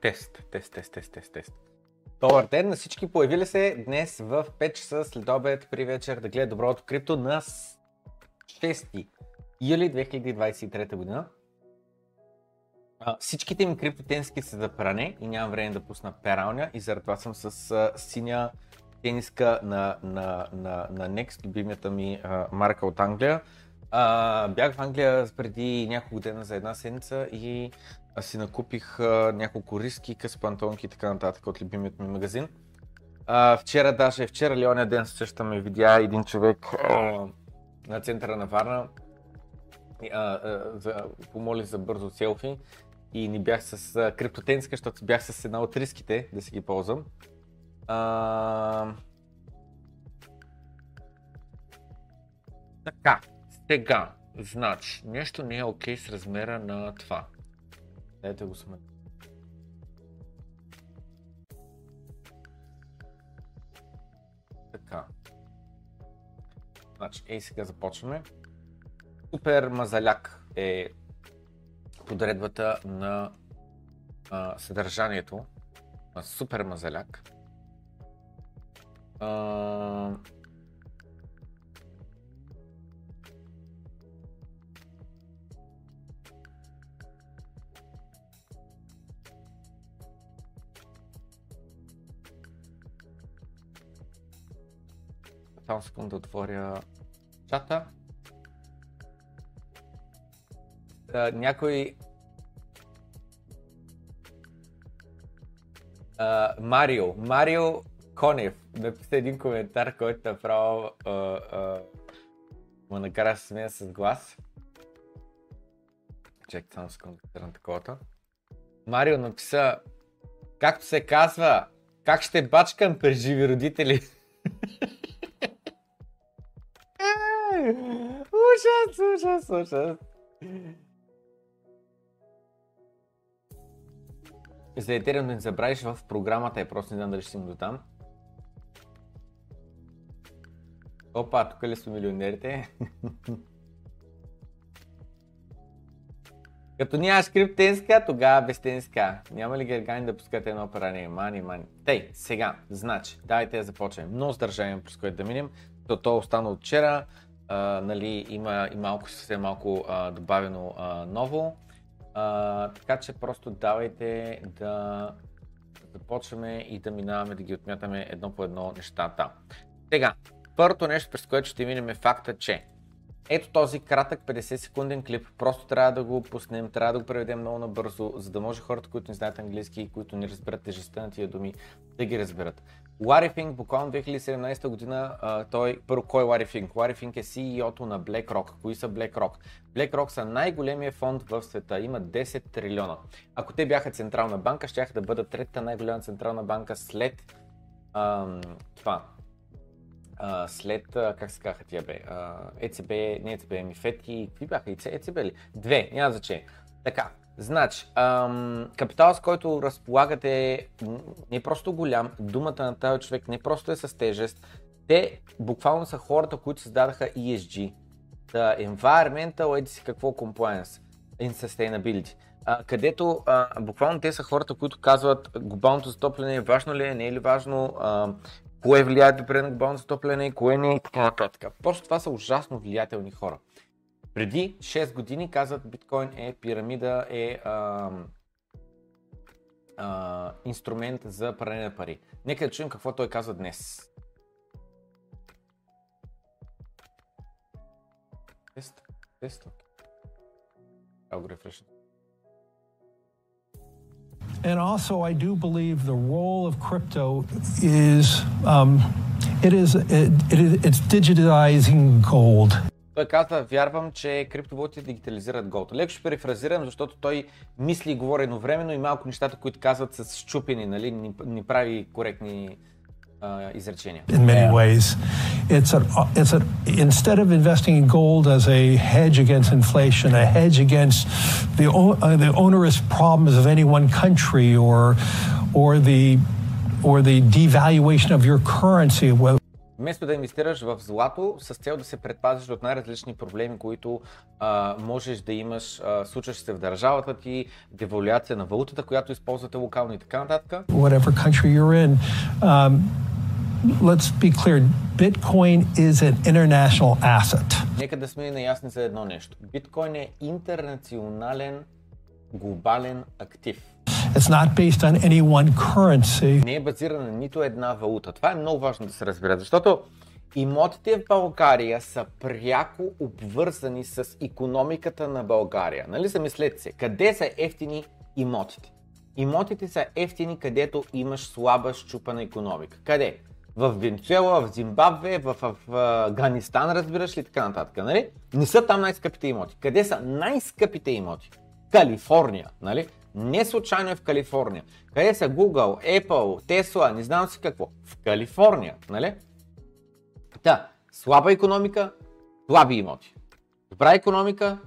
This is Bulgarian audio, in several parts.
Тест, тест, тест, тест, тест, тест. Добър ден на всички появили се днес в 5 часа след обед при вечер да гледат Доброто крипто на 6 юли 2023 година. А, всичките ми криптотенски са за пране и нямам време да пусна пералня и заради това съм с а, синя тениска на, на, на, на Next, любимата ми а, марка от Англия. А, бях в Англия преди няколко дена за една седмица и си накупих а, няколко риски, къси пантонки и така нататък от любимият ми магазин. А, вчера, даже вчера ли оня ден също ме видя един човек а, на центъра на Варна, а, а, за, помоли за бързо селфи и ни бях с а, криптотенска, защото бях с една от риските да си ги ползвам. А... Така, сега, значи, нещо не е окей okay с размера на това. Дайте го сме. Така. Значи, ей сега започваме. Супер мазаляк е подредбата на а, съдържанието на супер мазаляк. А, Само секунда да отворя чата. А, някой а, Марио, Марио Конев написа един коментар, който е право му накара се смея с глас. Чекай само секунда на таковата. Марио написа, както се казва, как ще бачкам при живи родители? ужас, ужас, ужас. За Ethereum да не забравиш в програмата е, просто не знам дали ще до там. Опа, тук ли са милионерите? Като нямаш криптенска, тогава без тенска. Няма ли гергани да пускате едно паране? Мани, мани. Тей, сега, значи, дайте да започнем. Много съдържание, през което да минем. То, то остана от вчера нали, има и малко, съвсем малко а, добавено а, ново. А, така че просто давайте да започваме и да минаваме да ги отмятаме едно по едно нещата. Сега, първото нещо, през което ще минем е факта, че ето този кратък 50 секунден клип, просто трябва да го пуснем, трябва да го преведем много набързо, за да може хората, които не знаят английски и които не разберат тежестта на тия думи, да ги разберат. Лари Финк, буквално 2017 година, а, той, първо, кой е Лари Финк? Лари Финк е CEO-то на BlackRock. Кои са BlackRock? BlackRock са най-големия фонд в света, има 10 трилиона. Ако те бяха централна банка, ще да бъдат третата най-голяма централна банка след ам, това, а, след, как се казаха тия бе, а, ЕЦБ, не ЕЦБ, ми ФЕТИ, какви бяха, ЕЦБ ли? Две, няма значение. Така, значи, ам, капитал с който разполагате не е просто голям, думата на този човек не просто е с тежест, те буквално са хората, които създадаха ESG, the Environmental, еди си какво, Compliance and Sustainability. А, където а, буквално те са хората, които казват глобалното затопляне важно ли е, не е ли важно, а, кое влияе добре на глобалното затопляне, кое не и така нататък. Просто това са ужасно влиятелни хора. Преди 6 години казват биткоин е пирамида, е а, а, инструмент за пране на пари. Нека да чуем какво той казва днес. Тест, тест. It. And also, I do believe the role of crypto is um, it is it, it, it's digitizing gold. Той казва, вярвам, че криптовалутите дигитализират голд. Леко ще перифразирам, защото той мисли и говори едновременно и малко нещата, които казват са щупени, нали, не, не прави коректни изречения. In many ways, it's a, it's a, instead of investing in gold as a hedge against inflation, a hedge against the, uh, the onerous problems of any one country or, or the, or the devaluation of your currency. Вместо да инвестираш в злато с цел да се предпазиш от най-различни проблеми, които а, можеш да имаш, а, случващи се в държавата ти, девалюация на валутата, която използвате локално и така нататък. Whatever country you're in, um, let's be clear, Bitcoin is an international asset. Нека да сме наясни за едно нещо. Биткоин е интернационален глобален актив. It's not based on any one currency. Не е базиран на нито една валута. Това е много важно да се разбере, защото имотите в България са пряко обвързани с економиката на България. Нали замислете се, къде са ефтини имотите? Имотите са ефтини, където имаш слаба щупана економика. Къде? В Венецуела, в Зимбабве, в, в Афганистан, разбираш ли, така нататък. Нали? Не са там най-скъпите имоти. Къде са най-скъпите имоти? Калифорния, нали? Не случайно е в Калифорния. Къде са Google, Apple, Tesla, не знам си какво. В Калифорния, нали? Та, слаба економика, слаби имоти. Добра економика,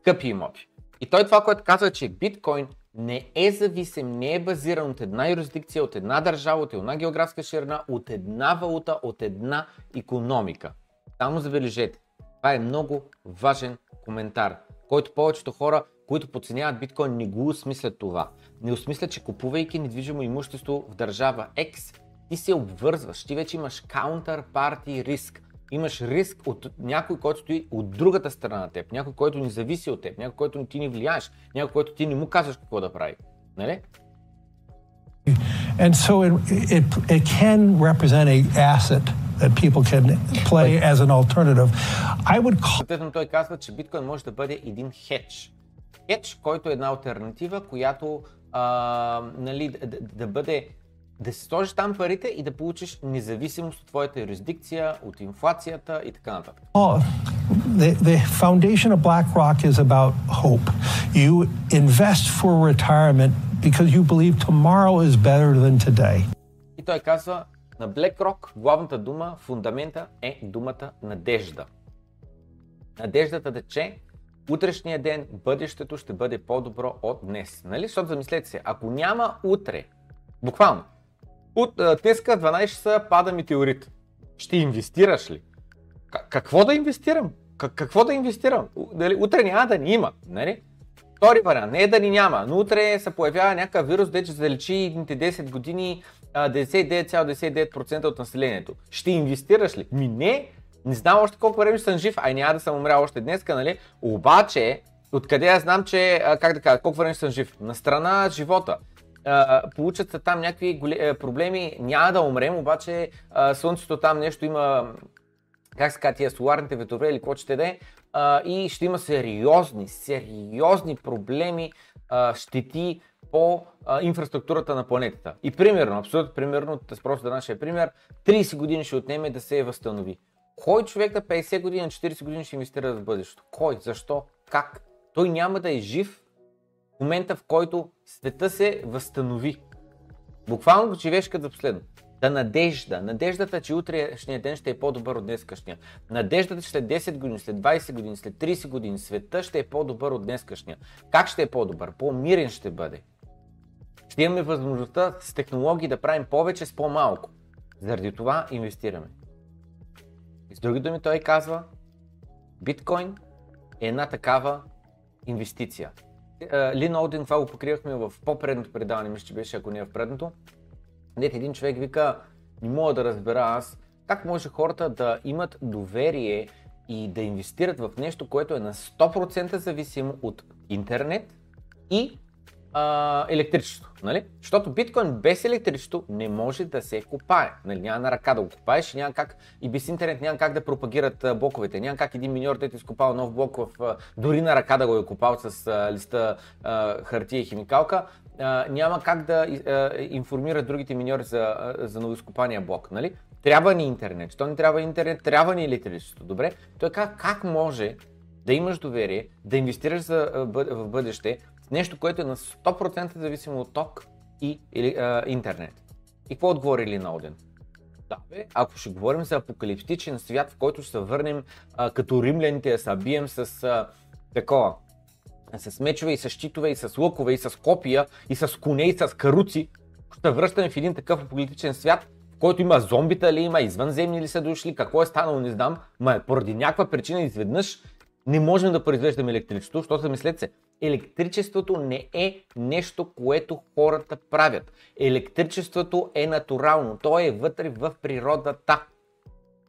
скъпи имоти. И той това, което казва, че биткоин не е зависим, не е базиран от една юрисдикция, от една държава, от една географска ширина, от една валута, от една економика. Само забележете. Това е много важен коментар, който повечето хора които подценяват биткоин, не го осмислят това. Не осмислят, че купувайки недвижимо имущество в държава X, ти се обвързваш, ти вече имаш counterparty риск. Имаш риск от някой, който стои от другата страна на теб, някой, който не зависи от теб, някой, който ти не влияеш, някой, който ти не му казваш какво да прави. Нали? And so it, it, it can represent a asset that people can play as an alternative. I would call... той казва, че биткоин може да бъде един хедж Edge, който е една альтернатива, която а, нали, да, да бъде да си сложиш там парите и да получиш независимост от твоята юрисдикция, от инфлацията и така нататък. Oh, the, the foundation of BlackRock is about hope. You invest for retirement because you believe tomorrow is better than today. И той казва, на BlackRock главната дума, фундамента е думата надежда. Надеждата да че утрешния ден, бъдещето ще бъде по-добро от днес. Нали? Защото замислете се, ако няма утре, буквално, от, днеска 12 часа пада метеорит, ще инвестираш ли? Какво да инвестирам? Какво да инвестирам? Дали, утре няма да ни има. Нали? Втори вариант, не е да ни няма, но утре се появява някакъв вирус, де ще залечи едните 10 години 99,99% от населението. Ще инвестираш ли? Ми не, не знам още колко време съм жив, ай няма да съм умрял още днес, нали? Обаче, откъде аз знам, че, как да кажа, колко време съм жив? На страна живота. Получат се там някакви проблеми, няма да умрем, обаче Слънцето там нещо има, как се казва, тия соларните ветрове или какво ще да uh, и ще има сериозни, сериозни проблеми, щети по инфраструктурата на планетата. И примерно, абсолютно примерно, просто да нашия пример, 30 години ще отнеме да се възстанови. Кой човек на 50 години, на 40 години ще инвестира в бъдещето? Кой? Защо? Как? Той няма да е жив в момента, в който света се възстанови. Буквално живееш като последно. Да надежда. Надеждата, че утрешния ден ще е по-добър от днескашния. Надеждата, че след 10 години, след 20 години, след 30 години света ще е по-добър от днескашния. Как ще е по-добър? По-мирен ще бъде. Ще имаме възможността с технологии да правим повече с по-малко. Заради това инвестираме. И с други думи той казва, биткоин е една такава инвестиция. Е, Лин Олдин, това го покривахме в по-предното предаване, мисля, че беше, ако не е в предното. Дете един човек вика, не мога да разбера аз, как може хората да имат доверие и да инвестират в нещо, което е на 100% зависимо от интернет и а, електричество. Нали? Защото биткоин без електричество не може да се копае. Нали? Няма на ръка да го копаеш, няма как и без интернет няма как да пропагират блоковете. Няма как един миньор да е изкопал нов блок в, дори на ръка да го е копал с а, листа а, хартия и химикалка. А, няма как да а, информира другите миньори за, а, за новоизкопания блок. Нали? Трябва ни интернет. Що не трябва интернет? Трябва ни електричество. Добре? Той как, как може да имаш доверие, да инвестираш за, в бъдеще, Нещо, което е на 100% зависимо от ток и или, а, интернет. И какво отговори Лин Олден? Да, бе, ако ще говорим за апокалиптичен свят, в който ще се върнем а, като римляните, се бием с а, такова, с мечове и с щитове и с лукове и с копия и с коне и с каруци, ще връщаме в един такъв апокалиптичен свят, в който има зомбита ли има, извънземни ли са дошли, какво е станало, не знам, ма поради някаква причина изведнъж не можем да произвеждаме електричество, защото замислете се, електричеството не е нещо, което хората правят. Електричеството е натурално, то е вътре в природата.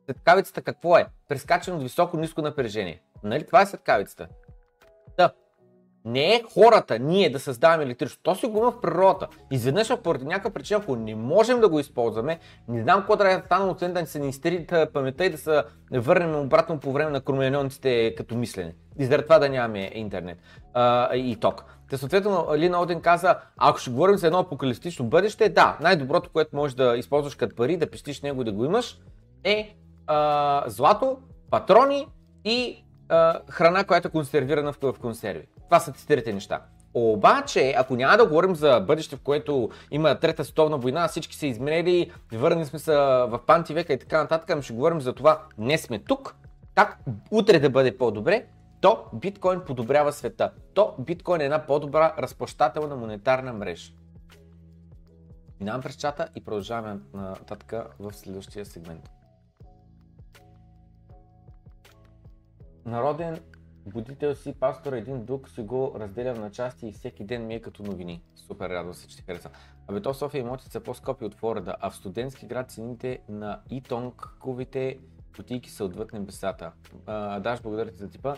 Светкавицата какво е? Прескачане от високо-низко напрежение. Нали това е светкавицата? Не е хората, ние да създаваме електричество. То си го има в природата. Изведнъж, поради някаква причина, ако не можем да го използваме, не знам какво трябва да стане, освен да ни се ни изтри паметта и да се върнем обратно по време на кроманьонците като мислене. И заради това да нямаме интернет а, и ток. Те съответно Лина Оден каза, ако ще говорим за едно апокалиптично бъдеще, да, най-доброто, което можеш да използваш като пари, да пестиш него да го имаш, е а, злато, патрони и а, храна, която е консервирана в консерви. Това са трите неща. Обаче, ако няма да говорим за бъдеще, в което има трета световна война, всички са измерели, върнали сме се в панти века и така нататък, ами ще говорим за това, не сме тук, как утре да бъде по-добре, то биткоин подобрява света. То биткоин е една по-добра разплащателна монетарна мрежа. Минавам през чата и продължаваме нататък в следващия сегмент. Народен будител си, пастор, един друг си го разделя на части и всеки ден ми е като новини. Супер радвам се, че ти хареса. Абе то София имотите са по-скъпи от Флорида, а в студентски град цените на итонг-ковите бутийки са отвъд небесата. А, Даш, благодаря ти за типа.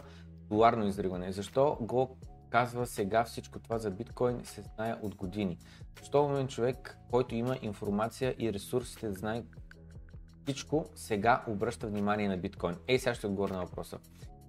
Поларно изригване. Защо го казва сега всичко това за биткоин се знае от години? Защо момент човек, който има информация и ресурсите да знае всичко, сега обръща внимание на биткоин? Ей, сега ще отговоря на въпроса.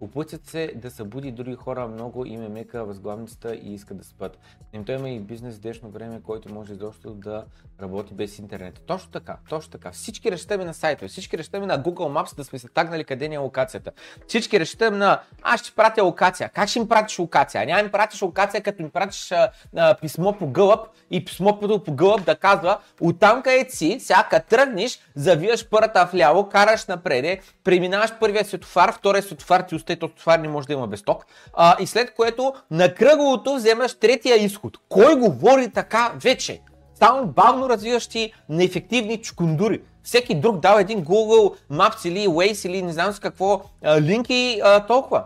Опутят се да събуди други хора много им е мека възглавницата и искат да спят. Им той има и бизнес в днешно време, който може изобщо да работи без интернет. Точно така, точно така. Всички разчитаме на сайтове, всички разчитаме на Google Maps да сме се тагнали къде ни е локацията. Всички разчитаме на аз ще пратя локация. Как ще им пратиш локация? Няма им пратиш локация, като им пратиш а, а, писмо по гълъб и писмо по гълъб да казва оттам където си, сега тръгнеш, завиваш първата вляво, караш напреде, преминаваш първия светофар, втория светофар ти тъй то това не може да има без ток. А, и след което на кръговото вземаш третия изход. Кой говори така вече? Само бавно развиващи неефективни чукундури. Всеки друг дава един Google Maps или Waze или не знам с какво линки толкова.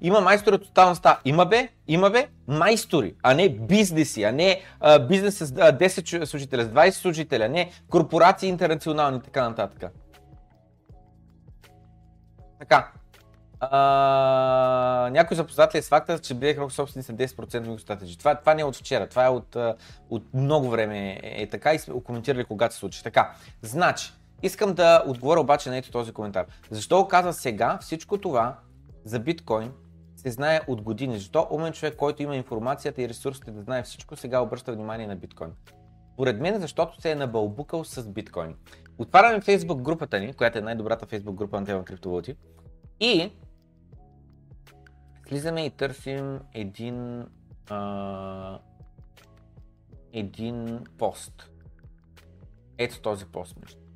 Има майстори от тоталността. Има бе, има бе майстори, а не бизнеси, а не а, бизнес с 10 служителя, с 20 служителя, не корпорации интернационални и така нататък. Така. А, някой запознат ли е с факта, че BlackRock собствени са 10% стратегии? Това, това не е от вчера, това е от, от много време е, е така и сме коментирали когато се случи. Така, значи, искам да отговоря обаче на ето този коментар. Защо го казва сега всичко това за биткоин се знае от години. Защо умен човек, който има информацията и ресурсите да знае всичко, сега обръща внимание на биткоин? Поред мен, защото се е набълбукал с биткоин. Отваряме фейсбук групата ни, която е най-добрата фейсбук група на тема криптовалути. И слизаме и търсим един, а, един пост. Ето този пост. Между.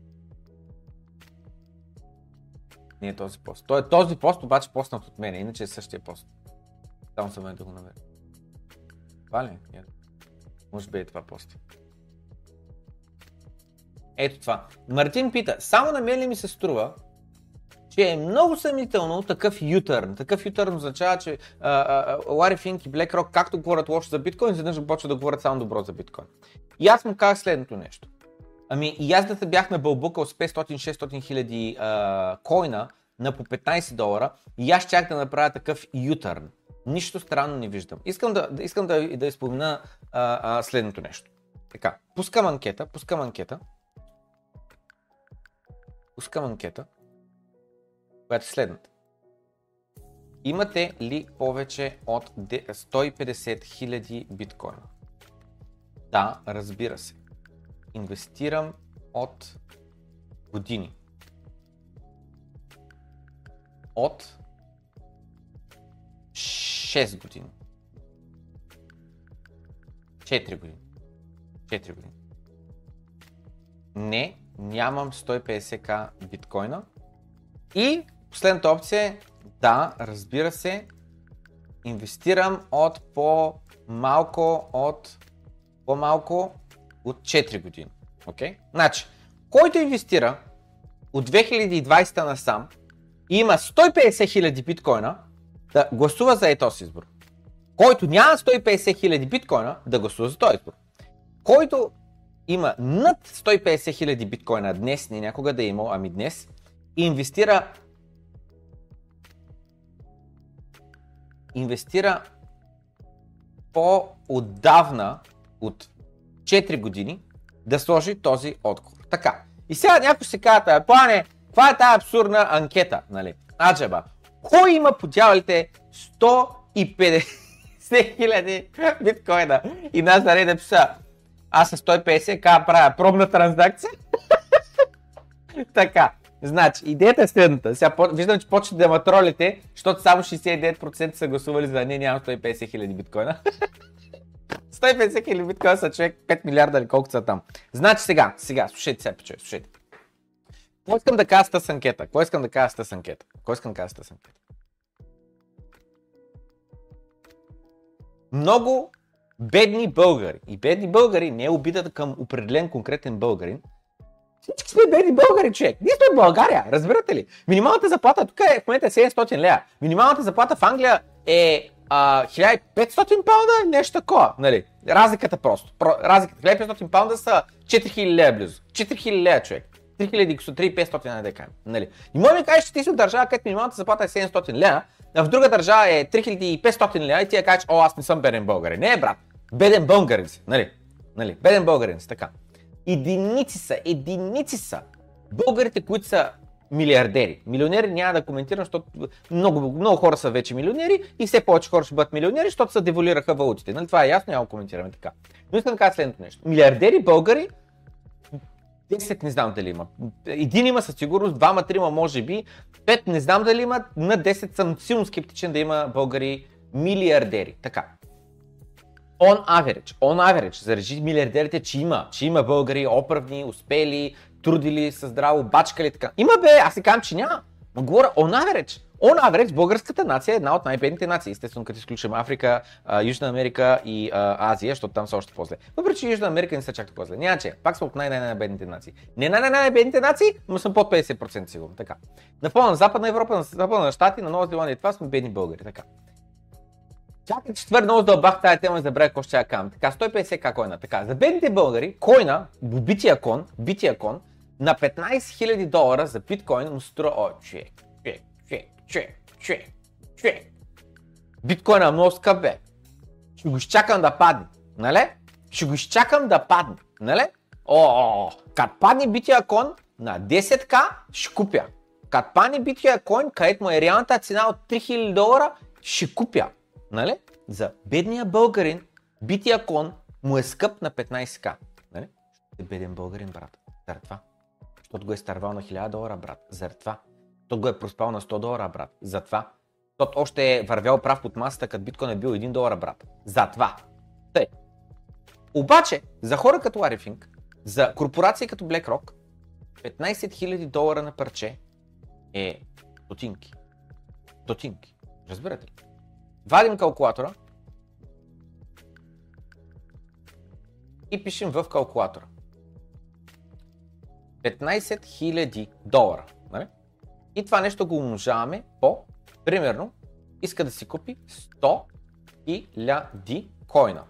Не е този пост. Той е този пост, обаче постнат от мен, иначе е същия пост. Само съм да го намеря. Това ли? Е? Може би е това пост. Ето това. Мартин пита, само на мен ли ми се струва, че е много съмнително такъв ютърн. Такъв ютърн означава, че Лари Финк и BlackRock, както говорят лошо за биткоин, изведнъж почват да говорят само добро за биткоин. И аз му казах следното нещо. Ами и аз да се бях набълбукал с 500-600 хиляди койна на по 15 долара и аз щях да направя такъв ютърн. Нищо странно не виждам. Искам да, искам да, да изпомена а, а, следното нещо. Така, пускам анкета, пускам анкета. Пускам анкета, която е следната. Имате ли повече от 150 000 биткоина? Да, разбира се инвестирам от години. От 6 години. 4 години. 4 години. Не, нямам 150к биткоина. И последната опция е, да, разбира се, инвестирам от по-малко от по-малко от 4 години. Okay? Значи, който инвестира от 2020 насам и има 150 хиляди биткоина, да гласува за ето си избор. Който няма 150 хиляди биткоина, да гласува за този избор. Който има над 150 хиляди биткоина днес, не някога да е имал, ами днес, инвестира инвестира по-отдавна от 4 години да сложи този отговор. Така. И сега някой се казва, плане, каква е тази абсурдна анкета, нали? Аджаба. Кой има по дяволите 150 хиляди биткоина? И нас да да писа, аз с 150 ка правя пробна транзакция. така. Значи, идеята е следната. Сега виждам, че почвате да ма тролите, защото само 69% са гласували за не, няма 150 хиляди биткоина. 150 хиляди биткоина човек 5 милиарда или колко са там. Значи сега, сега, слушайте сега, пичове, слушайте. Какво искам да кажа с тази анкета? Какво искам да кажа с тази анкета? Какво искам да кажа с анкета? Много бедни българи. И бедни българи не е обидата към определен конкретен българин. Всички сме бедни българи, човек. Ние сме в България, разбирате ли? Минималната заплата тук е в момента 700 лея. Минималната заплата в Англия е а, 1500 паунда, нещо такова, нали? Разликата просто. Про, разликата. 1500 паунда са 4000 лея близо. 4000 лея, човек. 3000 са 3500 на дека. Нали? И може да кажеш, че ти си от държава, където минималната заплата е 700 лея, а в друга държава е 3500 лея и ти я кажеш, о, аз не съм беден българин. Не, брат. Беден българин си. Нали? нали? Беден българин си, така. Единици са, единици са българите, които са милиардери. Милионери няма да коментирам, защото много, много хора са вече милионери и все повече хора ще бъдат милионери, защото се девалираха валутите. Нали? Това е ясно, няма да коментираме така. Но искам да кажа следното нещо. Милиардери българи 10 не знам дали има. Един има със сигурност, двама, трима може би, пет не знам дали има, на 10 съм силно скептичен да има българи милиардери. Така. On average, on average, заради милиардерите, че има, че има българи оправни, успели, трудили се здраво, бачкали така. Има бе, аз си казвам, че няма. Но говоря on average. On average, българската нация е една от най-бедните нации. Естествено, като изключим Африка, Южна Америка и Азия, защото там са още по-зле. Въпреки, че Южна Америка не са чак толкова зле. Няма че, пак са от най-най-най-бедните нации. Не най-най-най-бедните нации, но съм под 50% сигурно. Така. На фона на Западна Европа, на Западна Штати, на Нова Зеландия, това сме бедни българи. Така. Чакай, че твърде много дълбах тази тема и забравя какво ще я кам. Така, 150 к койна. Така, за бедните българи, койна, бития кон, бития кон, на 15 000 долара за биткоин му струва, о, човек, човек, човек, човек, човек, човек. Биткоина е много скъп, бе. Ще го изчакам да падне, нали? Ще го изчакам да падне, нали? О, о, о. Падне бития кон на 10к, ще купя. Като падне бития кон, където му е реалната цена от 3000 долара, ще купя. Нали? За бедния българин, бития кон му е скъп на 15к. Нали? Ще беден българин, брат. Заради това. Защото го е старвал на 1000 долара, брат. Заради това. Защото го е проспал на 100 долара, брат. За това. Защото още е вървял прав под масата, като биткоин е бил 1 долара, брат. За това. Тъй. Обаче, за хора като Арифинг, за корпорации като BlackRock, 15 000 долара на парче е стотинки. Стотинки. Разбирате ли? Вадим калкулатора и пишем в калкулатора. 15 000 долара. Нали? И това нещо го умножаваме по, примерно, иска да си купи 100 000 койна.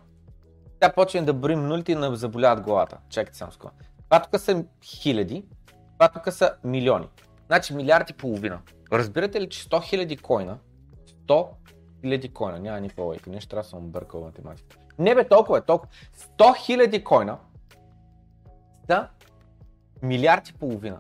Тя почне да броим нулите и да заболяват главата. Чакайте само скоро. Това тук са хиляди, това тук са милиони. Значи милиард и половина. Разбирате ли, че 100 000 койна, 100 000 койна, няма никаква логика, нещо трябва да съм бъркал математика. Не бе, толкова е, толкова. 100 000 койна са милиард и половина.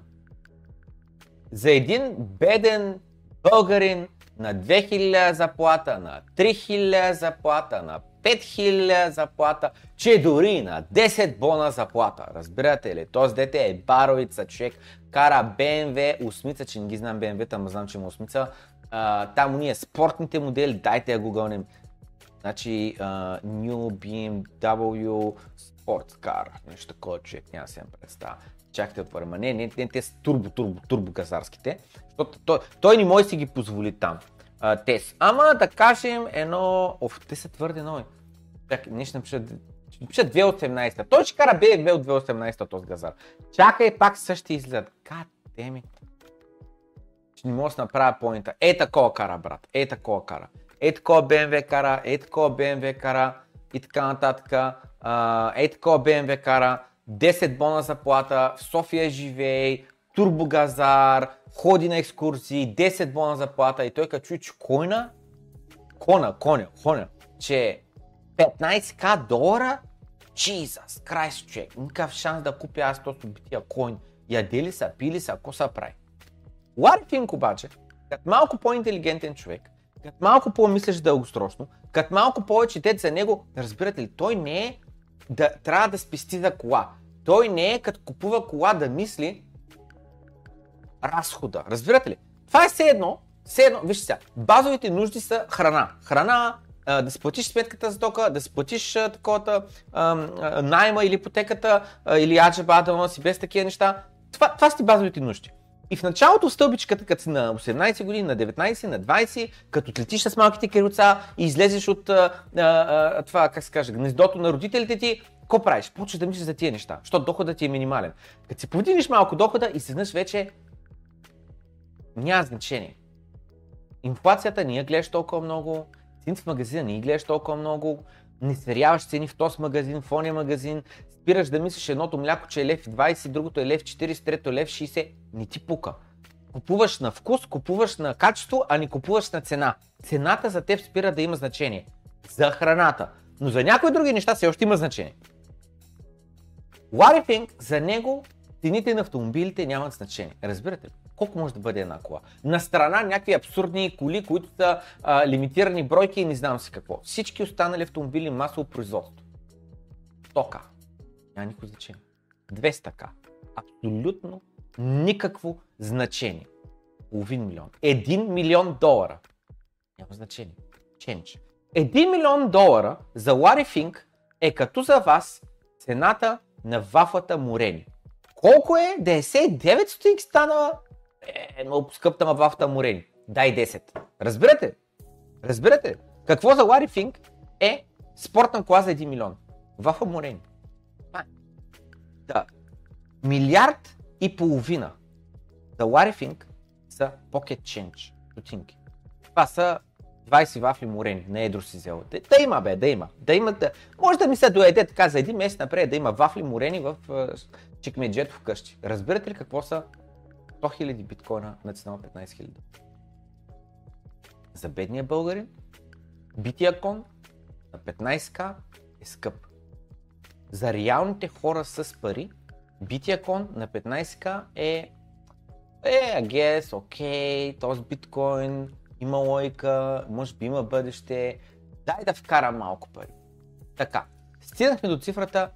За един беден българин на 2000 заплата, на 3000 заплата, на 5000 заплата, че дори на 10 бона заплата. Разбирате ли? Този дете е баровица човек, кара BMW, осмица, че не ги знам BMW-та, но знам, че има осмица. Там уния спортните модели, дайте я гугълнем. Значи uh, New BMW Sports Car, нещо такова човек, няма си представа чакайте отворя. не, не, не, те са турбо, турбо, турбо газарските, защото той, той не може да си ги позволи там. а, тест. Ама да кажем едно... Оф, те са твърде нови. Чакай, ние ще напиша, напиша 2018. Той ще кара BMW от 2018 този газар. Чакай, пак същи изгледат. Кат, теми. Ще не мога да направя поинта. Е такова кара, брат. Е такова кара. Е такова BMW кара, е такова BMW кара и така нататък. Е такова BMW кара. 10 бона заплата, в София живее, турбогазар, ходи на екскурсии, 10 бона заплата и той като чуи, че койна, кона, коня, коня, че 15к долара, Jesus Christ, човек, никакъв шанс да купя аз този бития койн. Яде ли са, пили са, ако са прави? Лари Финк обаче, като малко по-интелигентен човек, като малко по-мислиш дългосрочно, като малко повече дет за него, разбирате ли, той не е да трябва да спести за кола. Той не е като купува кола да мисли разхода. Разбирате ли? Това е все едно, все едно, вижте сега, базовите нужди са храна. Храна, да си платиш сметката за тока, да си платиш такова найма или ипотеката, или аджаба да носи без такива неща. Това, това са ти базовите нужди. И в началото стълбичката, като си на 18 години, на 19, на 20, като отлетиш с малките керуца и излезеш от а, а, това, как се каже, гнездото на родителите ти, какво правиш? Почваш да мислиш за тия неща, защото доходът ти е минимален. Като си повдигнеш малко дохода и седнеш вече няма значение. Инфлацията не я гледаш толкова много, цените в магазина не я гледаш толкова много, не сверяваш цени в този магазин, в ония магазин, спираш да мислиш едното мляко, че е лев 20, другото е лев 40, трето е лев 60, не ти пука. Купуваш на вкус, купуваш на качество, а не купуваш на цена. Цената за теб спира да има значение. За храната. Но за някои други неща все още има значение. Лари за него цените на автомобилите нямат значение. Разбирате ли? Колко може да бъде една кола? На страна някакви абсурдни коли, които са а, лимитирани бройки и не знам си какво. Всички останали автомобили масово производство. 100к. Няма никакво значение. 200к. Абсолютно никакво значение. Половин милион. Един милион долара. Няма значение. Ченч. Един милион долара за Лари Финк е като за вас цената на вафлата морени. Колко е? 99 стотинки стана е, много скъпта ма вафта морени. Дай 10. Разбирате? Разбирате? Какво за Лари Финк е спортна кола за 1 милион? Вафа. Е. Да. Милиард и половина за Лари Финк са Pocket Change. Стотинки. Това са 20 вафли морени, на едро си взел. Да, да има, бе, да има. Да има да... Може да ми се доеде така за един месец напред да има вафли морени в чекмеджето вкъщи. Разбирате ли какво са 100 000 биткоина на цена от 15 000. За бедния българин, бития кон на 15к е скъп. За реалните хора с пари, бития кон на 15к е е, агес, окей, този биткоин има лойка, може би има бъдеще, дай да вкара малко пари. Така, стигнахме до цифрата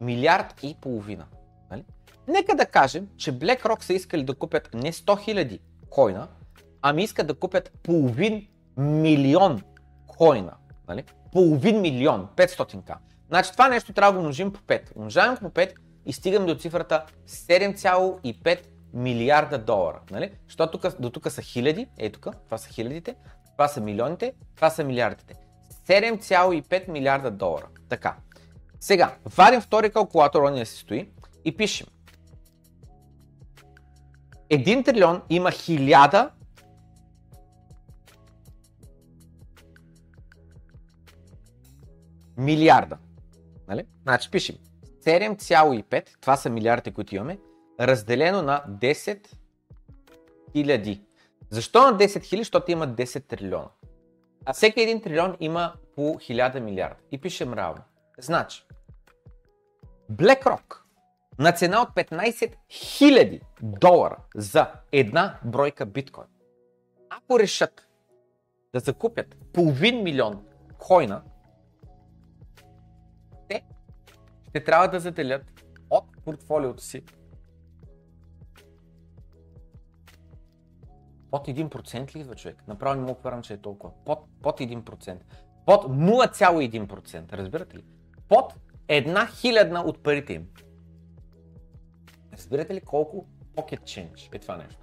милиард и половина. Нека да кажем, че BlackRock са искали да купят не 100 000 койна, ами искат да купят половин милион койна. Нали? Половин милион, 500к. Значи това нещо трябва да го умножим по 5. Умножаваме по 5 и стигаме до цифрата 7,5 милиарда долара. Нали? Защото тук, до тук са хиляди, ей тук, това са хилядите, това са милионите, това са милиардите. 7,5 милиарда долара. Така. Сега, вадим втори калкулатор, он не си стои и пишем. Един трилион има хиляда милиарда. Нали? Значи пишем 7,5, това са милиардите, които имаме, разделено на 10 хиляди. Защо на 10 хиляди? Защото има 10 трилиона. А всеки един трилион има по 1000 милиарда. И пишем равно. Значи, BlackRock на цена от 15 000 долара за една бройка биткоин. Ако решат да закупят половин милион койна, те ще трябва да заделят от портфолиото си под 1% ли идва човек? Направо не мога повярвам, че е толкова. Под, под 1%. Под 0,1%. Разбирате ли? Под една хилядна от парите им. Разбирате ли колко pocket change е това нещо?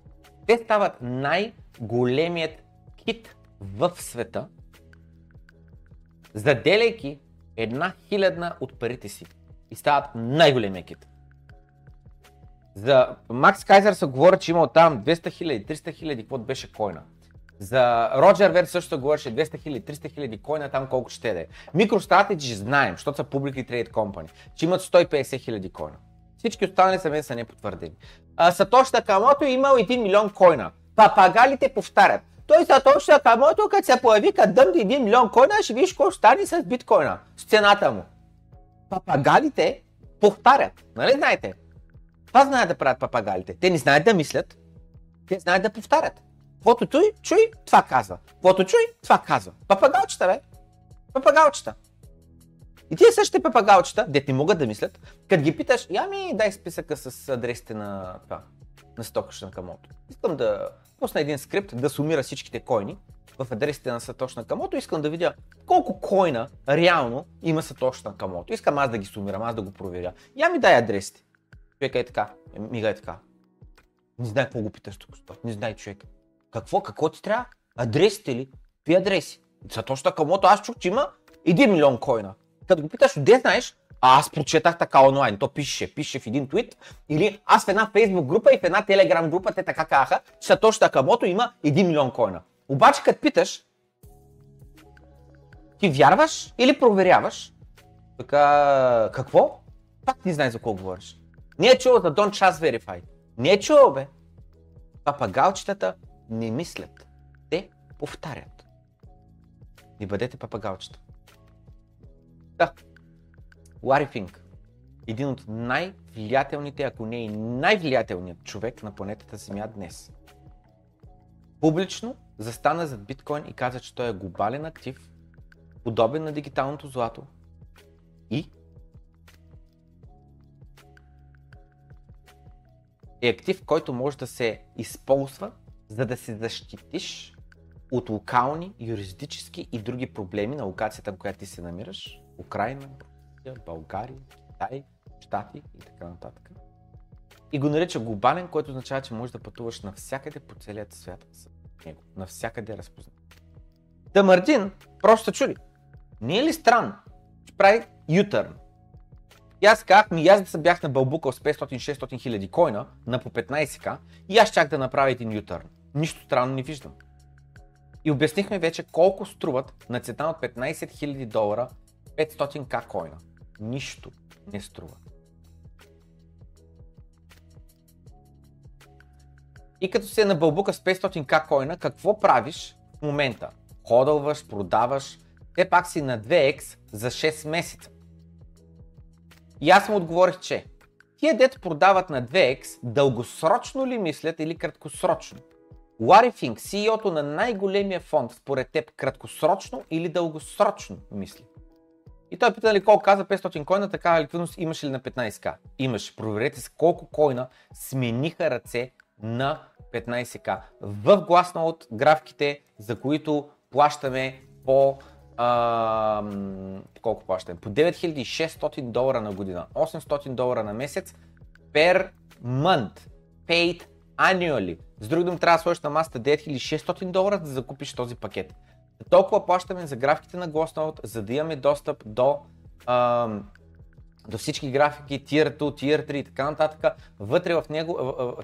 Те стават най-големият кит в света, заделяйки една хилядна от парите си и стават най-големия кит. За Макс Кайзер се говори, че имал там 200 хиляди, 300 хиляди, какво беше койна. За Роджер Верт също говореше 200 хиляди, 300 хиляди койна там колко ще да е. MicroStrategy знаем, защото са Publicly Trade Company, че имат 150 хиляди койна. Всички останали мен са непотвърдени. Сатош Такамото е имал 1 милион койна. Папагалите повтарят. Той Сатош Такамото, като се появи, като дъмди 1 милион койна, ще видиш какво стане с биткоина, с цената му. Папагалите повтарят. Нали знаете? Това знаят да правят папагалите. Те не знаят да мислят, те знаят да повтарят. Каквото чуй, чуй, това казва. Каквото чуй, това казва. Папагалчета, бе. Папагалчета. И тия същите папагалчета, де не могат да мислят, като ги питаш, я ми дай списъка с адресите на това, на Стокаш на Камото. Искам да пусна един скрипт, да сумира всичките койни в адресите на Сатош Камото. Искам да видя колко койна реално има Сатош Камото. Искам аз да ги сумирам, аз да го проверя. Я ми дай адресите. Човека е така, мига е така. Не знае какво го питаш тук. Не знае човек. Какво? Какво ти трябва? Адресите ли? Какви адреси? Сатош Камото, аз чух, че има 1 милион койна. Като го питаш, къде знаеш? А аз прочетах така онлайн. То пише, пише в един твит. Или аз в една фейсбук група и в една телеграм група те така казаха, че Сатош Такамото има 1 милион койна. Обаче като питаш, ти вярваш или проверяваш? Така, какво? Пак не знаеш за какво говориш. Не е чувал за Don't Trust Verify. Не е чувал, бе. Папагалчетата не мислят. Те повтарят. Не бъдете папагалчета. Да. Лари Финк. Един от най-влиятелните, ако не и най-влиятелният човек на планетата Земя днес. Публично застана зад биткоин и каза, че той е глобален актив, подобен на дигиталното злато и е актив, който може да се използва, за да се защитиш от локални, юридически и други проблеми на локацията, в която ти се намираш. Украина, България, Китай, Штати и така нататък. И го нарича глобален, което означава, че можеш да пътуваш навсякъде по целия свят с него. Навсякъде е разпознат. Дамардин просто чуди. Не е ли странно, че прави ютърн? И аз казах ми, аз да съм бях на бълбука с 500-600 хиляди койна на по 15к и аз чак да направя един ютърн. Нищо странно не виждам. И обяснихме вече колко струват на цена от 15 000 долара 500к койна. Нищо не струва. И като се на бълбука с 500к койна, какво правиш в момента? Ходълваш, продаваш, те пак си на 2x за 6 месеца. И аз му отговорих, че тия дет продават на 2x, дългосрочно ли мислят или краткосрочно? Лари Финк, CEO-то на най-големия фонд, според теб, краткосрочно или дългосрочно мисли? И той пита нали колко каза 500 койна, такава ликвидност имаш ли на 15к? Имаш. Проверете с колко койна смениха ръце на 15к. В гласна от графиките, за които плащаме по а, колко плащаме? По 9600 долара на година, 800 долара на месец, per month, paid annually. С други думи, трябва да сложиш на масата 9600 долара, за да закупиш този пакет. Толкова плащаме за графиките на Glossnode, за да имаме достъп до, а, до всички графики, Tier 2, Tier 3 и така нататък. Вътре в него,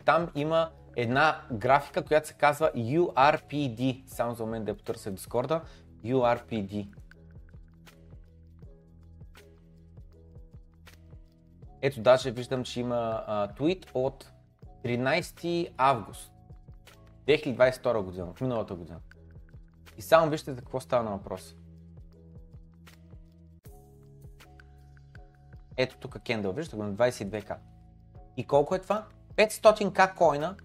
там има една графика, която се казва URPD. Само за момент да я потърся в Discord. URPD. Ето даже виждам, че има а, твит от 13 август 2022 година, в миналата година. И само вижте за какво става на въпрос. Ето тук кендъл, виждате го на 22к. И колко е това? 500к койна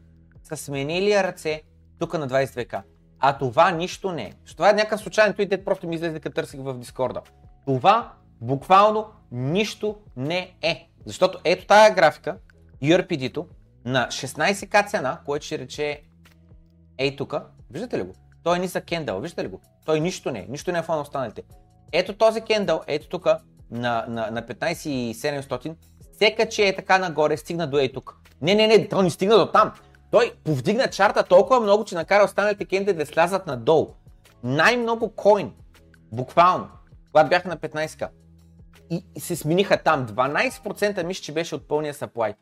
са сменили ръце тук на 22к. А това нищо не е. Това е някакъв случайен твит, просто ми излезе като търсих в Дискорда. Това буквално нищо не е. Защото ето тая графика, URPD-то, на 16к цена, което ще рече ей тук, виждате ли го? Той е нисък кендъл, виждате ли го? Той нищо не е, нищо не е в на останалите. Ето този кендъл, ето тук, на, на, на 15700, сека, че е така нагоре, стигна до ей тук. Не, не, не, той не стигна до там. Той повдигна чарта толкова много, че накара останалите кендали да слязат надолу. най-много койн, буквално, когато бях на 15к. И, и се смениха там. 12% мисля, че беше от пълния supply.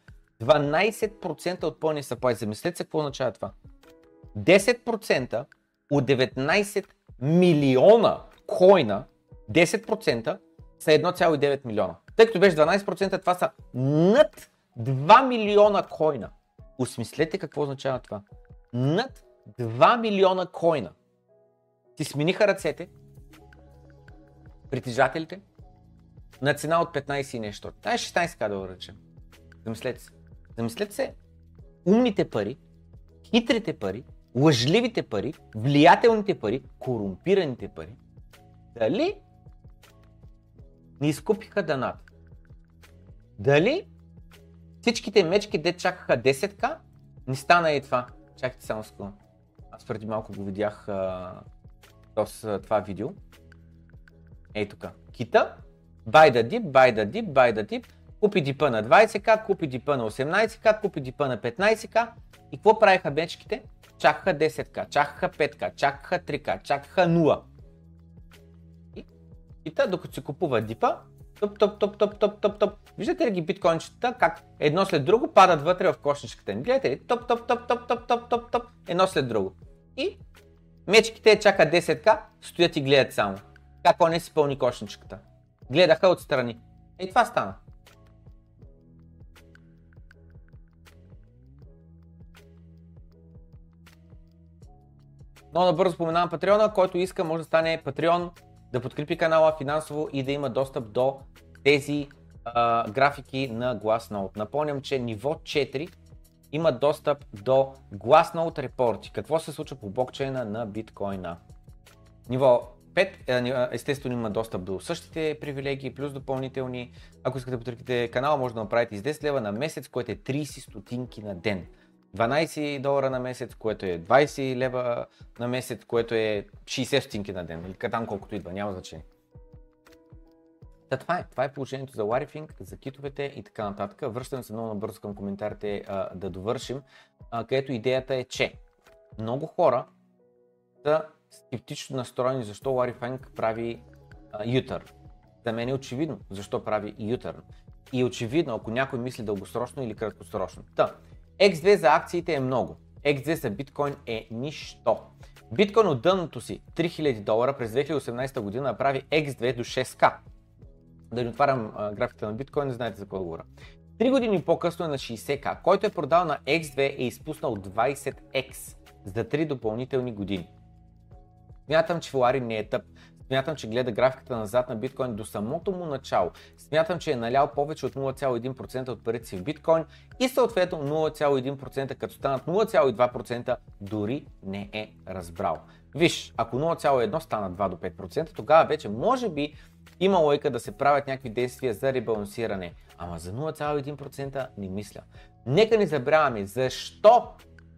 12% от пълния supply. Замислете се какво означава това. 10% от 19 милиона койна, 10% са 1,9 милиона. Тъй като беше 12%, това са над 2 милиона койна. Осмислете какво означава това. Над 2 милиона койна. Ти смениха ръцете, притежателите, на цена от 15 и нещо. Това е 16 да речем. Замислете се. Замислете се, умните пари, хитрите пари, лъжливите пари, влиятелните пари, корумпираните пари, дали ни изкупиха данат? Дали всичките мечки, де чакаха 10к, не стана и това. Чакайте само секунда. Аз преди малко го видях а, това видео. Ей тук. Кита, buy the dip, buy the dip, buy the dip, купи дипа на 20к, купи дипа на 18к, купи дипа на 15к. И какво правиха мечките? Чакаха 10к, чакаха 5к, чакаха 3к, чакаха 0. И, и та, докато се купува дипа, топ, топ, топ, топ, топ, топ, топ. Виждате ли ги биткоинчета, как едно след друго падат вътре в кошничката ни? Гледате ли? Топ, топ, топ, топ, топ, топ, топ, топ, едно след друго. И мечките чакат 10к, стоят и гледат само. Как он не си пълни кошничката. Гледаха отстрани. И това стана. Но набързо споменавам Патреона, който иска може да стане Патреон, да подкрепи канала финансово и да има достъп до тези а, графики на Glassnode. Напомням, че ниво 4 има достъп до Glassnode репорти. Какво се случва по блокчейна на биткоина. Ниво 5 е, естествено има достъп до същите привилегии, плюс допълнителни. Ако искате да подкрепите канала, може да направите с 10 лева на месец, което е 30 стотинки на ден. 12 долара на месец, което е 20 лева на месец, което е 60 стотинки на ден, или там колкото идва, няма значение. Та това е. Това е положението за Warifing, за китовете и така нататък. Връщам се много набързо към коментарите а, да довършим, а, където идеята е, че много хора са скептично настроени защо Warifing прави ютър. За мен е очевидно защо прави ютър. И е очевидно, ако някой мисли дългосрочно или краткосрочно. Та, X2 за акциите е много. X2 за биткоин е нищо. Биткоин от дъното си 3000 долара през 2018 година направи X2 до 6K. Да не отварям графиката на биткоин, не знаете за какво говоря. Три години по-късно е на 60К, който е продал на X2 е изпуснал 20X за 3 допълнителни години. Смятам, че Филари не е тъп. Смятам, че гледа графиката назад на биткоин до самото му начало. Смятам, че е налял повече от 0,1% от парите си в биткоин и съответно 0,1% като станат 0,2% дори не е разбрал. Виж, ако 0,1 стана 2 до 5%, тогава вече може би има лойка да се правят някакви действия за ребалансиране. Ама за 0,1% не мисля. Нека не забравяме защо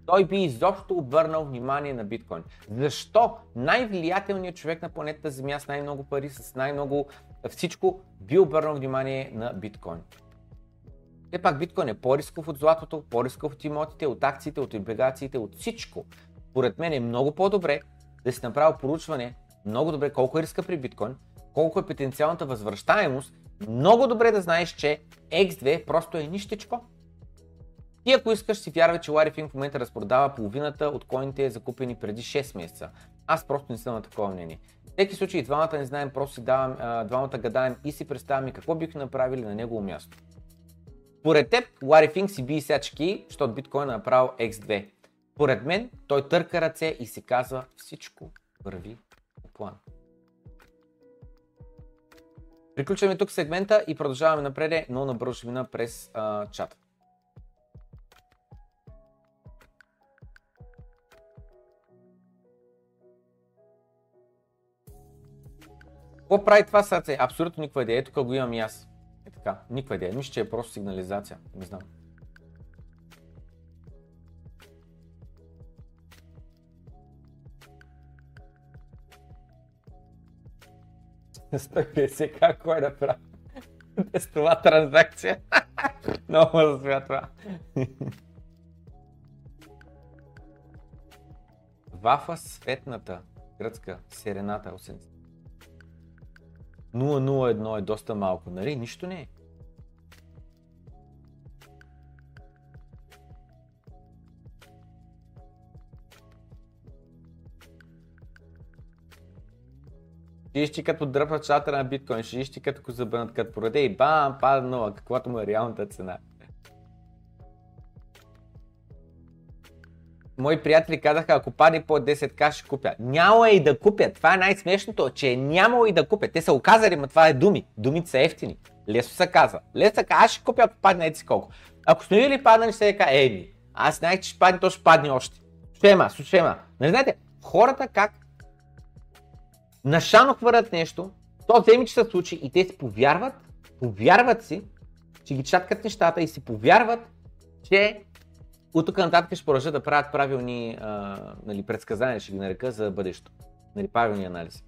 той би изобщо обърнал внимание на биткоин. Защо най-влиятелният човек на планетата Земя с най-много пари, с най-много всичко, би обърнал внимание на биткоин? Все пак биткоин е по-рисков от златото, по-рисков от имотите, от акциите, от облигациите, от всичко. Поред мен е много по-добре да си направил поручване много добре колко е риска при биткоин, колко е потенциалната възвръщаемост, много добре да знаеш, че X2 просто е нищичко. И ако искаш си вярвай, че Larry в момента разпродава половината от коините закупени преди 6 месеца. Аз просто не съм на такова мнение. В всеки случай двамата не знаем, просто си давам, двамата гадаем и си представяме какво бихме направили на негово място. Поред теб, Финк си би сячки, защото биткоин е направил X2. Поред мен, той търка ръце и си казва всичко върви по план. Приключваме тук сегмента и продължаваме напред, но набързо ще мина през а, чата. Какво прави това сърце? Абсолютно никаква идея. Ето го имам и аз. Е така. Никаква идея. Мисля, че е просто сигнализация. Не знам. Стой как кой да прави? Тестова транзакция. Много ме засмя това. Вафа светната. гръцка, Серената 80. 001 е доста малко, нали? Нищо не е. Ще като дръпнат чата на биткоин, ще ти като го забърнат, като продаде и бам, пада нова, каквато му е реалната цена. Мои приятели казаха, ако падне по 10к ще купя. Няма и да купят. Това е най-смешното, че е нямало и да купят. Те са оказали, но това е думи. Думите са ефтини. Лесно се казва. Лесно се казва, аз ще купя, ако падне ети колко. Ако сме видели паднали, ще кажа, еми, аз знаех, че ще падне, то ще падне още. Шема, шема. Нали знаете, хората как нашано хвърлят нещо, то вземи, че се случи и те си повярват, повярват си, че ги чаткат нещата и си повярват, че от тук нататък ще продължат да правят правилни а, нали, предсказания, ще ги нарека за бъдещето. Нали, правилни анализи.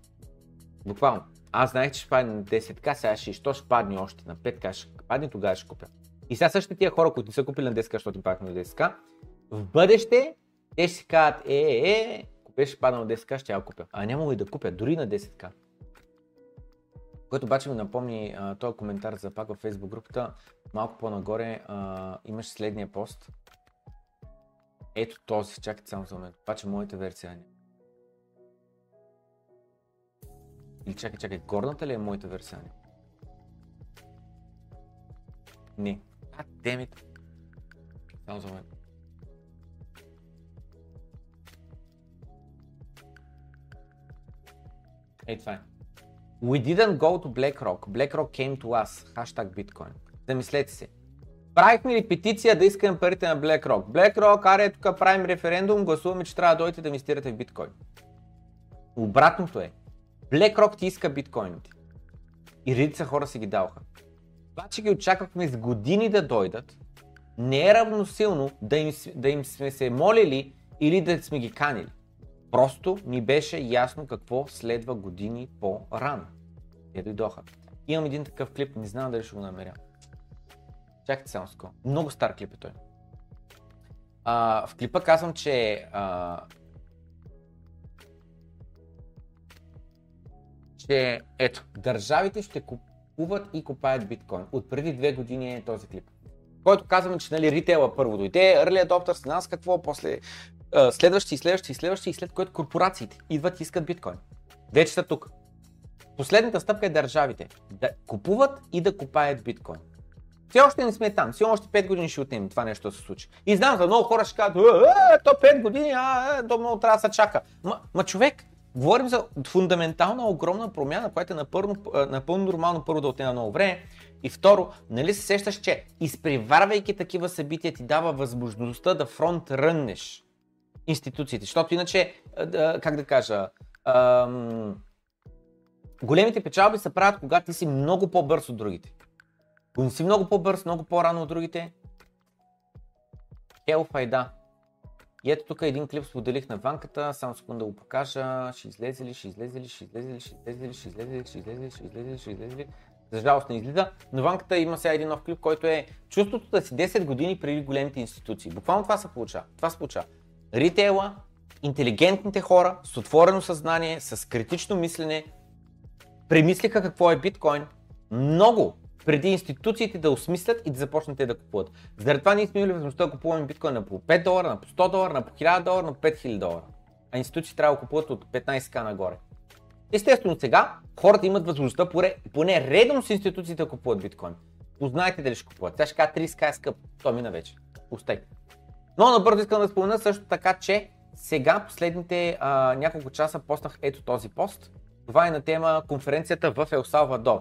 Буквално. Аз знаех, че ще падне на 10 к сега ще, що ще падне още на 5 к ще падне, тогава ще купя. И сега същите тия хора, които не са купили на 10 к защото им падне на 10 к в бъдеще те ще си кажат, е, е, е, беше паднал на 10к, ще я купя. А няма и да купя, дори на 10к. Което обаче ми напомни а, този коментар за пак във Facebook групата. Малко по-нагоре а, имаш следния пост. Ето този, чакайте само за момент. Обаче моята версия не. Или чакай, чакай, горната ли е моята версия не? Не. А, демит. Само за момент. Ей, това е. We didn't go to BlackRock. BlackRock came to us. Хаштаг биткоин. Замислете се. Правихме ли петиция да искаме парите на BlackRock? BlackRock, аре, тук правим референдум, гласуваме, че трябва да дойдете да инвестирате в биткоин. Обратното е. BlackRock ти иска биткоините. И редица хора си ги даваха. Това, че ги очаквахме с години да дойдат, не е равносилно да им, да им сме се молили или да сме ги канили. Просто ми беше ясно какво следва години по-рано. Те дойдоха. Имам един такъв клип, не знам дали ще го намеря. Чакайте само ско. Много стар клип е той. А, в клипа казвам, че а, че ето, държавите ще купуват и купаят биткоин. От преди две години е този клип. Който казваме, че нали, ритейла първо дойде, early adopters, нас какво, после и следващи и следващи и след което корпорациите идват и искат биткоин. Вече са тук. Последната стъпка е държавите да купуват и да купаят биткоин. Все още не сме там, все още 5 години ще отнем това нещо да се случи. И знам, за много хора ще кажат, е, е, то 5 години, а, е, то много трябва да се чака. Ма, ма човек, говорим за фундаментална огромна промяна, която е напълно, напълно нормално първо да отнема много време. И второ, нали се сещаш, че изпреварвайки такива събития ти дава възможността да фронт ръннеш институциите. Защото иначе, как да кажа, големите печалби се правят, когато ти си много по-бърз от другите. Ако си много по-бърз, много по-рано от другите, хел файда. И ето тук един клип споделих на ванката, само секунда да го покажа. Ще излезе ли, ще излезе ли, ще излезе ли, ще излезе ли, ще излезе ли, ще излезе ли, ще излезе ли, ще излезе ли. За жалост не излиза, но ванката има сега един нов клип, който е чувството да си 10 години преди големите институции. Буквално това се получава. Това се получава ритейла, интелигентните хора с отворено съзнание, с критично мислене, премислиха какво е биткоин много преди институциите да осмислят и да започнат те да купуват. Заради това ние сме имали възможността да купуваме биткоин на по 5 долара, на по 100 долара, на по 1000 долара, на по 5000 долара. А институции трябва да купуват от 15к нагоре. Естествено сега хората имат възможността поне, поне редом с институциите да купуват биткоин. Познайте дали ще купуват. Тя ще кажа 30к е скъп. То мина вече. Устай. Но набързо искам да спомена също така, че сега последните а, няколко часа постнах ето този пост. Това е на тема конференцията в Ел Салвадор.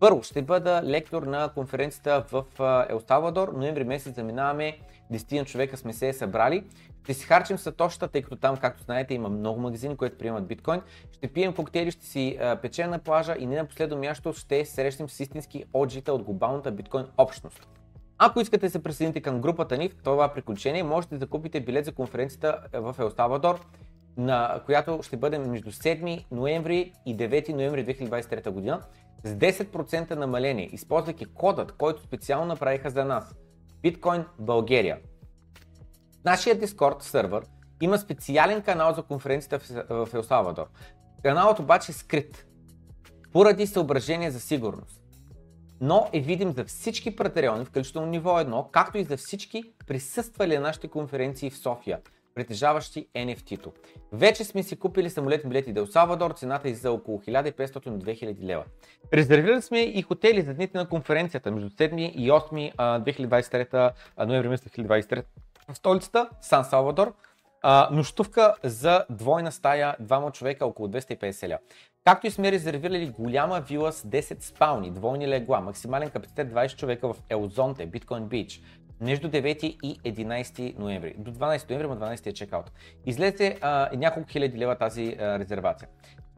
Първо ще бъда лектор на конференцията в Ел Салвадор. Ноември месец заминаваме, 10 човека сме се събрали. Ще си харчим сатощата, тъй като там, както знаете, има много магазини, които приемат биткоин. Ще пием коктейли, ще си печем на плажа и не на последно място ще срещнем с истински оджита от глобалната биткоин общност. Ако искате да се присъедините към групата ни в това приключение, можете да купите билет за конференцията в Ел на която ще бъде между 7 ноември и 9 ноември 2023 година с 10% намаление, използвайки кодът, който специално направиха за нас. Bitcoin България. Нашия Discord сервер Има специален канал за конференцията в Ел Салвадор. Каналът обаче е скрит, поради съображение за сигурност. Но е видим за всички пратареони, включително ниво 1, както и за всички присъствали на нашите конференции в София притежаващи NFT-то. Вече сме си купили самолетни билети до Салвадор, цената е за около 1500 до 2000 лева. Резервирали сме и хотели за дните на конференцията между 7 и 8 2023 ноември 2023 в столицата Сан Салвадор. нощувка за двойна стая, двама човека, около 250 лева. Както и сме резервирали голяма вила с 10 спални, двойни легла, максимален капацитет 20 човека в Елзонте, Биткоин Бич, между 9 и 11 ноември. До 12 ноември, но 12 е чекаут. Излезе а, няколко хиляди лева тази а, резервация.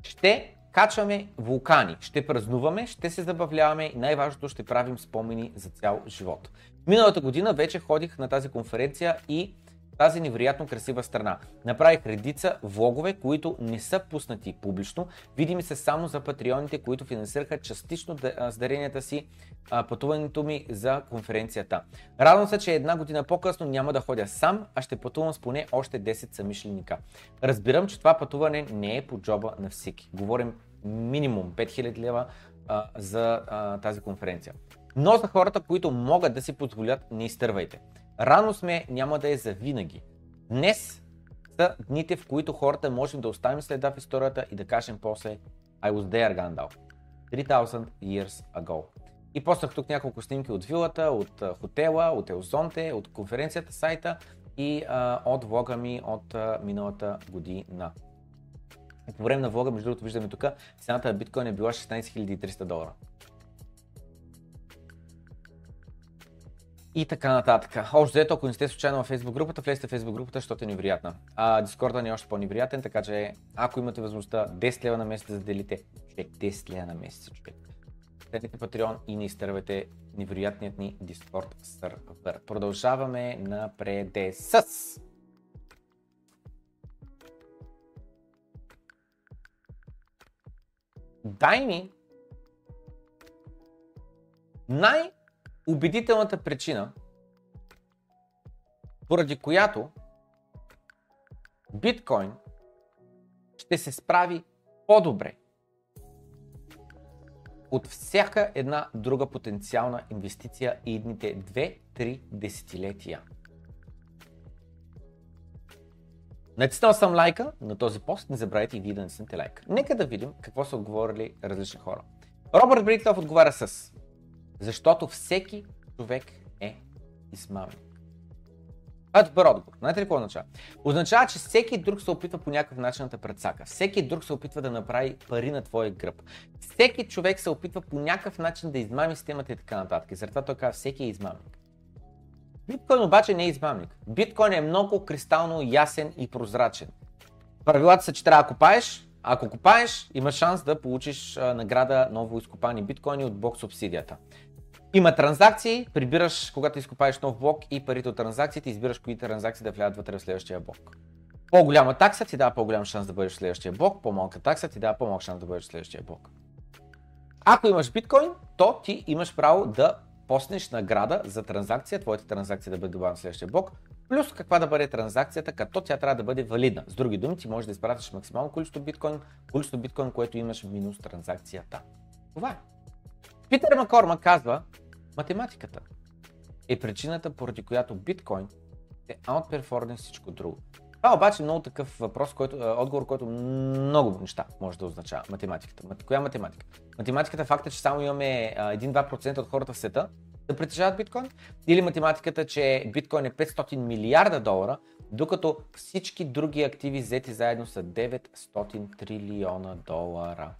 Ще качваме вулкани, ще празнуваме, ще се забавляваме и най-важното ще правим спомени за цял живот. Миналата година вече ходих на тази конференция и тази невероятно красива страна. Направих редица влогове, които не са пуснати публично. Видими се само за патреоните, които финансираха частично с даренията си пътуването ми за конференцията. Радвам се, че една година по-късно няма да ходя сам, а ще пътувам с поне още 10 самишленика. Разбирам, че това пътуване не е по джоба на всеки. Говорим минимум 5000 лева а, за а, тази конференция. Но за хората, които могат да си позволят, не изтървайте. Рано сме, няма да е за винаги. Днес са дните, в които хората можем да оставим следа в историята и да кажем после I was there, Gandalf. 3000 years ago. И постах тук няколко снимки от вилата, от хотела, от Елзонте, от конференцията сайта и а, от влога ми от а, миналата година. По време на влога, между другото, виждаме тук, цената на биткоин е била 16 300 долара. И така нататък. Общо взето, ако не сте случайно в Facebook групата, влезте в Facebook групата, защото е невероятна. А Дискорда ни е още по-невероятен, така че ако имате възможността 10 лева на месец да делите, човек 10 лева на месец, човек. Станете Patreon и не изтървете невероятният ни Discord сервер. Продължаваме напред с Дай ми най- убедителната причина, поради която биткоин ще се справи по-добре от всяка една друга потенциална инвестиция и едните 2-3 десетилетия. Натиснал съм лайка на този пост, не забравяйте и вие да натиснете лайка. Нека да видим какво са отговорили различни хора. Робърт Бритлов отговаря с защото всеки човек е измамник. Това е добър отговор. Знаете ли какво означава? Означава, че всеки друг се опитва по някакъв начин да те предсака. Всеки друг се опитва да направи пари на твоя гръб. Всеки човек се опитва по някакъв начин да измами системата и така нататък. И затова той казва, всеки е измамник. Биткоин обаче не е измамник. Биткоин е много кристално ясен и прозрачен. Правилата са, че трябва да купаеш, ако купаеш, имаш шанс да получиш награда ново изкопани биткоини от блок субсидията. Има транзакции, прибираш, когато изкопаеш нов блок и парите от транзакциите, избираш кои транзакции да влядат вътре в следващия блок. По-голяма такса ти дава по-голям шанс да бъдеш в следващия блок, по-малка такса ти дава по-малък шанс да бъдеш в следващия блок. Ако имаш биткоин, то ти имаш право да поснеш награда за транзакция, твоята транзакция да бъде добавена в следващия блок, плюс каква да бъде транзакцията, като тя трябва да бъде валидна. С други думи, ти можеш да изпратиш максимално количество биткоин, количество биткоин, което имаш минус транзакцията. Това е. Питер Макорма казва, математиката е причината, поради която биткоин е outperforming всичко друго. Това обаче е много такъв въпрос, който, отговор, който много неща може да означава. Математиката. Коя математика? Математиката е, че само имаме 1-2% от хората в света да притежават биткоин. Или математиката, че биткоин е 500 милиарда долара, докато всички други активи взети заедно са 900 трилиона долара.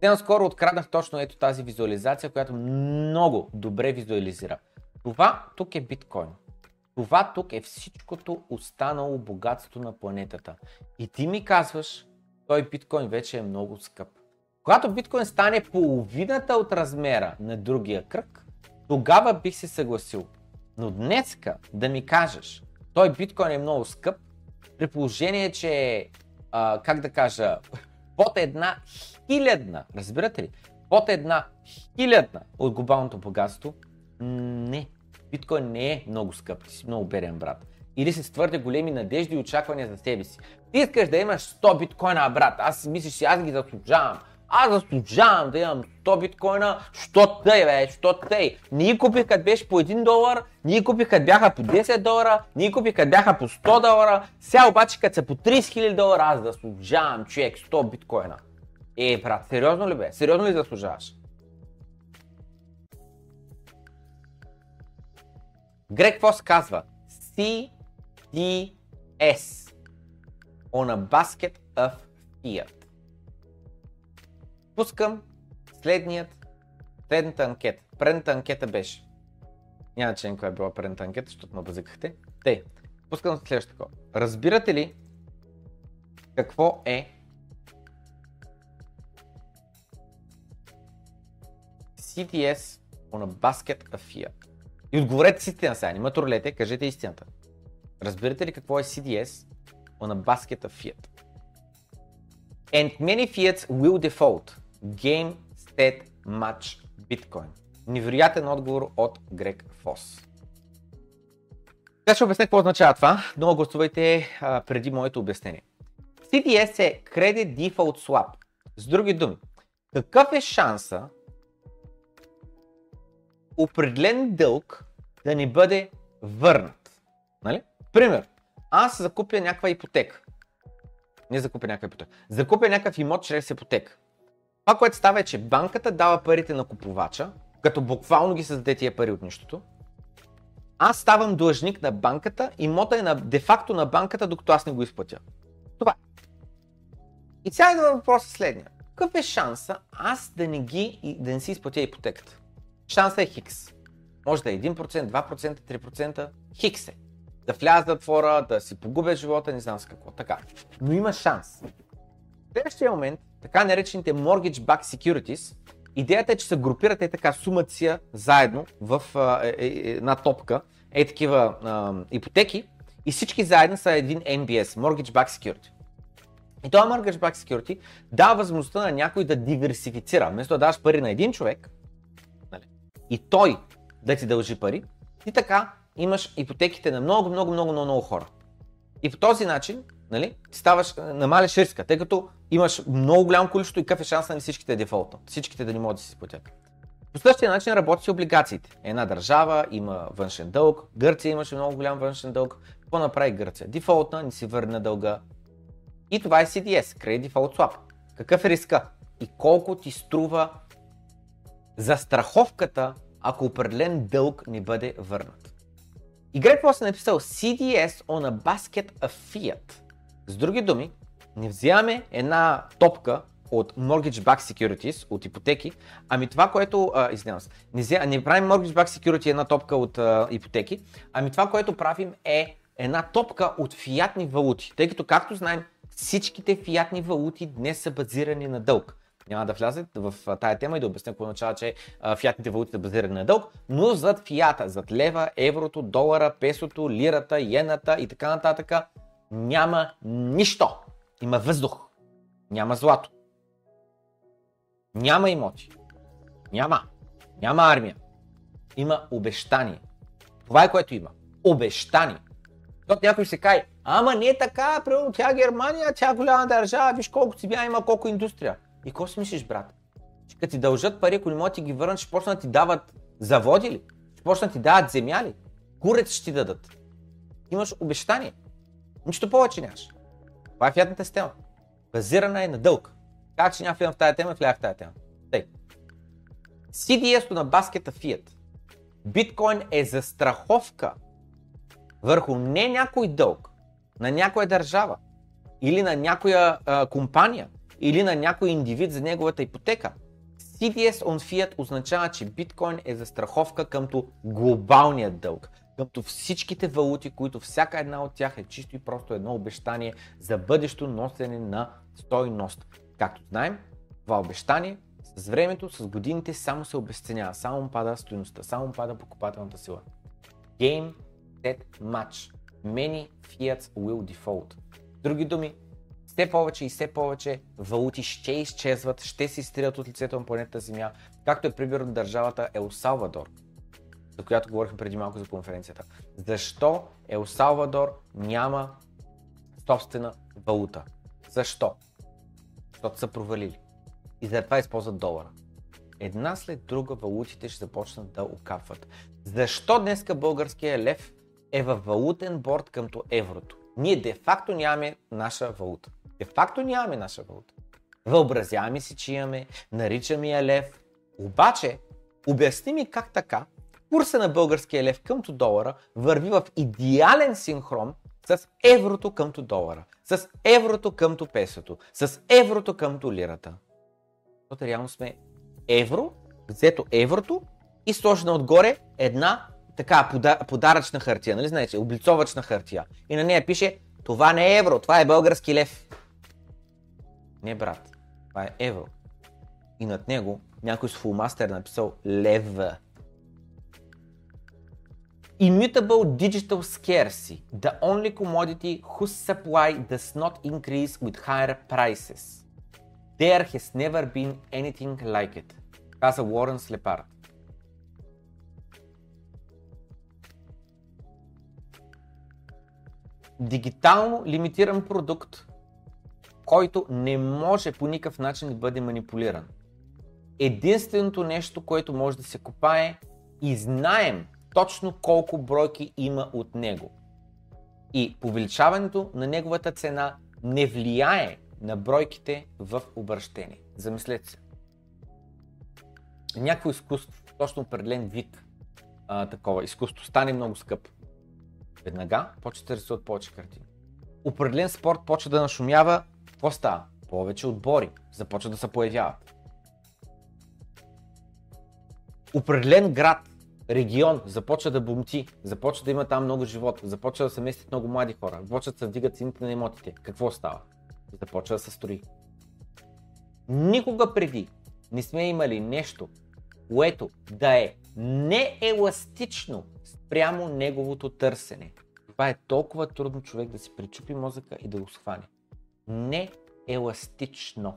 Те наскоро откраднах точно ето тази визуализация, която много добре визуализира. Това тук е биткоин. Това тук е всичкото останало богатство на планетата. И ти ми казваш, той биткоин вече е много скъп. Когато биткоин стане половината от размера на другия кръг, тогава бих се съгласил. Но днеска да ми кажеш, той биткоин е много скъп, при положение, че, а, как да кажа, под една хилядна, разбирате ли? Под една хилядна от глобалното богатство, не. Биткоин не е много скъп, ти си много беден брат. или с твърде големи надежди и очаквания за себе си. Ти искаш да имаш 100 биткоина, брат. Аз мислиш си, аз ги заслужавам. Аз заслужавам да имам 100 биткоина, що тъй, бе, що тъй. Ние купих като беше по 1 долар, ние купих като бяха по 10 долара, ние купих като бяха по 100 долара, сега обаче като са по 30 000 долара, аз заслужавам човек 100 биткоина. Е, брат, сериозно ли бе? Сериозно ли заслужаваш? Грег Фос казва CDS on a basket of fiat. Пускам следният, следната анкета. Предната анкета беше. Няма че коя е била предната анкета, защото ме базикахте. Тей, пускам следващото такова. Разбирате ли какво е CTS on a basket fiat? И отговорете си истина сега, не тролете, кажете истината. Разбирате ли какво е CDS on a basket of fiat? And many fiats will default. Game State Match Bitcoin. Невероятен отговор от Грег Фос. Сега ще обясня какво означава това. Много гласувайте а, преди моето обяснение. CDS е Credit Default Swap. С други думи, какъв е шанса определен дълг да ни бъде върнат? Нали? Пример, аз закупя някаква ипотека. Не закупя някаква ипотека. Закупя някакъв имот чрез ипотека. Това, което става е, че банката дава парите на купувача, като буквално ги създаде тия пари от нищото. Аз ставам длъжник на банката, имота е на, де-факто на банката, докато аз не го изплатя. Това е. И сега идва въпроса следния. Какъв е шанса аз да не, ги, да не си изплатя ипотеката? Шанса е хикс. Може да е 1%, 2%, 3%. Хикс е. Да вляза в да си погубя живота, не знам с какво. Така. Но има шанс. В следващия момент така наречените Mortgage Back Securities. Идеята е, че се групират е така сумация заедно в е, е, е, една топка, е такива е, ипотеки и всички заедно са един MBS, Mortgage Back Security. И този Mortgage Back Security дава възможността на някой да диверсифицира. Вместо да даваш пари на един човек нали, и той да ти дължи пари, ти така имаш ипотеките на много, много, много, много, много хора. И по този начин нали, ти ставаш, намаляш риска, тъй като имаш много голямо количество и какъв е шанс на всичките дефолта, всичките да не могат да си изплатят. По същия начин работят и облигациите. Една държава има външен дълг, Гърция имаше много голям външен дълг. Какво направи Гърция? Дефолтна, не си върне дълга. И това е CDS, Credit Default Swap. Какъв е риска? И колко ти струва за страховката, ако определен дълг не бъде върнат. И Грег е написал CDS on a basket of fiat. С други думи, не взимаме една топка от Mortgage Back Securities, от ипотеки, ами това, което, а, извинявам се, не, взя, не правим Mortgage Back Security една топка от а, ипотеки, ами това, което правим е една топка от фиатни валути, тъй като, както знаем, всичките фиатни валути днес са базирани на дълг. Няма да вляза в тая тема и да обясня какво означава, че фиатните валути са базирани на дълг, но зад фиата, зад лева, еврото, долара, песото, лирата, йената и така нататък, няма нищо. Има въздух. Няма злато. Няма имоти. Няма. Няма армия. Има обещание. Това е което има. Обещание. Защото някой се каже, ама не е така, примерно тя Германия, тя голяма държава, виж колко си бя, има колко индустрия. И какво си мислиш, брат? Че като ти дължат пари, ако не могат ти ги върнат, ще почнат да ти дават заводи ли? Ще почнат да ти дават земя ли? Курец ще ти дадат. Имаш обещание. Нищо повече нямаш. Това е фиатната система. Базирана е на дълг. Така че няма в тази тема, влях в тази тема. Тъй. CDS-то на баскета Fiat. Биткоин е застраховка върху не някой дълг, на някоя държава или на някоя а, компания или на някой индивид за неговата ипотека. CDS on Fiat означава, че биткоин е застраховка къмто глобалният дълг като всичките валути, които всяка една от тях е чисто и просто едно обещание за бъдещо носене на стойност. Както знаем, това обещание с времето, с годините само се обесценява, само пада стоеността, само пада покупателната сила. Game, set, match. Many fiats will default. Други думи, все повече и все повече валути ще изчезват, ще се изтрят от лицето на планетата Земя, както е примерно държавата Ел Салвадор. За която говорихме преди малко за конференцията. Защо Ел Салвадор няма собствена валута? Защо? Защото са провалили. И затова използват долара. Една след друга валутите ще започнат да окапват. Защо днеска българския лев е във валутен борт къмто еврото? Ние де-факто нямаме наша валута. Де-факто нямаме наша валута. Въобразяваме си, че имаме, наричаме я лев. Обаче, обясни ми как така курса на българския лев къмто долара върви в идеален синхрон с еврото къмто долара, с еврото къмто песото, с еврото къмто лирата. Защото реално сме евро, взето еврото и сложена отгоре една така подаръчна хартия, нали знаете, облицовачна хартия. И на нея пише, това не е евро, това е български лев. Не брат, това е евро. И над него някой с фулмастер е написал лев. Immutable digital scarcity, the only commodity whose supply does not increase with higher prices. There has never been anything like it, каза Уорън Слепард. Дигитално лимитиран продукт, който не може по никакъв начин да бъде манипулиран. Единственото нещо, което може да се копае и знаем точно колко бройки има от него. И повеличаването на неговата цена не влияе на бройките в обращение. Замислете се. Някакво изкуство, точно определен вид а, такова изкуство, стане много скъп. Веднага почва да рисуват повече картини. Определен спорт почва да нашумява, какво става? Повече отбори започват да се появяват. Определен град, регион започва да бумти, започва да има там много живот, започва да се местят много млади хора, започват да се вдигат цените на имотите. Какво става? Започва да се строи. Никога преди не сме имали нещо, което да е нееластично спрямо неговото търсене. Това е толкова трудно човек да си причупи мозъка и да го схване. Нееластично.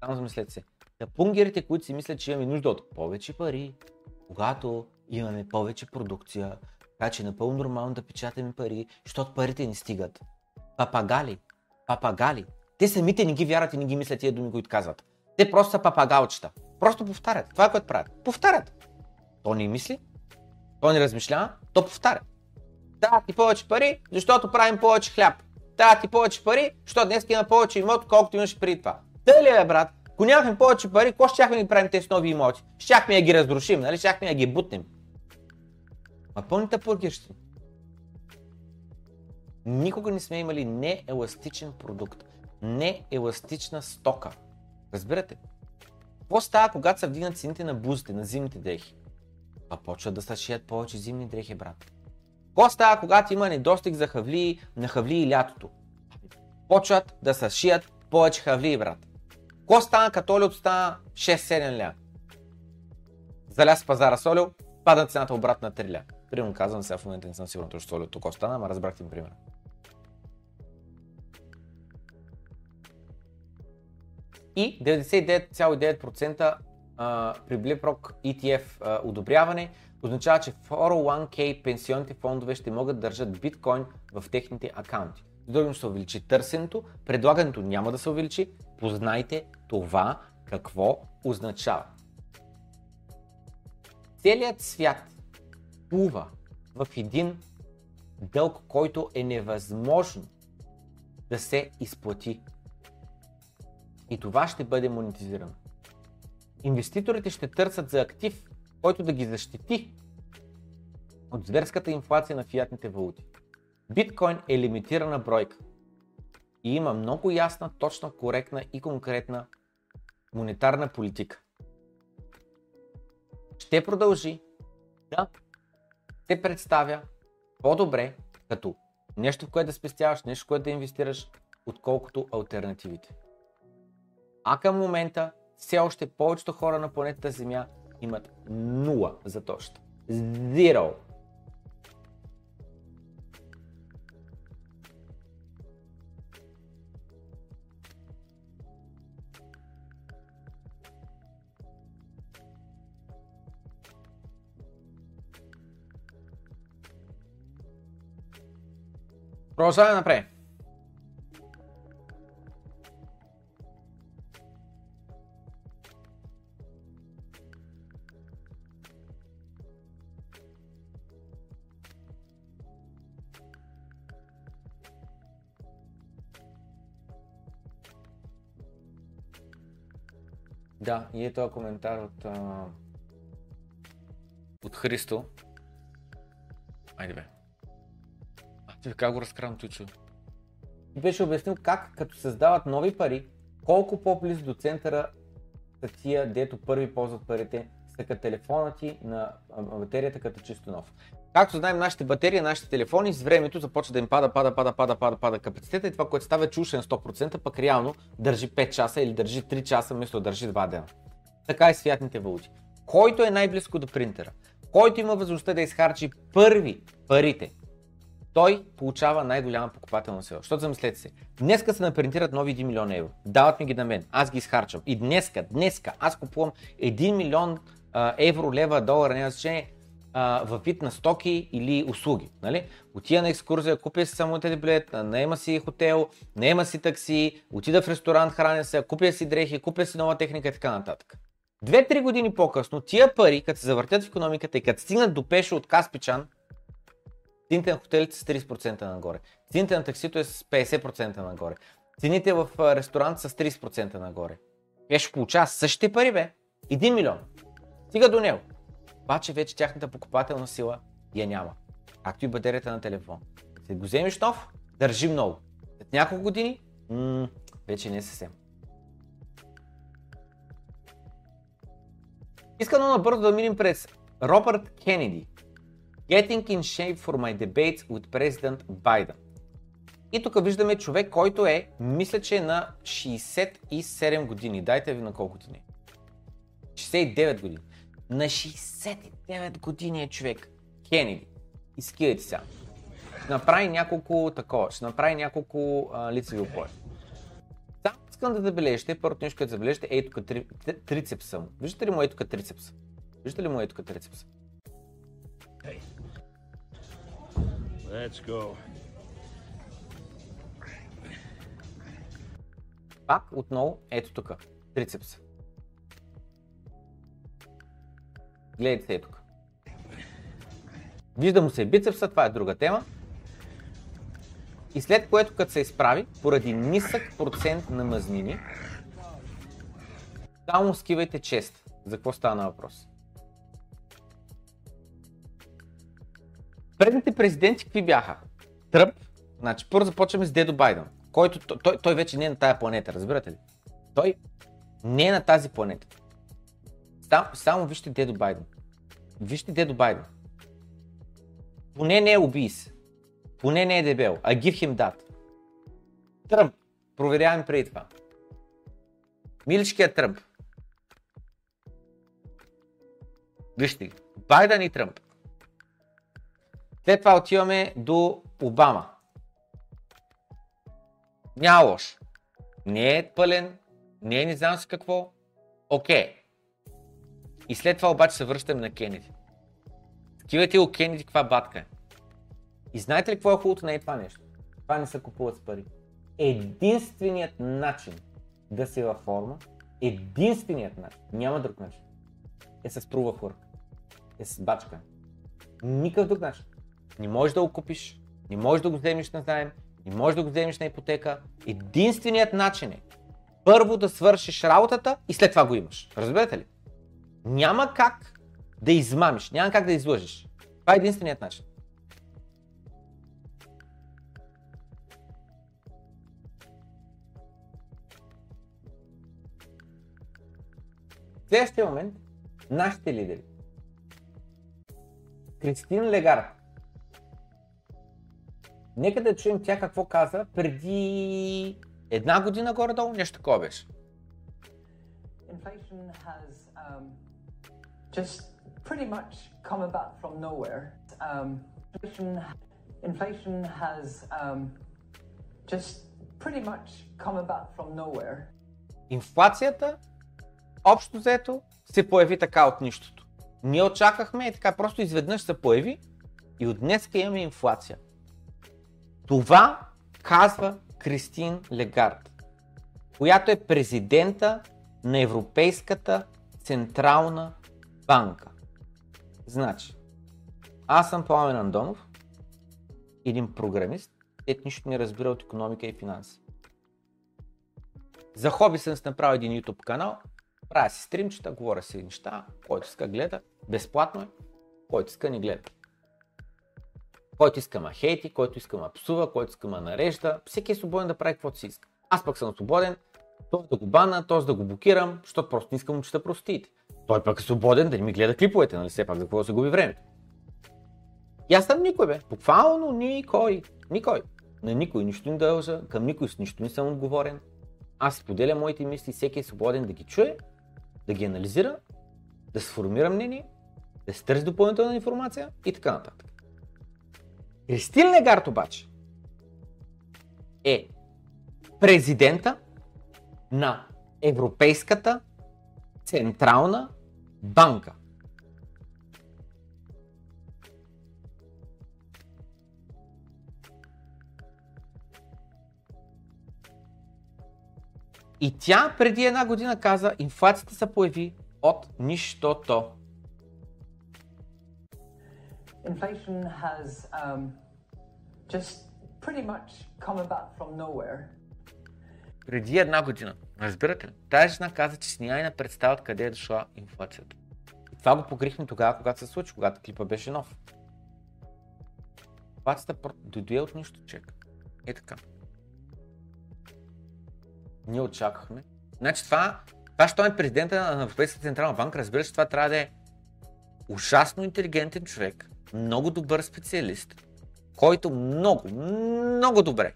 Само замислете се. Да пунгерите, които си мислят, че имаме нужда от повече пари, когато имаме повече продукция, така че напълно нормално да печатаме пари, защото парите ни стигат. Папагали, папагали. Те самите не ги вярват и не ги мислят тия думи, които казват. Те просто са папагалчета. Просто повтарят. Това е което правят. Повтарят. То не мисли, то не размишлява, то повтаря. Да, ти повече пари, защото правим повече хляб. Да, ти повече пари, защото днес има повече имот, колкото имаш преди това. Тъй е, брат? Ако нямахме повече пари, какво щяхме да правим тези нови имоти? Щяхме да ги разрушим, нали? Щяхме да ги бутнем. Ма пълните бургерщини. Никога не сме имали нееластичен продукт, нееластична стока. Разбирате? Какво става, когато се вдигнат цените на бузите, на зимните дрехи? А почват да се шият повече зимни дрехи, брат. Какво става, когато има недостиг за хавли, на хавли и лятото? Почват да се шият повече хавли, брат. Какво стана, като олиото стана 6-7 ля? Заля пазара с олио, пада цената обратно на 3 ля. Примерно казвам сега в момента не съм сигурен точно с олиото колко стана, ама разбрахте ми пример. И 99,9% при BlackRock ETF одобряване означава, че 401k пенсионните фондове ще могат да държат биткоин в техните акаунти. С други ще се увеличи търсенето, предлагането няма да се увеличи. Познайте това какво означава. Целият свят плува в един дълг, който е невъзможно да се изплати. И това ще бъде монетизирано. Инвеститорите ще търсят за актив, който да ги защити от зверската инфлация на фиатните валути. Биткоин е лимитирана бройка и има много ясна, точна, коректна и конкретна монетарна политика. Ще продължи да се представя по-добре като нещо, в което да спестяваш, нещо, в което да инвестираш, отколкото альтернативите. А към момента все още повечето хора на планетата Земя имат нула за точно. Zero. Продължаваме напред. Да, и е този коментар от, а... от Христо. Айде бе. Ти как го разкарам Тучо? Беше обяснил как като създават нови пари, колко по-близо до центъра са тия, дето първи ползват парите, като телефона ти на батерията като чисто нов. Както знаем, нашите батерии, нашите телефони с времето започва да им пада, пада, пада, пада, пада, пада капацитета и това, което става е чушен 100%, пък реално държи 5 часа или държи 3 часа, вместо да държи 2 дена. Така и с фиатните валути. Който е най-близко до принтера, който има възможността да изхарчи първи парите, той получава най-голяма покупателна сила. Защото замислете се, днеска се напринтират нови 1 милион евро. Дават ми ги на мен, аз ги изхарчам. И днеска, днеска аз купувам 1 милион а, евро, лева, долара, няма значение, в вид на стоки или услуги. Нали? Отида на екскурзия, купя си самолетен билет, наема си хотел, наема си такси, отида в ресторант, храня се, купя си дрехи, купя си нова техника и така нататък. Две-три години по-късно, тия пари, като се завъртят в економиката и като стигнат до пеше от Каспичан, цените на хотелите са 30% нагоре. Цените на таксито е с 50% нагоре. Цените в ресторант са с 30% нагоре. Вие ще получава същите пари, бе. 1 милион. Стига до него. Обаче вече тяхната покупателна сила я няма. Както и батерията на телефон. След го вземеш нов, държи много. След няколко години, м- вече не е съвсем. Искам набързо да минем през Робърт Кенеди. Getting in shape for my debates with President Biden. И тук виждаме човек, който е, мисля, че е на 67 години. Дайте ви на колко години. 69 години. На 69 години е човек. Кенеди. Изкидайте сега. Ще направи няколко такова, ще направи няколко лицеви опори. Само искам да забележите, първото нещо, което забележите е тук три, трицепса му. Виждате ли му е тук трицепса? Виждате ли му е тук трицепса? Let's go. Пак отново ето тук. Трицепса. Гледайте се тук. Вижда му се бицепса, това е друга тема. И след което като се изправи, поради нисък процент на мазнини, само скивайте чест. За какво става на въпрос? Предните президенти какви бяха? Тръп, значи първо започваме с Дедо Байден, който той, той вече не е на тая планета, разбирате ли? Той не е на тази планета. Сам, само вижте Дедо Байден. Вижте Дедо Байден. Поне не е убийс. Поне не е дебел. А give him that. Тръмп. Проверяваме преди това. Миличкият Тръмп. Вижте. Байден и Тръмп. След това отиваме до Обама. Няма лош. Не е пълен, не е не знам с какво. Окей. И след това обаче се връщаме на Кенеди. Скивайте у Кенеди каква батка е. И знаете ли какво е хубавото на е това нещо? Това не се купува с пари. Единственият начин да си във форма, единственият начин, няма друг начин, е с прува хурк. Е с бачка. Никакъв друг начин. Не можеш да го купиш, не можеш да го вземеш на заем, не можеш да го вземеш на ипотека. Единственият начин е първо да свършиш работата и след това го имаш. Разбирате ли? Няма как да измамиш, няма как да излъжеш. Това е единственият начин. следващия момент, нашите лидери. Кристин Легард. Нека да чуем тя какво каза преди една година горе-долу, нещо такова беше. Inflation has um, just pretty much come about from nowhere. Um, inflation, inflation has um, just pretty much come about from nowhere. Инфлацията общо взето се появи така от нищото. Ние очаквахме и така просто изведнъж се появи и от днес имаме инфлация. Това казва Кристин Легард, която е президента на Европейската централна банка. Значи, аз съм Пламен Андонов, един програмист, ет нищо не разбира от економика и финанси. За хоби съм си направил един YouTube канал, правя си стримчета, говоря си неща, който иска гледа, безплатно е, който иска ни гледа. Който иска ма хейти, който иска ма псува, който иска ма нарежда, всеки е свободен да прави каквото си иска. Аз пък съм свободен, той да го бана, т.е. да го блокирам, защото просто не искам да чета простите. Той пък е свободен да не ми гледа клиповете, нали все пак за какво се губи времето. И аз съм никой, бе. Буквално никой. Никой. На никой нищо не дължа, към никой с нищо не съм отговорен. Аз споделям моите мисли, всеки е свободен да ги чуе, да ги анализира, да сформира мнение, да се търси допълнителна информация и така нататък. Кристин Легард обаче е президента на Европейската централна банка. И тя преди една година каза, инфлацията се появи от нищото. Inflation has um, just pretty much come about from nowhere. Преди една година. Разбирате ли? Тази жена каза, че си няма представя откъде е дошла инфлацията. И това го покрихме тогава, когато се случи, когато клипа беше нов. Инфлацията дойде от нищо, чек. Е така. Ние очаквахме. Значи това, това що е президента на Европейската централна банка, разбира се, това трябва да е ужасно интелигентен човек, много добър специалист, който много, много добре.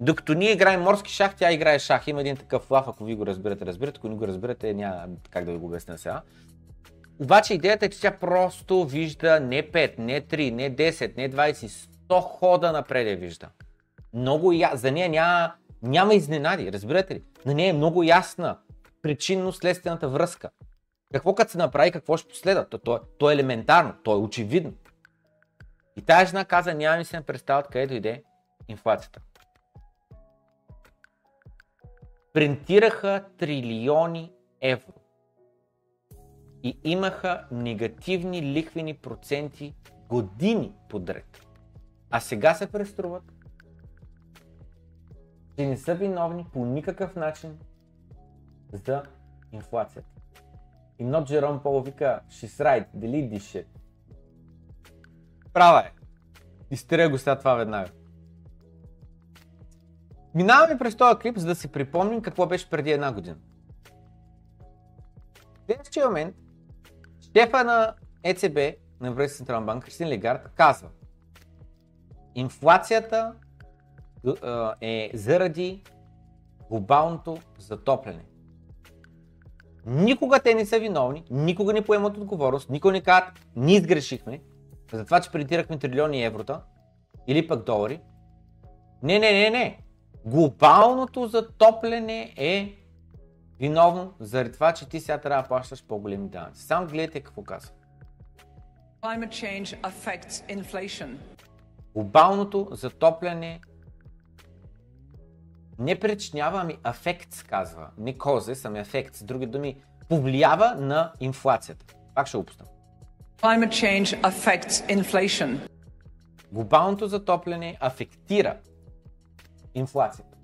Докато ние играем морски шах, тя играе шах. Има един такъв лав, ако ви го разбирате, разбирате. Ако не го разбирате, няма как да ви го обясня сега. Обаче идеята е, че тя просто вижда не 5, не 3, не 10, не 20, 100 хода напред я вижда. Много я... За нея няма, няма изненади, разбирате ли? На нея е много ясна причинно-следствената връзка. Какво като се направи, какво ще последва? То, то, то е елементарно, то е очевидно. И тази жена каза, няма ми се не представят къде дойде инфлацията. Принтираха трилиони евро и имаха негативни лихвени проценти години подред. А сега се преструват, че не са виновни по никакъв начин за инфлацията. И not Jerome Paul вика, she's right, delete this shit. Права е. Изтиря го сега това веднага. Минаваме през този клип, за да си припомним какво беше преди една година. В следващия момент, шефа на ЕЦБ, на Европейската централна банка, Кристин Легард, казва Инфлацията е заради глобалното затопляне. Никога те не са виновни, никога не поемат отговорност, никога не казват, ние изгрешихме, за това, че принтирахме трилиони еврота или пък долари. Не, не, не, не. Глобалното затопляне е виновно заради това, че ти сега трябва да плащаш по-големи данъци. Само гледайте какво казва. Глобалното затопляне не причинява, ами афект, казва. Не козе, ами афект. С други думи, повлиява на инфлацията. Пак ще опусна. Climate change affects inflation. Глобалното затопляне афектира инфлацията.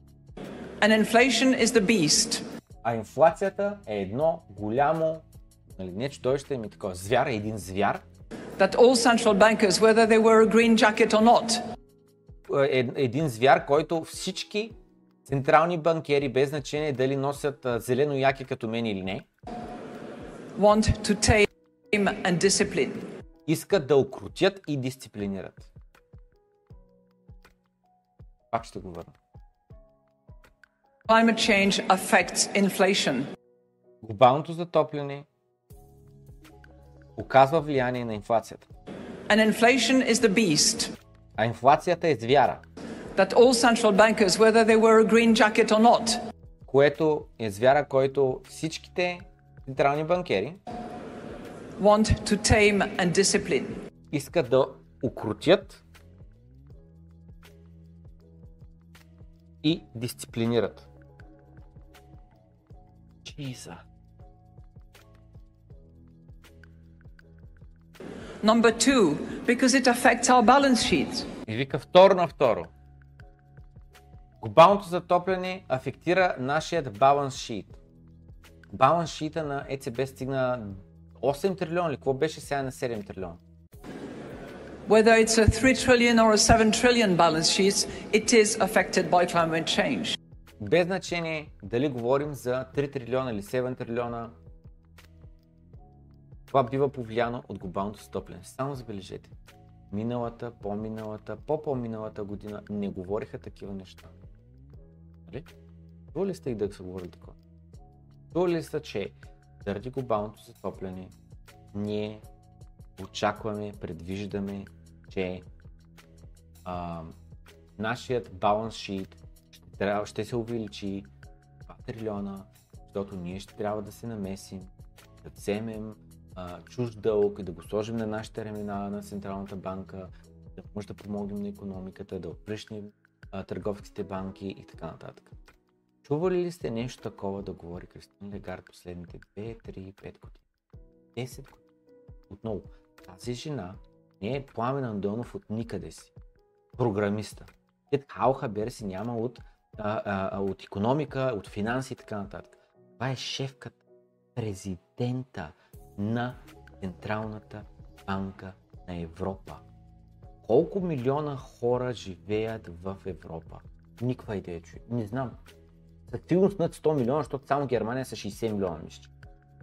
And inflation is the beast. А инфлацията е едно голямо, нали, не чудовище, ми такова, звяр, е един звяр, That all central bankers, whether they wear a green jacket or not, е, един звяр, който всички централни банкери, без значение дали носят зелено яки като мен или не, искат да окрутят и дисциплинират. Пак ще го върна. Climate change affects inflation. Глобалното затопляне оказва влияние на инфлацията. And inflation is the beast А инфлацията е звяра, that all central bankers, whether they wear a green jacket or not, което е звяра, който всичките централни банкери want to tame and discipline. искат да укрутят и дисциплинират. Jesus. Number two, because it affects our balance sheet. И вика второ на второ. Глобалното затопляне афектира нашият баланс шит. Баланс шита на ЕЦБ стигна 8 трилиона или какво беше сега на 7 трилиона? Whether it's a 3 trillion or a 7 trillion balance sheet, it is affected by climate change. Без значение дали говорим за 3 трилиона или 7 трилиона, това бива повлияно от глобалното затопляне. Само забележете. Миналата, по-миналата, по-по-миналата година не говориха такива неща. Нали? Чували сте и да са говорили такова? Чували сте, че заради глобалното затопляне ние очакваме, предвиждаме, че а, нашият баланс шит ще, се увеличи 2 трилиона, защото ние ще трябва да се намесим, да вземем а, чужд дълг и да го сложим на нашите ремена на Централната банка, да може да помогнем на економиката, да опръщнем търговските банки и така нататък. Чували ли сте нещо такова да говори Кристин Легард последните 2, 3, 5 години? 10 години. Отново, тази жена не е Пламен Андонов от никъде си. Програмиста. Тет Хаухабер си няма от, а, а, от економика, от финанси и така нататък. Това е шефката, президента на Централната банка на Европа. Колко милиона хора живеят в Европа? Никаква идея, човек. Не знам. Със сигурност над 100 милиона, защото само Германия са 60 милиона, мисля.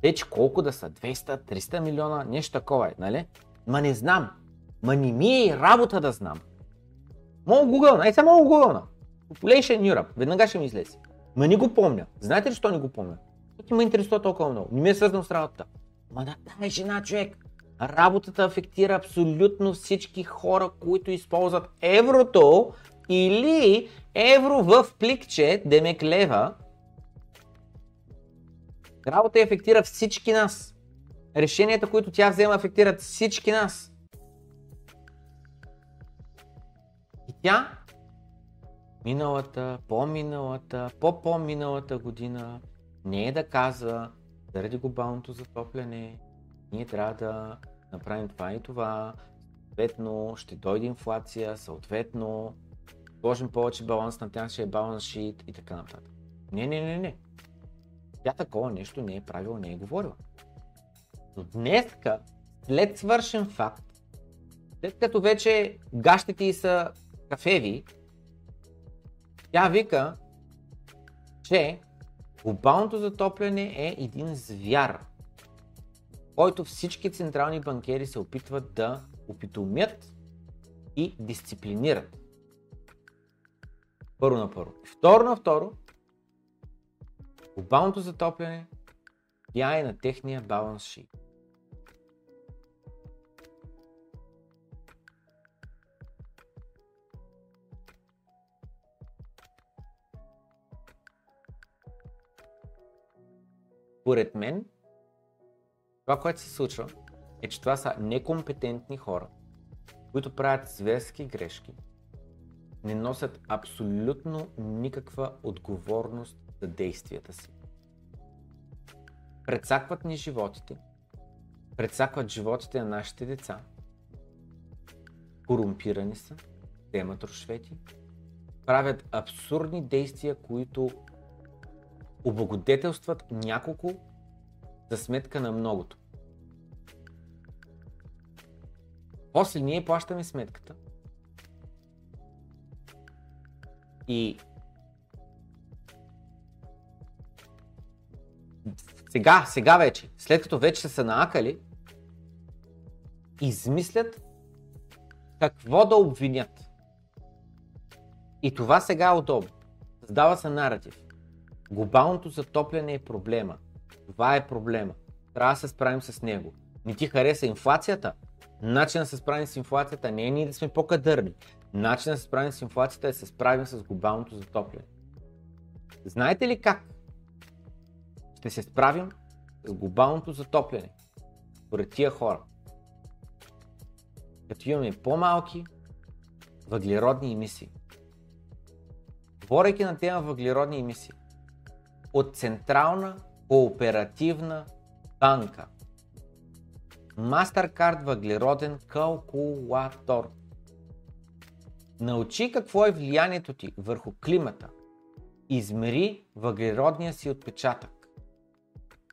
Те, че колко да са? 200, 300 милиона? Нещо такова е, нали? Ма не знам. Ма не ми е и работа да знам. Мога Google, мога Google. Population Europe. Веднага ще ми излезе. Ма не го помня. Знаете ли, що не го помня? Ти ме интересува толкова много. Не ми е свързано с работата. Ма да, тази жена, човек. Работата афектира абсолютно всички хора, които използват еврото или евро в пликче, демек лева. Работа афектира всички нас. Решенията, които тя взема, афектират всички нас. И тя миналата, по-миналата, по-по-миналата година не е да казва, заради глобалното затопляне, ние трябва да направим това и това, съответно ще дойде инфлация, съответно сложим повече баланс на нашия баланс шит и така нататък. Не, не, не, не. Тя такова нещо не е правила, не е говорила. Но днеска, след свършен факт, след като вече гащите й са кафеви, тя вика, че глобалното затопляне е един звяр, който всички централни банкери се опитват да опитомят и дисциплинират. Първо на първо. Второ на второ, глобалното затопляне влияе на техния баланс шит. Поред мен, това, което се случва, е, че това са некомпетентни хора, които правят зверски грешки, не носят абсолютно никаква отговорност за действията си. Предсакват ни животите, предсакват животите на нашите деца, корумпирани са, темат рушвети, правят абсурдни действия, които облагодетелстват няколко за сметка на многото. После ние плащаме сметката. И сега, сега вече, след като вече са се наакали, измислят какво да обвинят. И това сега е удобно. Създава се наратив. Глобалното затопляне е проблема. Това е проблема. Трябва да се справим с него. Не ти хареса инфлацията? Начин да се справим с инфлацията не е ние да сме по-кадърни. Начин да се справим с инфлацията е да се справим с глобалното затопляне. Знаете ли как ще се справим с глобалното затопляне? Според тия хора. Като имаме по-малки въглеродни емисии. говорейки на тема въглеродни емисии, от Централна кооперативна банка. Mastercard въглероден калкулатор. Научи какво е влиянието ти върху климата. Измери въглеродния си отпечатък.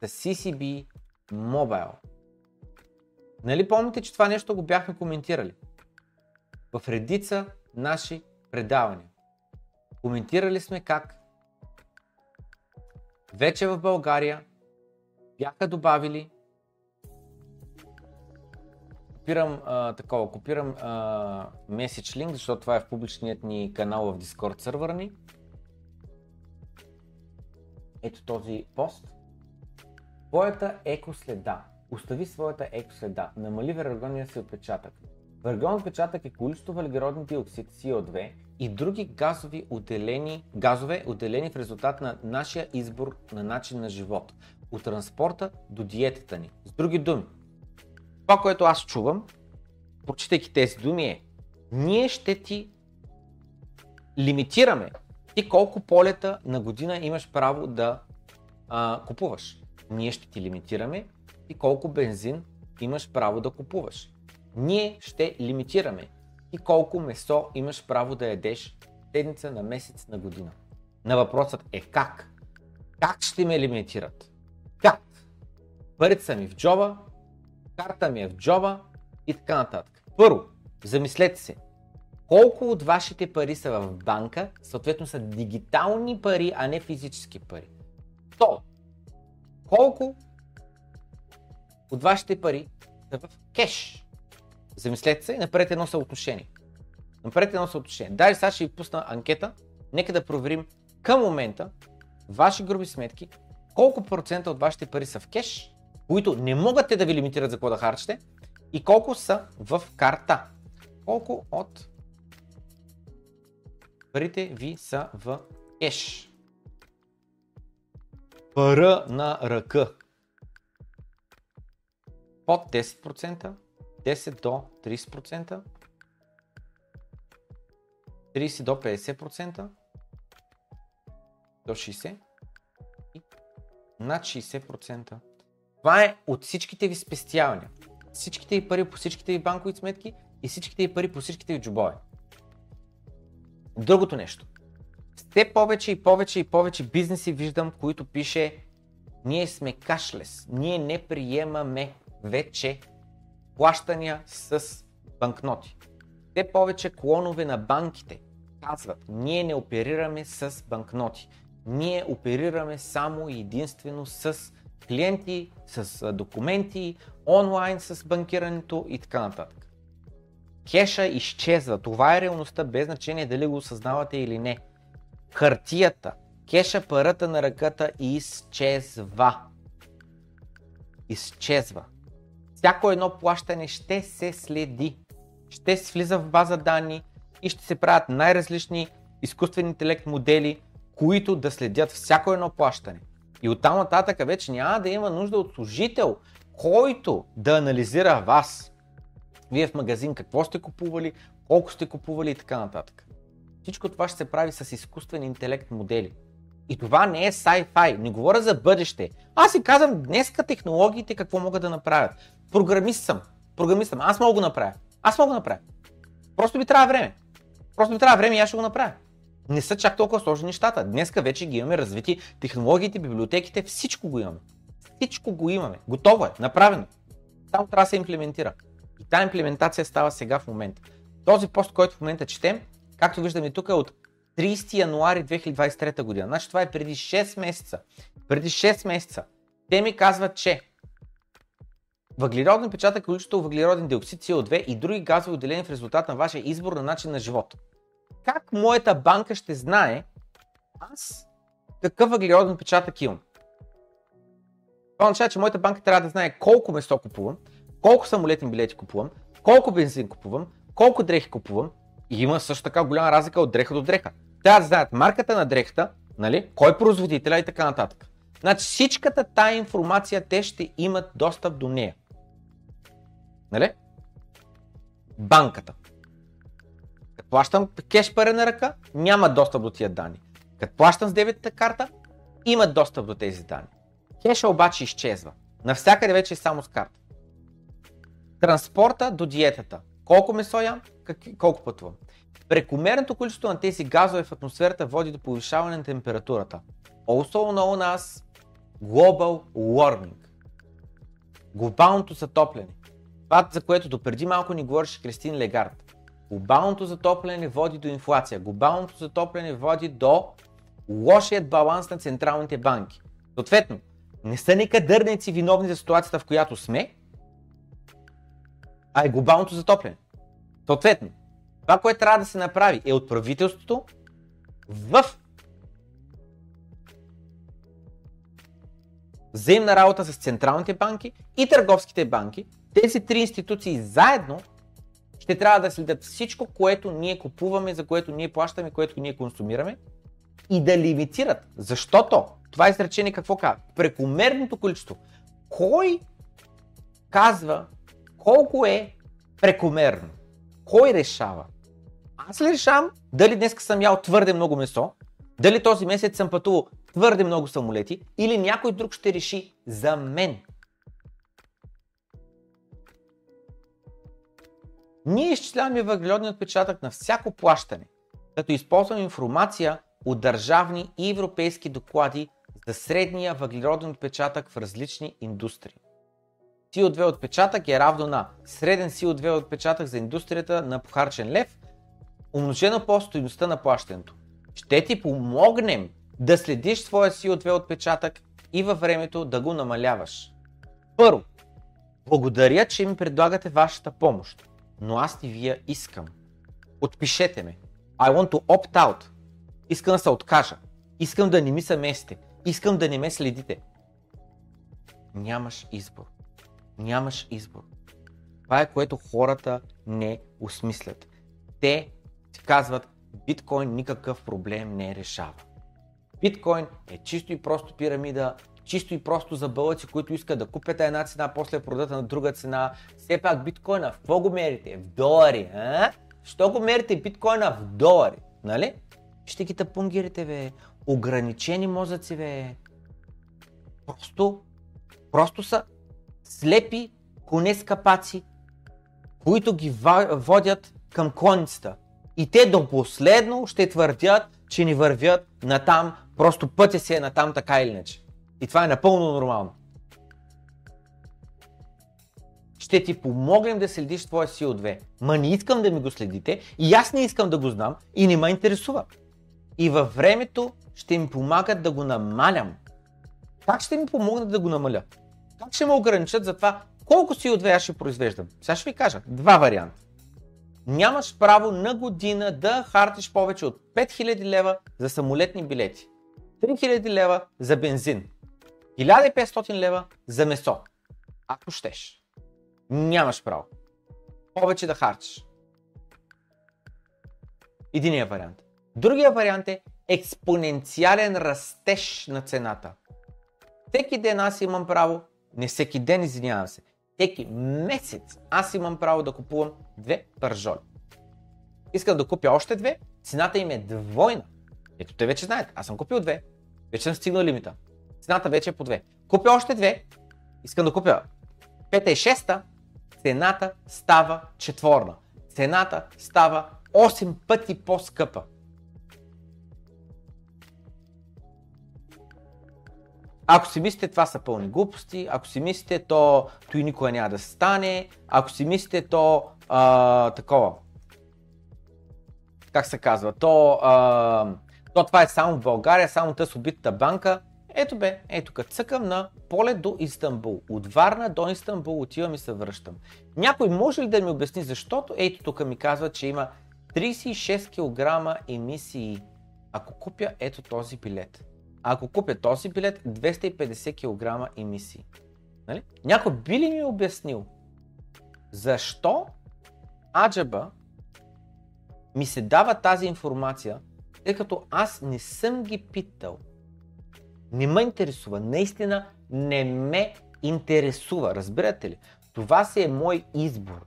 The CCB Mobile. Нали помните, че това нещо го бяхме коментирали? В редица наши предавания. Коментирали сме как вече в България бяха добавили копирам а, такова, копирам а, message link, защото това е в публичният ни канал в Discord сървъра ни. Ето този пост. Твоята екоследа. Остави своята екоследа. Намали въглеродния си отпечатък. Въглероден отпечатък е количество въглероден диоксид CO2 и други газови отделени, газове, отделени в резултат на нашия избор на начин на живот. От транспорта до диетата ни. С други думи, това, което аз чувам, прочитайки тези думи е, ние ще ти лимитираме ти колко полета на година имаш право да а, купуваш. Ние ще ти лимитираме и колко бензин имаш право да купуваш. Ние ще лимитираме и колко месо имаш право да ядеш седмица, на месец, на година. На въпросът е как? Как ще ме лимитират? Как? Парите са ми в джоба, карта ми е в джоба и така нататък. Първо, замислете се, колко от вашите пари са в банка, съответно са дигитални пари, а не физически пари. То, колко от вашите пари са в кеш? Замислете се и направете едно съотношение. Направете едно съотношение. Даже сега ще ви пусна анкета. Нека да проверим към момента ваши груби сметки, колко процента от вашите пари са в кеш, които не могат те да ви лимитират за какво да харчите и колко са в карта. Колко от парите ви са в кеш. Пара на ръка. Под 10%, 10 до 30%, 30 до 50%, до 60% и над 60%. Това е от всичките ви спестявания. Всичките ви пари по всичките ви банкови сметки и всичките ви пари по всичките ви джобове. Другото нещо. Все повече и повече и повече бизнеси виждам, които пише ние сме кашлес, ние не приемаме вече плащания с банкноти. Те повече клонове на банките казват, ние не оперираме с банкноти. Ние оперираме само и единствено с клиенти, с документи, онлайн с банкирането и така нататък. Кеша изчезва. Това е реалността, без значение дали го осъзнавате или не. Хартията, кеша парата на ръката изчезва. Изчезва. Всяко едно плащане ще се следи. Ще се влиза в база данни и ще се правят най-различни изкуствени интелект модели, които да следят всяко едно плащане. И оттам нататък вече няма да има нужда от служител, който да анализира вас. Вие в магазин какво сте купували, колко сте купували и така нататък. Всичко това ще се прави с изкуствен интелект модели. И това не е sci-fi, не говоря за бъдеще. Аз си казвам днеска технологиите какво могат да направят. Програмист съм, програмист съм, аз мога го направя. Аз мога да направя. Просто ми трябва време. Просто ми трябва време и аз ще го направя не са чак толкова сложни нещата. Днеска вече ги имаме развити технологиите, библиотеките, всичко го имаме. Всичко го имаме. Готово е, направено. Само трябва да се имплементира. И тази имплементация става сега в момента. Този пост, който в момента четем, както виждаме тук е от 30 януари 2023 година. Значи това е преди 6 месеца. Преди 6 месеца. Те ми казват, че въглероден печатък, количество въглероден диоксид, CO2 и други газови отделени в резултат на вашия избор на начин на живот как моята банка ще знае аз какъв въглероден печатък имам? Това означава, че моята банка трябва да знае колко месо купувам, колко самолетни билети купувам, колко бензин купувам, колко дрехи купувам и има също така голяма разлика от дреха до дреха. Трябва да знаят марката на дрехата, нали, кой е производителя и така нататък. Значи всичката тая информация те ще имат достъп до нея. Нали? Банката. Като плащам кеш пари на ръка, няма достъп до тия данни. Като плащам с дебитната карта, имат достъп до тези данни. Кеша обаче изчезва. Навсякъде вече е само с карта. Транспорта до диетата. Колко месо ям, колко пътувам. Прекомерното количество на тези газове в атмосферата води до повишаване на температурата. Also known as global warming. Глобалното затопляне. Това, за което допреди малко ни говореше Кристин Легард. Глобалното затопляне води до инфлация. Глобалното затопляне води до лошият баланс на централните банки. Съответно, не са ни кадърници виновни за ситуацията, в която сме, а е глобалното затопляне. Съответно, това, което трябва да се направи е от правителството в взаимна работа с централните банки и търговските банки, тези три институции заедно ще трябва да следят всичко, което ние купуваме, за което ние плащаме, което ние консумираме и да лимитират. Защото това изречение какво казва? Прекомерното количество. Кой казва колко е прекомерно? Кой решава? Аз ли решавам дали днес съм ял твърде много месо, дали този месец съм пътувал твърде много самолети или някой друг ще реши за мен. Ние изчисляваме въглеродния отпечатък на всяко плащане, като използваме информация от държавни и европейски доклади за средния въглероден отпечатък в различни индустрии. CO2 отпечатък е равно на среден CO2 отпечатък за индустрията на похарчен лев, умножено по стоеността на плащането. Ще ти помогнем да следиш своя CO2 отпечатък и във времето да го намаляваш. Първо, благодаря, че ми предлагате вашата помощ, но аз не вия искам. Отпишете ме. I want to opt out. Искам да се откажа. Искам да не ми съместите. Искам да не ме следите. Нямаш избор. Нямаш избор. Това е което хората не осмислят. Те казват, биткоин никакъв проблем не решава. Биткоин е чисто и просто пирамида, чисто и просто за бълъци, които искат да купят една цена, после продадат на друга цена. Все пак биткоина, в какво го мерите? В долари, а? Що го мерите биткоина в долари? Нали? Ще ги тъпунгирите, бе. Ограничени мозъци, бе. Просто, просто са слепи коне скапаци, които ги водят към конницата. И те до последно ще твърдят, че ни вървят натам, просто пътя си е натам така или иначе. И това е напълно нормално. Ще ти помогнем да следиш твоя CO2. Ма не искам да ми го следите и аз не искам да го знам и не ме интересува. И във времето ще ми помагат да го намалям. Как ще ми помогнат да го намаля? Как ще ме ограничат за това колко CO2 аз ще произвеждам? Сега ще ви кажа. Два варианта нямаш право на година да хартиш повече от 5000 лева за самолетни билети, 3000 лева за бензин, 1500 лева за месо. Ако щеш. Нямаш право. Повече да харчиш. Единия вариант. Другия вариант е експоненциален растеж на цената. Всеки ден аз имам право, не всеки ден, извинявам се, всеки месец аз имам право да купувам две пържоли. Искам да купя още две, цената им е двойна. Ето те вече знаете, аз съм купил две, вече съм стигнал лимита. Цената вече е по две. Купя още две, искам да купя пета и шеста, цената става четворна. Цената става 8 пъти по-скъпа. Ако си мислите това са пълни глупости, ако си мислите то, то и никога няма да стане, ако си мислите то а, такова, как се казва, то, а, то това е само в България, само тъс убитата банка, ето бе, ето като цъкам на поле до Истанбул. От Варна до Истанбул отивам и се връщам. Някой може ли да ми обясни защото? Ето тук ми казва, че има 36 кг емисии. Ако купя ето този билет. Ако купя този билет, 250 кг емисии. Нали? Някой би ли ми обяснил защо Аджаба ми се дава тази информация, тъй като аз не съм ги питал. Не ме интересува. Наистина не ме интересува. Разбирате ли? Това си е мой избор.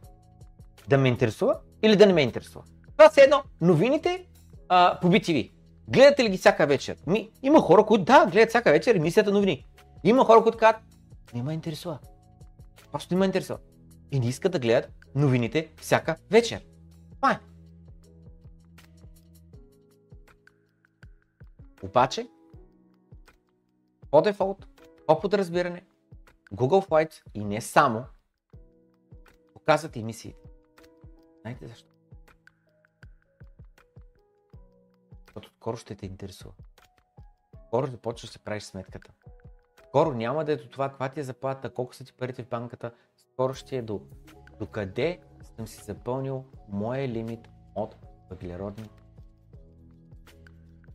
Да ме интересува или да не ме интересува. Това са едно новините а, по BTV. Гледате ли ги всяка вечер? Ми, има хора, които да, гледат всяка вечер емисията новини. Има хора, които казват, не ме интересува. Просто не ме интересува. И не искат да гледат новините всяка вечер. Това е. Обаче, по дефолт, по подразбиране, Google Flights и не само показват емисиите. Знаете защо? Защото скоро ще те интересува. Скоро започваш да се правиш сметката. Скоро няма да е до това каква ти е заплата, колко са ти парите в банката. Скоро ще е до, до къде съм си запълнил моя лимит от въглеродни.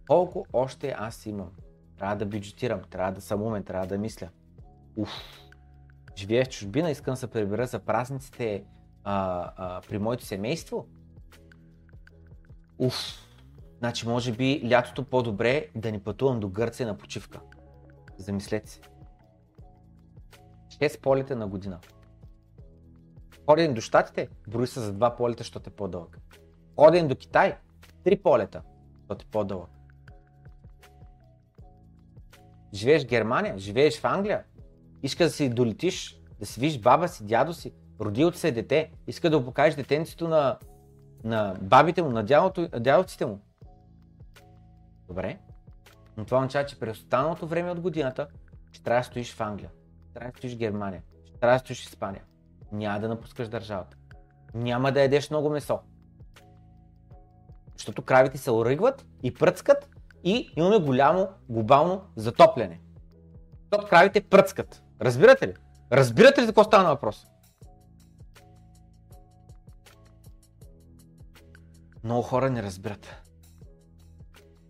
Колко още аз имам? Трябва да бюджетирам, трябва да съм умен, трябва да мисля. Уф. Живея в чужбина, искам да се прибера за празниците а, а, при моето семейство. Уф. Значи, може би лятото по-добре да ни пътувам до Гърция на почивка. Замислете се. 6 полета на година. Ходен до Штатите, брои се за 2 полета, защото е по-дълъг. Ходен до Китай, 3 полета, защото е по-дълъг. Живееш в Германия, живееш в Англия, иска да си долетиш, да си виж баба си, дядо си, родил се дете, иска да покажеш детенцето на, на бабите му, на дядовците му. Добре, но това означава, че през останалото време от годината ще трябва да стоиш в Англия, ще трябва да стоиш в Германия, ще трябва да стоиш в Испания. Няма да напускаш държавата. Няма да ядеш много месо. Защото кравите се оръгват и пръцкат и имаме голямо глобално затопляне. Защото кравите пръцкат. Разбирате ли? Разбирате ли за какво става въпрос? Много хора не разбират.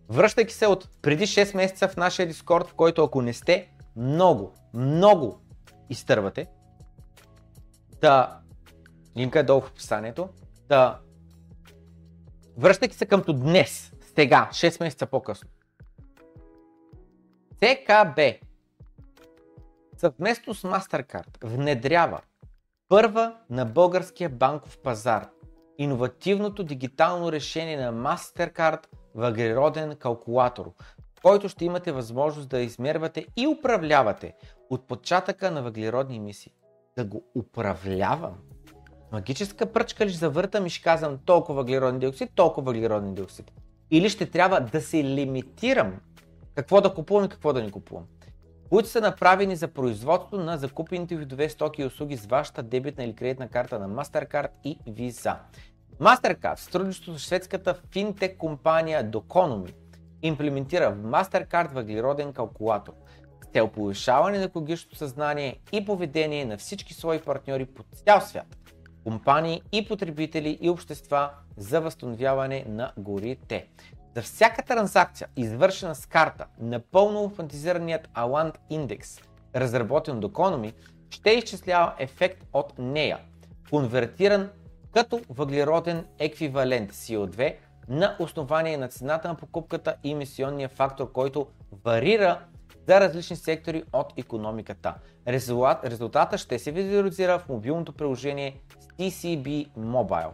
Връщайки се от преди 6 месеца в нашия Дискорд, в който ако не сте много, много изтървате, да, линка е долу в описанието, да, връщайки се къмто днес, сега, 6 месеца по-късно. ЦКБ съвместно с MasterCard внедрява първа на българския банков пазар иновативното дигитално решение на MasterCard въглероден калкулатор, в който ще имате възможност да измервате и управлявате отпечатъка на въглеродни емисии. Да го управлявам. Магическа пръчка ли завъртам и ще казвам толкова въглероден диоксид, толкова въглероден диоксид. Или ще трябва да се лимитирам какво да купувам и какво да не купувам. Които са направени за производство на закупените видове стоки и услуги с вашата дебитна или кредитна карта на MasterCard и Visa. MasterCard, в сътрудничество с шведската финтек компания Doconomy, имплементира в MasterCard въглероден калкулатор с цел повишаване на екологичното съзнание и поведение на всички свои партньори по цял свят, компании и потребители и общества за възстановяване на горите. За всяка транзакция, извършена с карта, напълно автоматизираният Aland Index, разработен от Economy, ще изчислява ефект от нея, конвертиран като въглероден еквивалент CO2 на основание на цената на покупката и емисионния фактор, който варира за различни сектори от економиката. Резултат, резултата ще се визуализира в мобилното приложение TCB Mobile.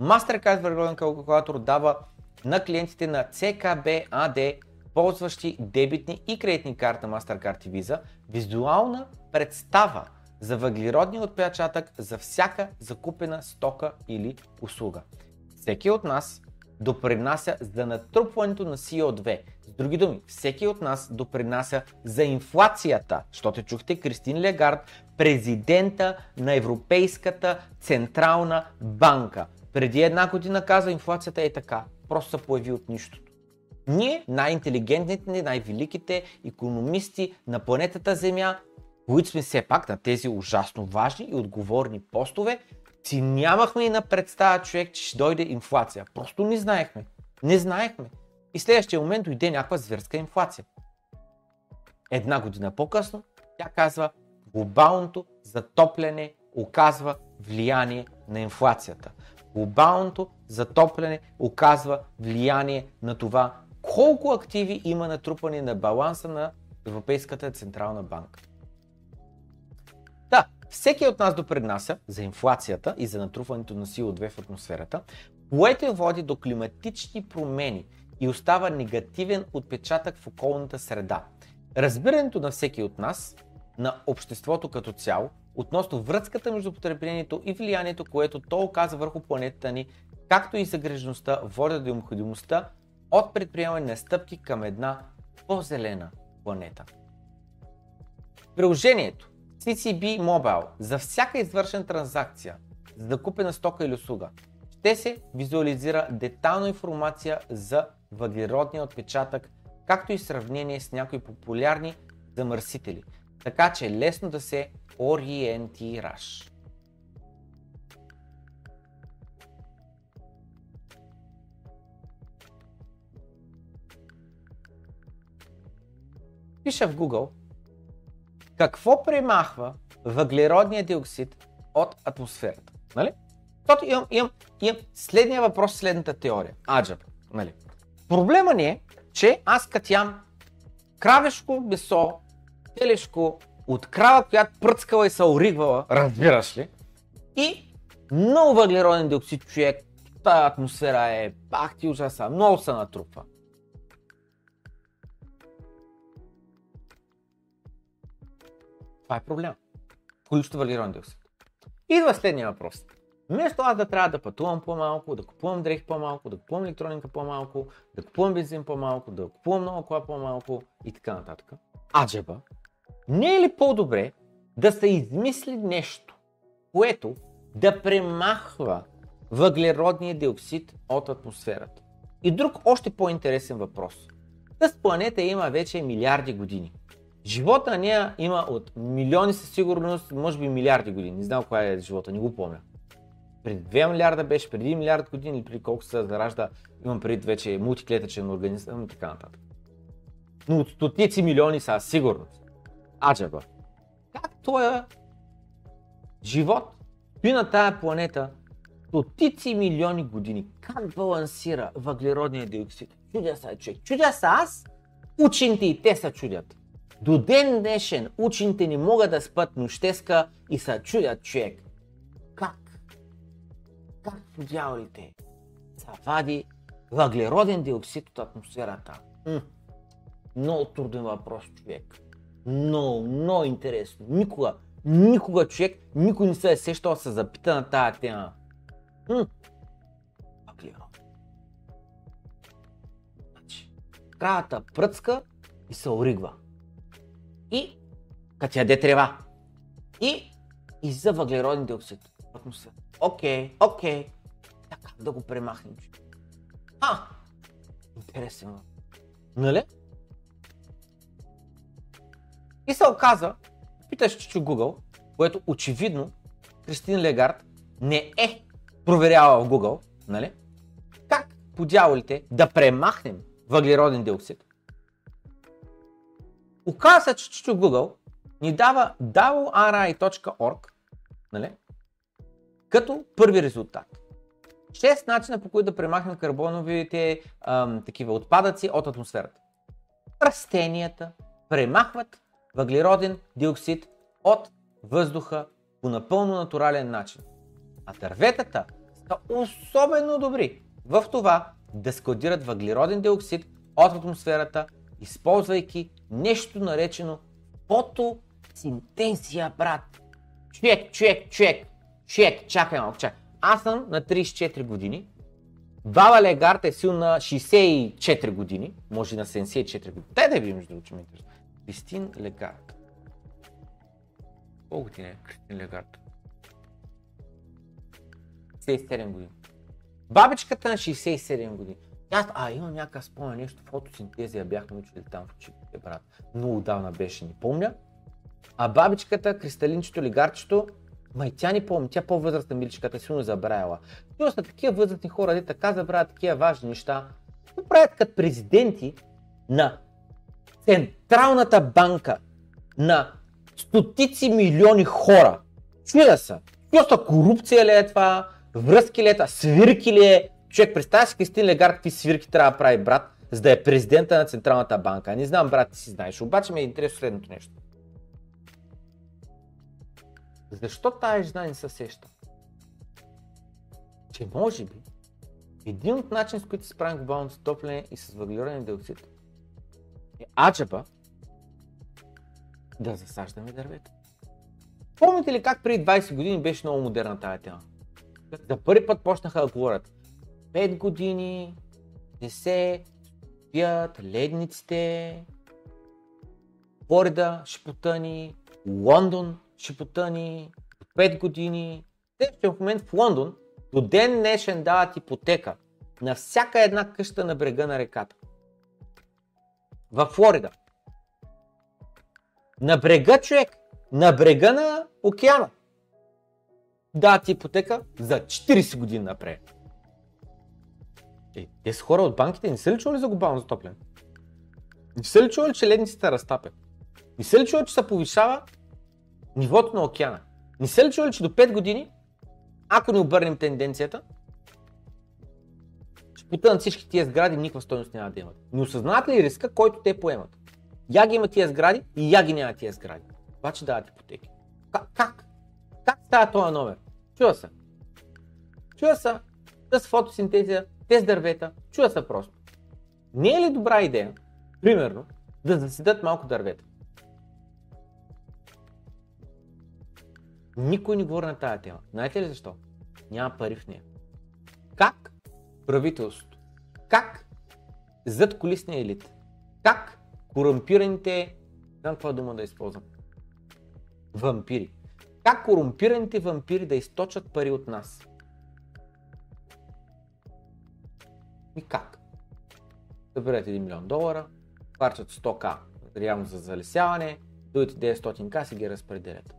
MasterCard въглероден калкулатор дава на клиентите на CKB AD, ползващи дебитни и кредитни карта MasterCard и Visa, визуална представа за въглеродния отпечатък за всяка закупена стока или услуга. Всеки от нас допринася за натрупването на CO2. Други думи, всеки от нас допринася за инфлацията, защото чухте Кристин Легард, президента на Европейската централна банка. Преди една година каза, инфлацията е така, просто се появи от нищото. Ние, най-интелигентните, най-великите економисти на планетата Земя, които сме все пак на тези ужасно важни и отговорни постове, си нямахме и на представа човек, че ще дойде инфлация. Просто не знаехме. Не знаехме. И следващия момент дойде някаква зверска инфлация. Една година по-късно тя казва, глобалното затопляне оказва влияние на инфлацията. Глобалното затопляне оказва влияние на това колко активи има натрупани на баланса на Европейската централна банка. Да, всеки от нас допреднася за инфлацията и за натрупването на CO2 в атмосферата, което води до климатични промени и остава негативен отпечатък в околната среда. Разбирането на всеки от нас, на обществото като цяло, относно връзката между потреблението и влиянието, което то оказва върху планетата ни, както и загрежеността, води до необходимостта от предприемане на стъпки към една по-зелена планета. Приложението CCB Mobile за всяка извършена транзакция за да купена стока или услуга ще се визуализира детална информация за въглеродния отпечатък, както и сравнение с някои популярни замърсители, така че е лесно да се ориентираш. Пиша в Google какво премахва въглеродния диоксид от атмосферата. Нали? Защото имам, имам, имам следния въпрос, следната теория. Аджаб. Нали? Проблема ни е, че аз като ям кравешко месо, телешко, от крава, която пръцкала и се оригвала, разбираш ли? И много въглероден диоксид човек, тази атмосфера е, пах ти ужаса, много се натрупва. Това е проблем. Количество въглероден диоксид. Идва следния въпрос. Вместо аз да трябва да пътувам по-малко, да купувам дрехи по-малко, да купувам електроника по-малко, да купувам бензин по-малко, да купувам много кола по-малко и така нататък. Аджеба, не е ли по-добре да се измисли нещо, което да премахва въглеродния диоксид от атмосферата? И друг още по-интересен въпрос. Тази планета има вече милиарди години. Живота на нея има от милиони със сигурност, може би милиарди години. Не знам коя е живота, не го помня. Преди 2 милиарда беше, преди 1 милиард години или преди колко се заражда, имам преди вече мултиклетъчен организъм и така нататък. Но от стотици милиони са сигурност. Аджаба. Как този живот стои на тая планета стотици милиони години? Как балансира въглеродния диоксид? Чудя са, човек. Чудя са аз, учените и те се чудят. До ден днешен учените не могат да спят нощеска и се чудят човек. Как? Как по дяволите се вади въглероден диоксид от атмосферата? М- много труден въпрос, човек. Много, много интересно. Никога, никога човек, никой не се е сещал да се запита на тая тема. М- въглерод. Значи, кравата пръцка и се оригва и като яде трева. И изза въглероден диоксид атмосферата. Окей, окей. Така да го премахнем. А, интересен. Нали? И се оказа, питаш чичо Google, което очевидно Кристин Легард не е проверяла в Google, нали? Как по дяволите да премахнем въглероден диоксид Оказва се, че чичо Google ни дава wri.org нали? Като първи резултат. Шест начина по които да премахнем карбоновите ам, такива отпадъци от атмосферата. Растенията премахват въглероден диоксид от въздуха по напълно натурален начин. А дърветата са особено добри в това да складират въглероден диоксид от атмосферата използвайки нещо наречено фотосинтезия, брат. Човек, човек, човек, човек, чакай малко, чакай. Аз съм на 34 години, Баба Легард е сил на 64 години, може на 74 години. Дай да видим, между другото, ме интересува. Кристин Легард. Колко години е Кристин Легард? 67 години. Бабичката на 67 години. Аз, а, имам някакъв спомен нещо, фотосинтезия бяхме учили там в училище, брат. Много давна беше, не помня. А бабичката, кристалинчето, лигарчето, май тя не помни, тя по-възрастна миличката, силно забравяла. Но са такива възрастни хора, де така забравят такива важни неща. Какво правят като президенти на Централната банка на стотици милиони хора? Чуя са. Просто корупция ли е това? Връзки ли е това? Свирки ли е? Човек, представя си Кристин Легар какви свирки трябва да прави брат, за да е президента на Централната банка. Не знам, брат, ти си знаеш. Обаче ме е интересно следното нещо. Защо тази жена не се сеща? Че може би Един от начин, с които се справим глобалното затопляне и с въглероден диоксид е аджаба да засаждаме дървета. Помните ли как преди 20 години беше много модерна тази тема? За първи път почнаха да говорят 5 години, не се пият ледниците, Флорида ще потъни, Лондон ще потъни, 5 години. Те в момент в Лондон до ден днешен дават ипотека на всяка една къща на брега на реката. В Флорида. На брега човек, на брега на океана. Дават ипотека за 40 години напред. Е, те са хора от банките, не са ли чували за глобално затопляне? Не са ли чували, че ледниците разтапят? Не са ли чували, че се повишава нивото на океана? Не са ли чували, че до 5 години, ако не обърнем тенденцията, ще потънат всички тия сгради, никаква стоеност няма да имат. Не осъзнават ли риска, който те поемат? Я ги има тия сгради и я ги няма тия сгради. Обаче дават ипотеки. Как? Как, как става този номер? Чува се. Чува се с фотосинтезия, те с дървета, чува се просто. Не е ли добра идея, примерно, да заседат малко дървета? Никой не говори на тази тема. Знаете ли защо? Няма пари в нея. Как правителството, как зад колисния елит, как корумпираните, знам каква дума да използвам, вампири, как корумпираните вампири да източат пари от нас. И как? Съберете 1 милион долара, харчат 100к реално за залесяване, дойдете 900к си ги разпределят.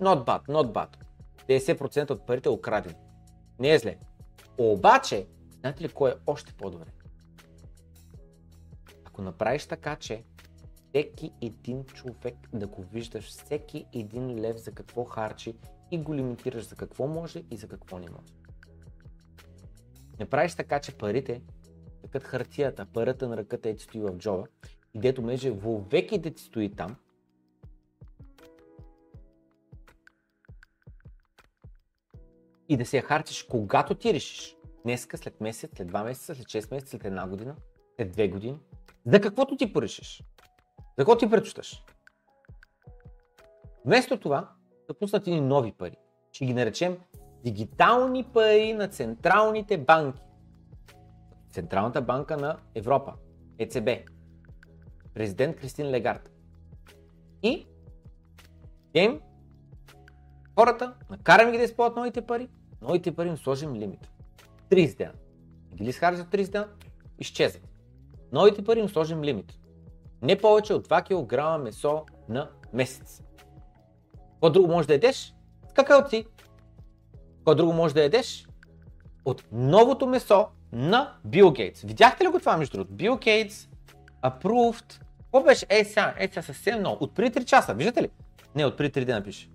Not bad, not bad. 50% от парите е украдени. Не е зле. Обаче, знаете ли кой е още по-добре? Ако направиш така, че всеки един човек да го виждаш, всеки един лев за какво харчи и го лимитираш за какво може и за какво не може. Не правиш така, че парите, такът хартията, парата на ръката е ти стои в джоба и дето меже вовеки да ти стои там, и да се я харчиш когато ти решиш. Днеска, след месец, след два месеца, след 6 месеца, след една година, след две години. За каквото ти порешиш. За какво ти предпочиташ. Вместо това, да пуснат ни нови пари. Ще ги наречем дигитални пари на централните банки. Централната банка на Европа, ЕЦБ, президент Кристин Легард. И им хората, накараме ги да използват новите пари, новите пари им сложим лимит. 30 дена. Ги ли за 30 дена? Изчезват. Новите пари им сложим лимит. Не повече от 2 кг месо на месец. Какво друго може да едеш? Какаоци. Какво друго може да едеш? От новото месо на Bill Gates. Видяхте ли го това между другото? Bill Gates approved. Какво беше? Е, сега, е, сега съвсем много. От преди 3 часа, виждате ли? Не, от преди 3 дена пише.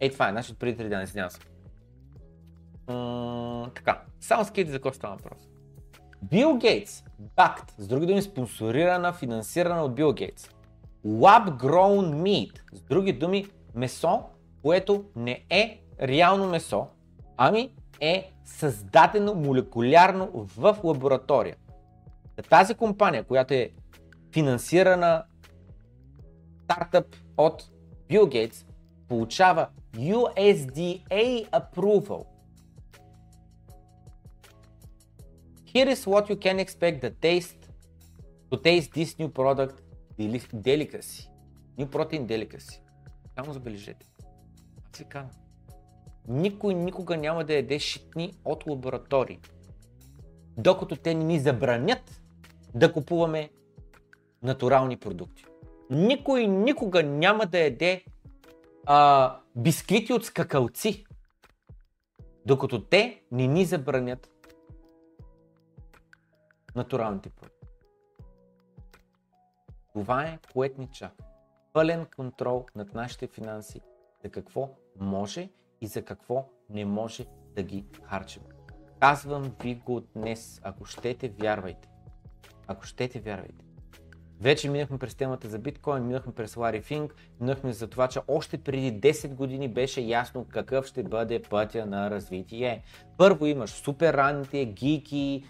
Ей, това е, значи от преди 3 дена, извинявам се. М- така, скейт за какво става въпрос. Бил Гейтс, backed, с други думи спонсорирана, финансирана от Бил Гейтс. Lab Grown Meat, с други думи месо, което не е реално месо, ами е създадено молекулярно в лаборатория. Тази компания, която е финансирана стартъп от Бил Гейтс, получава USDA approval. Here is what you can expect the taste to taste this new product delicacy. New protein delicacy. Само забележете. Аз. Никой никога няма да яде шитни от лаборатории. Докато те не ни забранят да купуваме натурални продукти. Никой никога няма да яде а, бисквити от скакалци, докато те не ни забранят натуралните продукти. Това е което ни. Пълен контрол над нашите финанси, за какво може и за какво не може да ги харчим. Казвам ви го днес, ако щете, вярвайте. Ако щете, вярвайте. Вече минахме през темата за биткоин, минахме през Финг, минахме за това, че още преди 10 години беше ясно какъв ще бъде пътя на развитие. Първо имаш супер ранните, гики,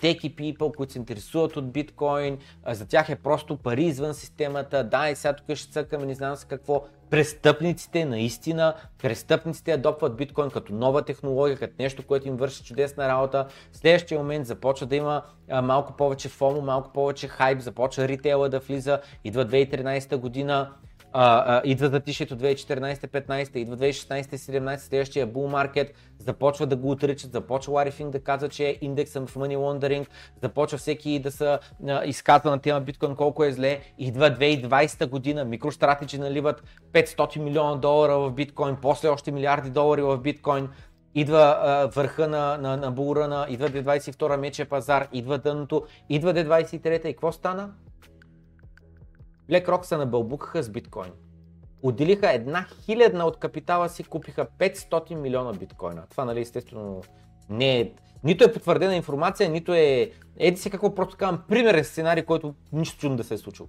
теки people, които се интересуват от биткоин, за тях е просто пари извън системата, да, и сега тук ще цъкаме, не знам с какво, престъпниците наистина, престъпниците адопват биткоин като нова технология, като нещо, което им върши чудесна работа. В следващия момент започва да има а, малко повече фомо, малко повече хайп, започва ритейла да влиза, идва 2013 година, а, а, идва затишието 2014-15, идва 2016-17, следващия bull маркет, започва да го отричат, започва Лари Финг да казва, че е индексът в money laundering, започва всеки да се изказва на тема биткоин колко е зле, идва 2020 година, MicroStrategy наливат 500 милиона долара в биткоин, после още милиарди долари в биткоин, идва а, върха на, на, на булрана, идва 2022 мече пазар, идва дъното, идва 2023 и какво стана? BlackRock се набълбукаха с биткоин. Отделиха една хилядна от капитала си, купиха 500 милиона биткоина. Това, нали, естествено, не е, нито е потвърдена информация, нито е, еди си какво, просто казвам примерен сценарий, който нищо чудно да се е случил.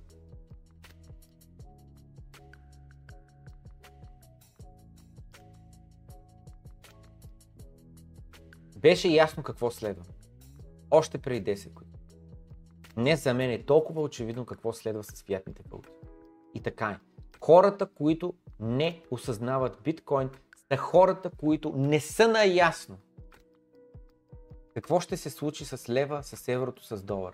Беше ясно какво следва. Още преди 10 години. Не за мен е толкова очевидно какво следва с фиатните валути. И така е. Хората, които не осъзнават биткоин, са хората, които не са наясно какво ще се случи с лева, с еврото, с долар.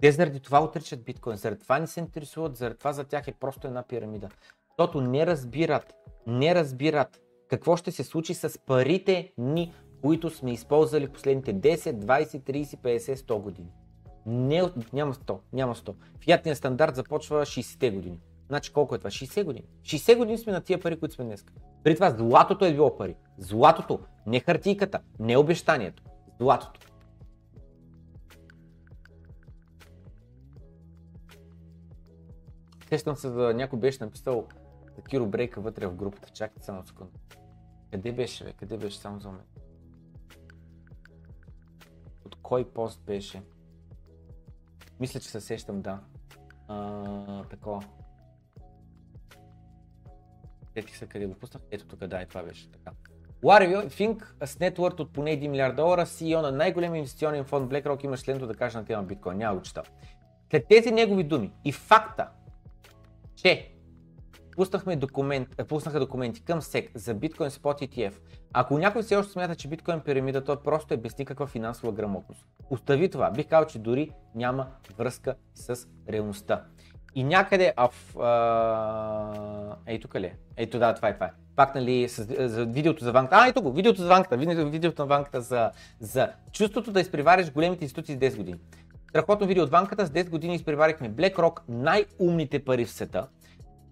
Те заради това отричат биткоин, заради това не се интересуват, заради това за тях е просто една пирамида. Защото не разбират, не разбират какво ще се случи с парите ни, които сме използвали последните 10, 20, 30, 50, 100 години. Не, няма 100, няма 100. Фиатният стандарт започва 60-те години. Значи колко е това? 60 години. 60 години сме на тия пари, които сме днес. При това златото е било пари. Златото, не хартийката, не обещанието. Златото. Сещам се да някой беше написал Киро Брейка вътре в групата. Чакайте само секунда. Къде беше, бе? Къде беше само за момент? От кой пост беше? Мисля, че се сещам, да. А, такова. Сетих се къде го пуснах. Ето тук, да, и това беше така. Лари Финк с нетворт от поне 1 милиард долара, CEO на най-големия инвестиционен фонд BlackRock, имаш следното да кажа на тема биткоин. Няма го чета. След тези негови думи и факта, че пуснахме документ, е, пуснаха документи към SEC за Bitcoin Spot ETF. Ако някой все още смята, че биткоин пирамида, то просто е без никаква финансова грамотност. Остави това. Бих казал, че дори няма връзка с реалността. И някъде, в... А... Ей, тук ли е? Ето да, това е, това е. Пак, нали, с, за видеото за ванката. А, ето го, видеото за ванката. Видеото на ванката за, за чувството да изпревариш големите институции с 10 години. Страхотно видео от ванката. С 10 години изпреварихме BlackRock, най-умните пари в света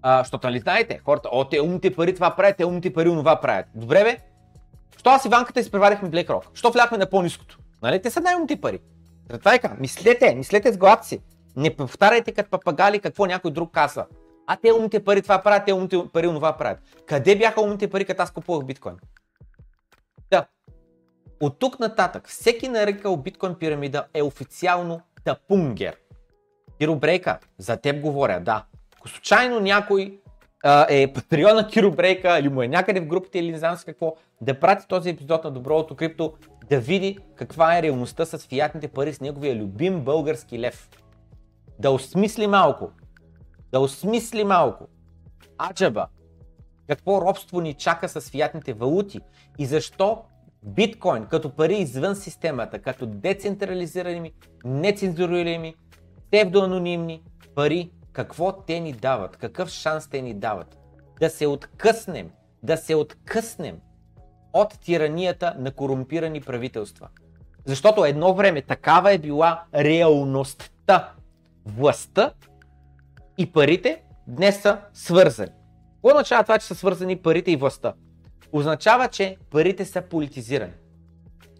а, защото нали знаете, хората, о, те умните пари това правят, те умните пари онова правят. Добре бе, що аз Иванката изпреварихме BlackRock? Що вляхме на по-низкото? Нали, те са най-умните пари. Това е мислете, мислете с главата си. Не повтаряйте като папагали какво някой друг казва. А те умните пари това правят, те умните пари онова правят. Къде бяха умните пари, като аз купувах биткоин? Да. От тук нататък, всеки нарекал биткоин пирамида е официално тапунгер. Киробрейка, за теб говоря, да. Случайно някой а, е патреон на Киробрейка или му е някъде в групите или не знам с какво, да прати този епизод на Доброто крипто, да види каква е реалността с фиатните пари с неговия любим български лев. Да осмисли малко. Да осмисли малко. Аджаба. Какво робство ни чака с фиатните валути и защо биткоин като пари извън системата, като децентрализирани, нецензуруеми, псевдоанонимни пари какво те ни дават, какъв шанс те ни дават. Да се откъснем, да се откъснем от тиранията на корумпирани правителства. Защото едно време такава е била реалността. Властта и парите днес са свързани. Какво означава това, че са свързани парите и властта? Означава, че парите са политизирани.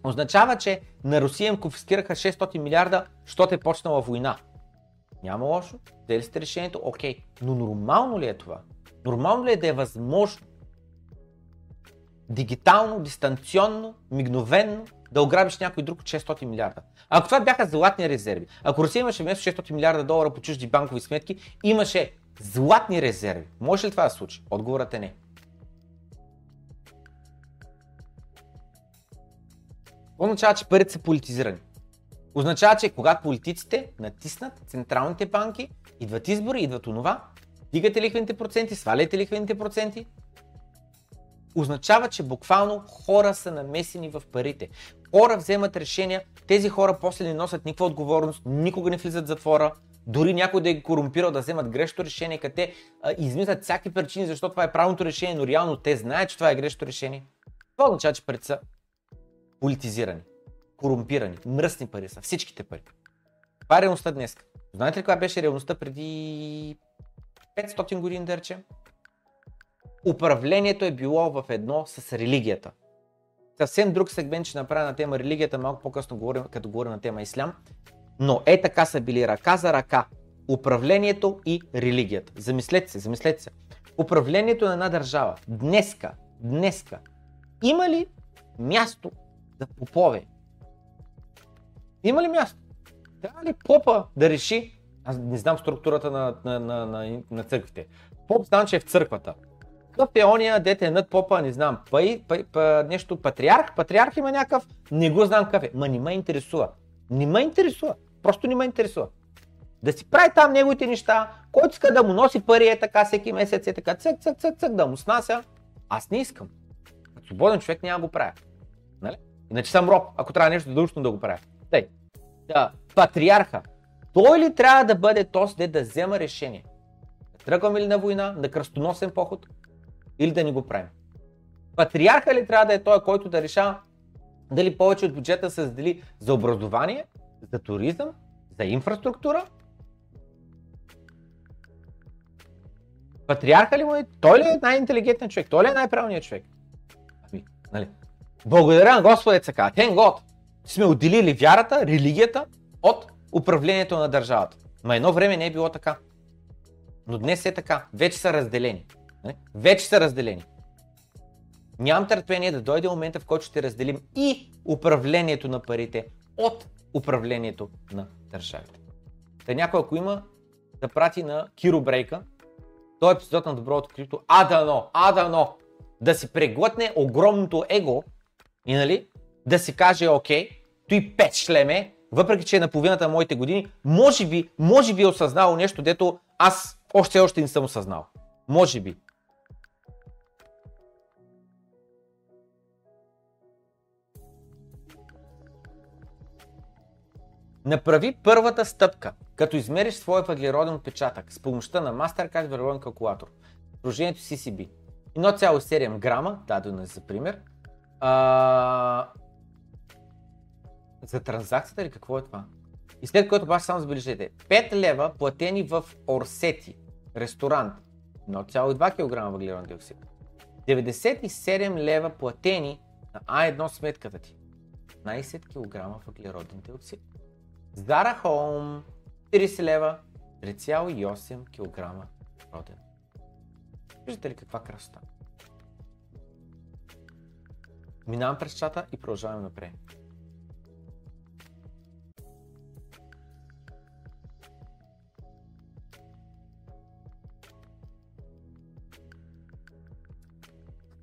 Означава, че на Русия им конфискираха 600 милиарда, защото е почнала война. Няма лошо, взели сте решението, окей. Но нормално ли е това? Нормално ли е да е възможно дигитално, дистанционно, мигновенно да ограбиш някой друг от 600 милиарда. Ако това бяха златни резерви, ако Русия имаше вместо 600 милиарда долара по чужди банкови сметки, имаше златни резерви. Може ли това да случи? Отговорът е не. означава, че парите са политизирани? Означава, че когато политиците натиснат централните банки, идват избори, идват онова, дигате лихвените проценти, сваляте лихвените проценти, означава, че буквално хора са намесени в парите. Хора вземат решения, тези хора после не носят никаква отговорност, никога не влизат в затвора, дори някой да е корумпирал да вземат грешно решение, къде измислят всяки причини, защо това е правилното решение, но реално те знаят, че това е грешно решение. Това означава, че парите са политизирани, корумпирани, мръсни пари са, всичките пари. Това е реалността днес. Знаете ли каква беше реалността преди 500 години, да речем? Управлението е било в едно с религията. Съвсем друг сегмент ще направя на тема религията, малко по-късно говорим, като говорим на тема ислям. Но е така са били ръка за ръка. Управлението и религията. Замислете се, замислете се. Управлението на една държава, днеска, днеска, има ли място за попове? Има ли място? Трябва ли попа да реши? Аз не знам структурата на, на, на, на, на църквите. Поп знам, че е в църквата. Какъв е ония, дете над попа, не знам, пай, пай, пай, нещо патриарх, патриарх има някакъв, не го знам какъв е. Ма не ме интересува. Не ме интересува. Просто не ме интересува. Да си прави там неговите неща, който иска да му носи пари е така всеки месец, е така цък, цък, цък, цък, да му снася. Аз не искам. Като свободен човек няма го правя. Нали? Иначе съм роб, ако трябва нещо задължително да го правя. Тъй. Да, патриарха. Той ли трябва да бъде този, де да взема решение? Тръгваме ли на война, на кръстоносен поход или да ни го правим? Патриарха ли трябва да е той, който да решава дали повече от бюджета се задели за образование, за туризъм, за инфраструктура? Патриарха ли му е? Той ли е най-интелигентният човек? Той ли е най-правилният човек? Ами, нали? Благодаря на Господа е така. Thank God. Сме отделили вярата, религията от управлението на държавата. Но едно време не е било така. Но днес е така. Вече са разделени. Вече са разделени. Нямам търпение да дойде момента, в който ще разделим и управлението на парите от управлението на държавите. Та някой, ако има, да прати на Киро Брейка, той е епизод на Добро открито, а дано, а дано, да си преглътне огромното его и нали, да си каже, окей, той пет шлеме, въпреки че е на половината на моите години, може би, може би е осъзнал нещо, дето аз още още не съм осъзнал. Може би. Направи първата стъпка, като измериш своя въглероден отпечатък с помощта на Mastercard въглероден калкулатор. Приложението CCB. 1,7 грама, дадено е за пример. А... За транзакцията или какво е това? И след което обаче само забележете. 5 лева платени в Орсети, ресторант, 1,2 кг въглероден диоксид. 97 лева платени на А1 сметката ти. 15 кг въглероден диоксид. Zara Home 30 лева, 3,8 кг роден. Виждате ли каква красота? Минавам през чата и продължаваме напред.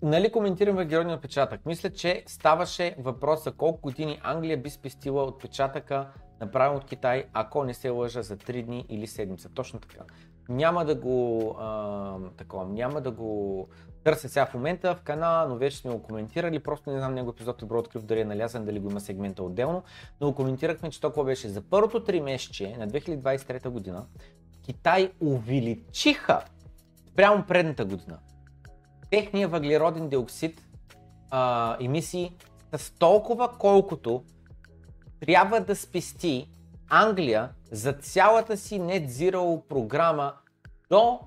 Нали коментираме въглеродния отпечатък? Мисля, че ставаше въпрос за колко години Англия би спестила отпечатъка направен от Китай, ако не се лъжа за 3 дни или седмица. Точно така. Няма да го, а, такова, няма да го търся сега в момента в канала, но вече сме го коментирали. Просто не знам него епизод добро открив дали е налязан, дали го има сегмента отделно. Но коментирахме, че толкова беше за първото 3 месече на 2023 година. Китай увеличиха прямо предната година техния въглероден диоксид а, емисии с толкова колкото трябва да спести Англия за цялата си Net Zero програма до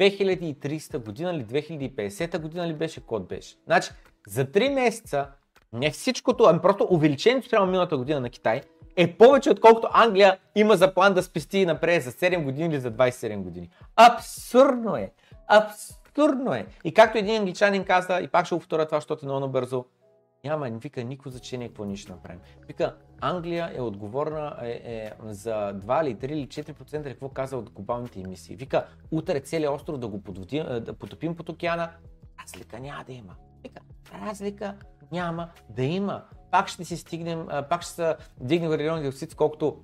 2300 година или 2050 година ли беше, код беше. Значи, за 3 месеца не всичкото, ами просто увеличението спрямо миналата година на Китай е повече отколкото Англия има за план да спести напред за 7 години или за 27 години. Абсурдно е! Абсурдно е! И както един англичанин каза, и пак ще го повторя това, защото е много бързо, няма, вика, никакво значение какво ние ще направим. Вика, Англия е отговорна е, е, за 2 или 3 или 4% какво каза от глобалните емисии. Вика, утре целият остров да го подводим, да потопим под океана, разлика няма да има. Вика, разлика няма да има. Пак ще си стигнем, пак ще се вдигне въглеродния диоксид, колкото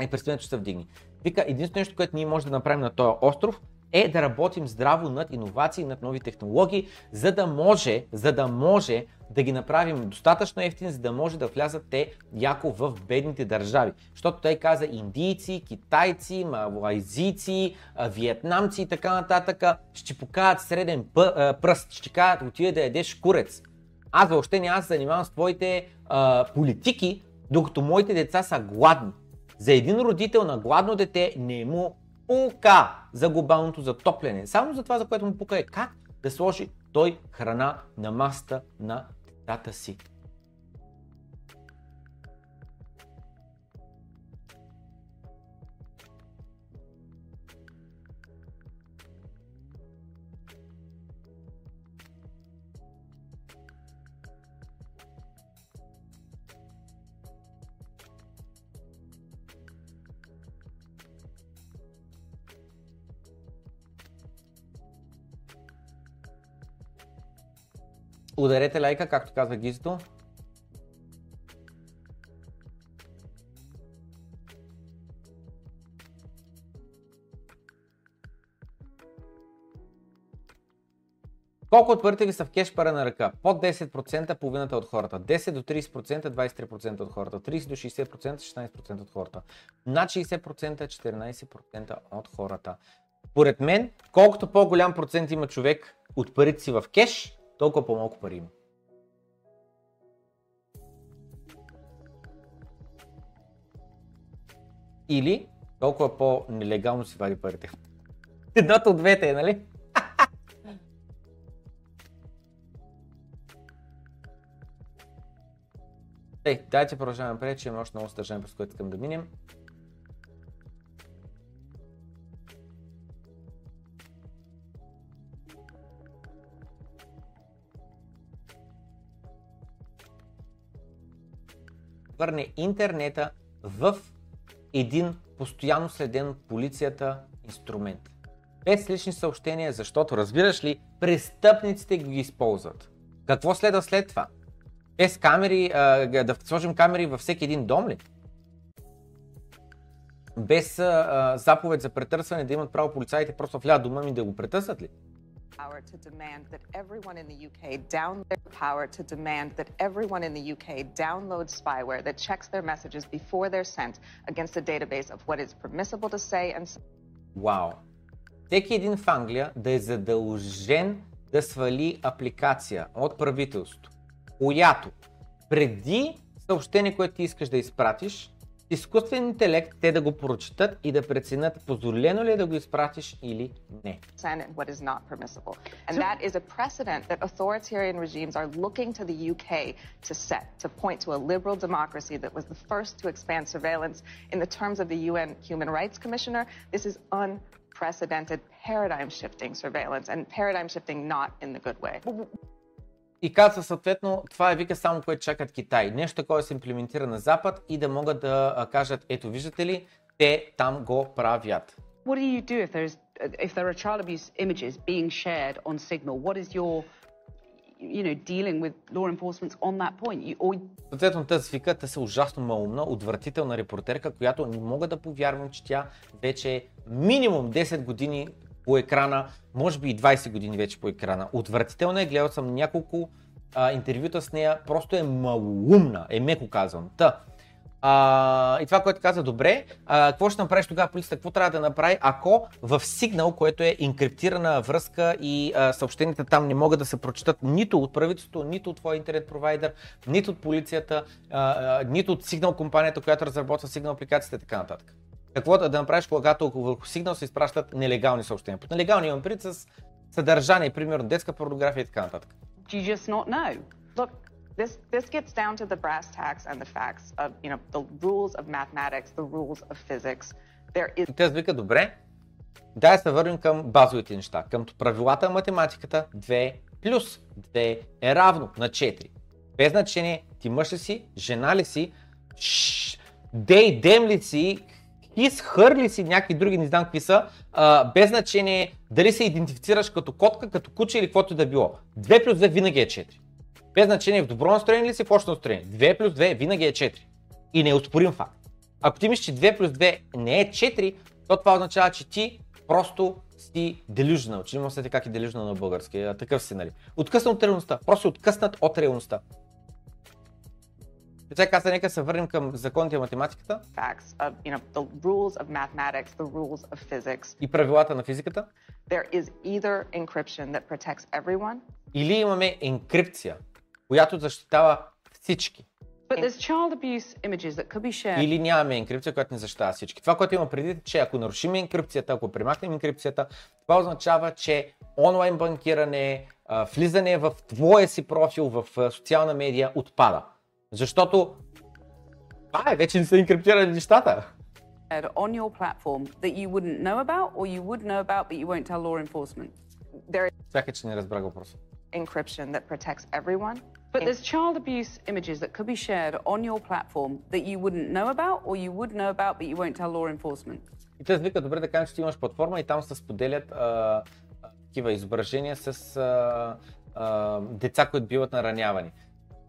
е представено, че се вдигне. Вика, единственото нещо, което ние можем да направим на този остров, е да работим здраво над иновации, над нови технологии, за да може, за да може да ги направим достатъчно ефтини, за да може да влязат те яко в бедните държави. Защото той каза индийци, китайци, малайзийци, виетнамци и така нататък ще покажат среден пръст, ще кажат отиде да ядеш курец. Аз въобще няма се занимавам с твоите а, политики, докато моите деца са гладни. За един родител на гладно дете не му пука за глобалното затопляне. Само за това, за което му пука е как да сложи той храна на маста на децата си. Ударете лайка, както казва Гизото. Колко от парите ви са в кеш пара на ръка? Под 10% половината от хората. 10 до 30% 23% от хората. 30 до 60% 16% от хората. Над 60% 14% от хората. Поред мен, колкото по-голям процент има човек от парите си в кеш, толкова по-малко пари има. Или толкова по-нелегално си вади парите. Едното от двете е, нали? Ей, дайте продължаваме напред, че имаме още много съдържание, през което искам да минем. Върне интернета в един постоянно следен от полицията инструмент. Без лични съобщения, защото разбираш ли, престъпниците ги използват. Какво следва след това? Без камери, да сложим камери във всеки един дом ли? Без заповед за претърсване да имат право полицаите просто влязат дома ми да го претърсят ли? Power to demand that everyone in the UK down their power to demand that everyone in the UK download spyware that checks their messages before they're sent against a database of what is permissible to say and Wow. Всеки един в Англия да е задължен да свали апликация от правителството, която преди съобщение, което ти искаш да изпратиш, изкуствен интелект те да го прочитат и да преценят позволено ли е да го изпратиш или не. what is not permissible. And that is a precedent that authoritarian regimes are looking to the UK to set, to point to a liberal democracy that was the first to expand surveillance in the terms of the UN Human Rights Commissioner. This is unprecedented paradigm shifting surveillance and paradigm shifting not in the good way. И казва съответно, това е вика само което чакат Китай. Нещо такова се имплементира на Запад и да могат да кажат, ето виждате ли, те там го правят. What do you do if there's if there are child abuse images being shared on Signal? What is your you know, dealing with law enforcement on that point. You. Съответно, тази свика, те са ужасно малумна, отвратителна репортерка, която не мога да повярвам, че тя вече минимум 10 години по екрана, може би и 20 години вече по екрана. Отвратителна е, гледал съм няколко а, интервюта с нея, просто е малумна, е меко казвам. Та, а, и това, което каза, добре, а, какво ще направиш тогава полицията, какво трябва да направи, ако в сигнал, което е инкриптирана връзка и а, съобщенията там не могат да се прочитат нито от правителството, нито от твоя интернет провайдер, нито от полицията, а, а, нито от сигнал компанията, която разработва сигнал апликацията и така нататък. Какво да, да направиш, когато върху сигнал се изпращат нелегални съобщения? Под нелегални имам пред с съдържание, примерно детска порнография и така нататък. You just not know? Look, this, this gets down to the brass tacks and the facts of, you know, the rules of mathematics, the rules of physics. There is... Те вика, добре, дай да се върнем към базовите неща, към правилата на математиката 2 плюс 2 е равно на 4. Без значение ти мъж ли си, жена ли си, дей, дем ли си, хис, хър ли си, някакви други, не знам какви са, а, без значение дали се идентифицираш като котка, като куче или каквото и да било. 2 плюс 2 винаги е 4. Без значение в добро настроение ли си, в лошо настроение. 2 плюс 2 винаги е 4. И не успорим факт. Ако ти мислиш, че 2 плюс 2 не е 4, то това означава, че ти просто си delusional. Че не как е delusional на български. Такъв си, нали? Откъснат от реалността. Просто откъснат от реалността. И сега каза, нека се върнем към законите на математиката facts of you know the rules of mathematics, the rules of physics. и правилата на физиката. There is either encryption that protects everyone, Или имаме енкрипция, която защитава всички. But there's child abuse images that could be shared. Или нямаме енкрипция, която не защитава всички. Това, което има преди, е, че ако нарушим енкрипцията, ако премахнем енкрипцията, това означава, че онлайн банкиране, влизане в твоя си профил в социална медия отпада. Защото това е, вече не са енкриптирани нещата. on your platform that you wouldn't know about or you would know about but you won't tell law enforcement. there Чакай, че не разбрах въпроса. is encryption that protects everyone. But there's child abuse images that could be shared on your platform that you wouldn't know about or you would know about but you won't tell law enforcement. И те вика, добре да кажем, че ти имаш платформа и там се споделят а, такива изображения с а, а, деца, които биват наранявани.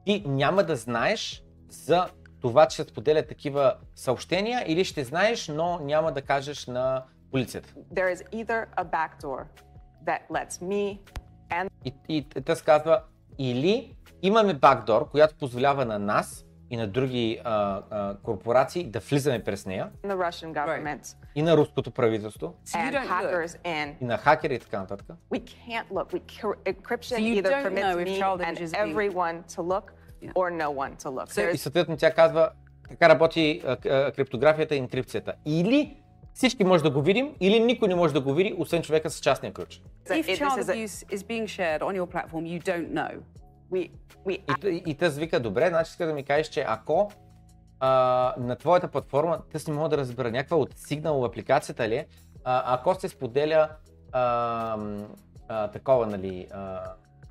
Ти няма да знаеш за това, че се споделят такива съобщения или ще знаеш, но няма да кажеш на полицията. There is either a backdoor that lets me and И, и те се казва, или имаме бакдор, която позволява на нас и на други а, а, корпорации да влизаме през нея government и на руското правителство So и на хакери и така нататък. We can't look. We cr- encryption So either permits me and everyone to look Yeah. or no one to look. So- И съответно тя казва, така работи а, а, криптографията и енкрипцията. Или всички може да го видим, или никой не може да го види, освен човека с частния ключ. If child abuse is being shared on your platform, you don't know. We we И, т- и тъс вика, добре, значи иска да ми кажеш, че ако а, на твоята платформа, тъс не мога да разбера, някаква от сигнал апликацията ли е, а, ако се споделя а, а, такова, нали, а,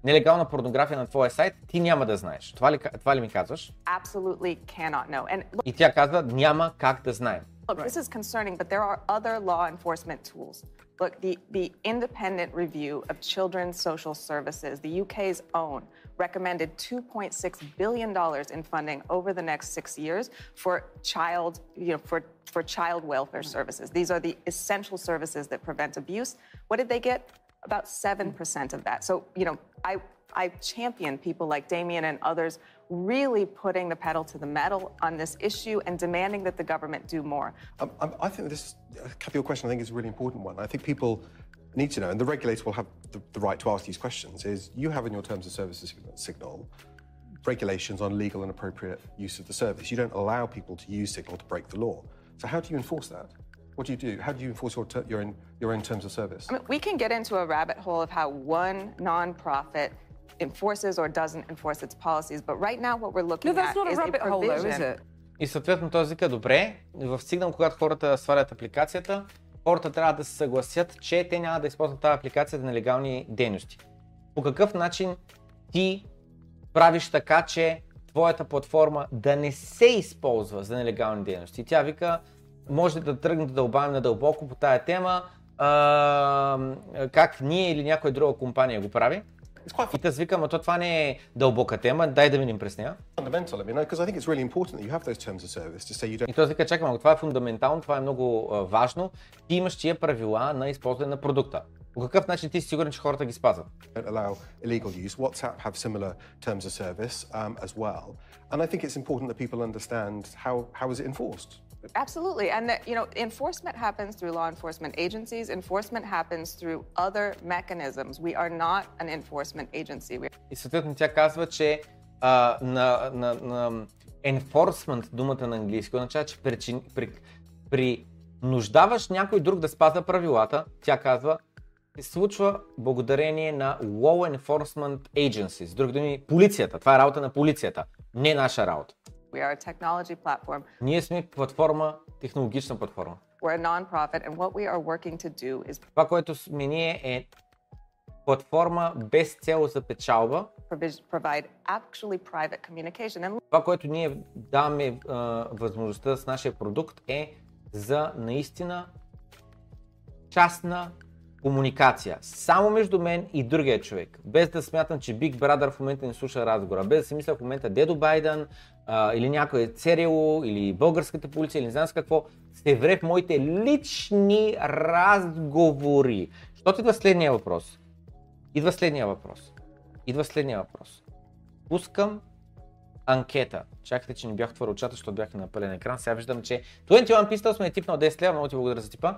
нелегална порнография на твоя сайт, ти няма да знаеш. Това ли, това ли ми казваш? absolutely cannot know. And И тя казва, няма как да знаем. look this is concerning, but there are other law enforcement tools. Look, the, the independent review of children's social services, the UK's own, recommended $2.6 billion in funding over the next six years for child, you know, for, for child welfare services. These are the essential services that prevent abuse. What did they get? About 7% of that. So, you know, I, I champion people like Damien and others really putting the pedal to the metal on this issue and demanding that the government do more. Um, I- I think this, Kathy, your question I think is a really important one. I think people need to know, and the regulator will have the, the right to ask these questions, is you have in your terms of services signal- signal regulations on legal and appropriate use of the service. You don't allow people to use signal to break the law. So how do you enforce that? What do you do? How do you enforce your, ter- your, own, your own terms of service? I mean, we can get into a rabbit hole of how one nonprofit enforces or doesn't enforce its policies, but right now what we're looking No, that's at not a is rabbit a hole though, is provision. it? И съответно той вика, добре, в сигнал, когато хората свалят апликацията, хората трябва да се съгласят, че те няма да използват тази апликация за нелегални дейности. По какъв начин ти правиш така, че твоята платформа да не се използва за нелегални дейности? И тя вика, може да тръгнем да дълбавим надълбоко по тая тема, а, как ние или някоя друга компания го прави. И те викам, а то това не е дълбока тема, дай да минем през нея. И той вика, чакай малко, това е фундаментално, това е много важно. Ти имаш тия правила на използване на продукта. По какъв начин ти си сигурен, че хората ги спазват? don't allow illegal use. WhatsApp have similar terms of service um, as well. And I think it's important that people understand how, how is it enforced. Absolutely. And that, you know, enforcement happens through law enforcement agencies. Enforcement happens through other mechanisms. We are not an enforcement agency. We И съответно тя казва, че а, на, на, на enforcement, думата на английски, означава, че причин, при, при нуждаваш някой друг да спазва правилата, тя казва, се случва благодарение на Law Enforcement Agencies. С други думи, полицията. Това е работа на полицията, не наша работа. We are a technology platform. Ние сме платформа, технологична платформа. We're a nonprofit, and what we are working to do is Това, което сме ние е платформа без цел за печалба, provide actually private communication. And Това, което ние даваме а, възможността с нашия продукт е за наистина частна комуникация. Само между мен и другия човек. Без да смятам, че Big Brother в момента не слуша разговора. Без да си мисля в момента Дедо Байден а, или някой ЦРУ или българската полиция или не знам с какво се вре в моите лични разговори. Защото идва следния въпрос. Идва следния въпрос. Идва следния въпрос. Пускам анкета. Чакайте, че не бях отворил чата, защото бях на пълен екран. Сега виждам, че 21 Pistols ме е типнал 10 лева. Много ти благодаря за типа.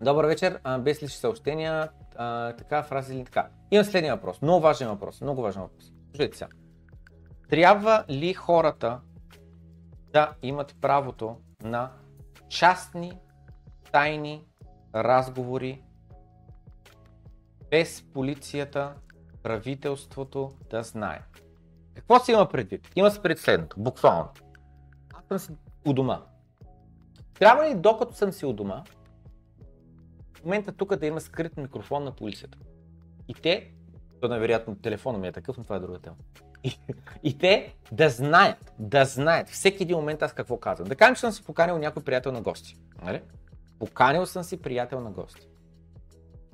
Добър вечер, а, без лични съобщения, а, така, фрази или така. Имам следния въпрос, много важен въпрос, много важен въпрос. Слушайте сега. Трябва ли хората да имат правото на частни, тайни разговори без полицията, правителството да знае? Какво се има предвид? Има се пред следното, буквално. Аз съм си у дома. Трябва ли докато съм си у дома, в момента тук да има скрит микрофон на полицията. И те, то невероятно телефона ми е такъв, но това е друга тема. И, и те да знаят, да знаят всеки един момент аз какво казвам. Да кажем, че съм си поканил някой приятел на гости. Нали? Поканил съм си приятел на гости.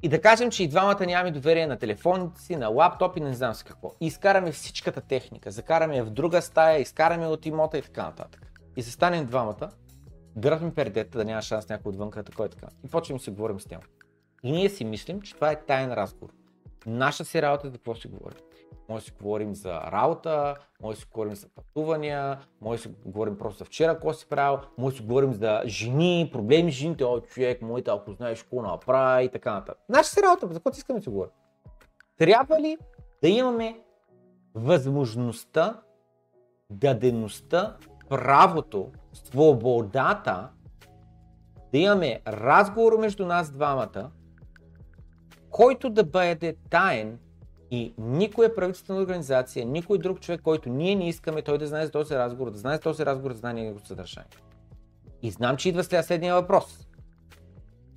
И да кажем, че и двамата нямаме доверие на телефоните си, на лаптопи, не знам си какво. И изкараме всичката техника, закараме я в друга стая, изкараме от имота и така нататък. И се станем двамата, дръпнем пердета, да няма шанс някой отвънка, така и така. И почваме да си говорим с тях. И ние си мислим, че това е таен разговор. Наша си работа е за какво си говорим. Може да си говорим за работа, може да си говорим за пътувания, може да си говорим просто за вчера какво си правил, може да си говорим за жени, проблеми с жените, о човек, моите, ако знаеш какво направи и така нататък. Наша си работа, за какво искаме да си говорим. Трябва ли да имаме възможността, дадеността, правото, свободата да имаме разговор между нас двамата, който да бъде таен и никоя правителствена организация, никой друг човек, който ние не искаме той да знае за този разговор, да знае за този разговор, да знае неговото съдържание. И знам, че идва след следния въпрос.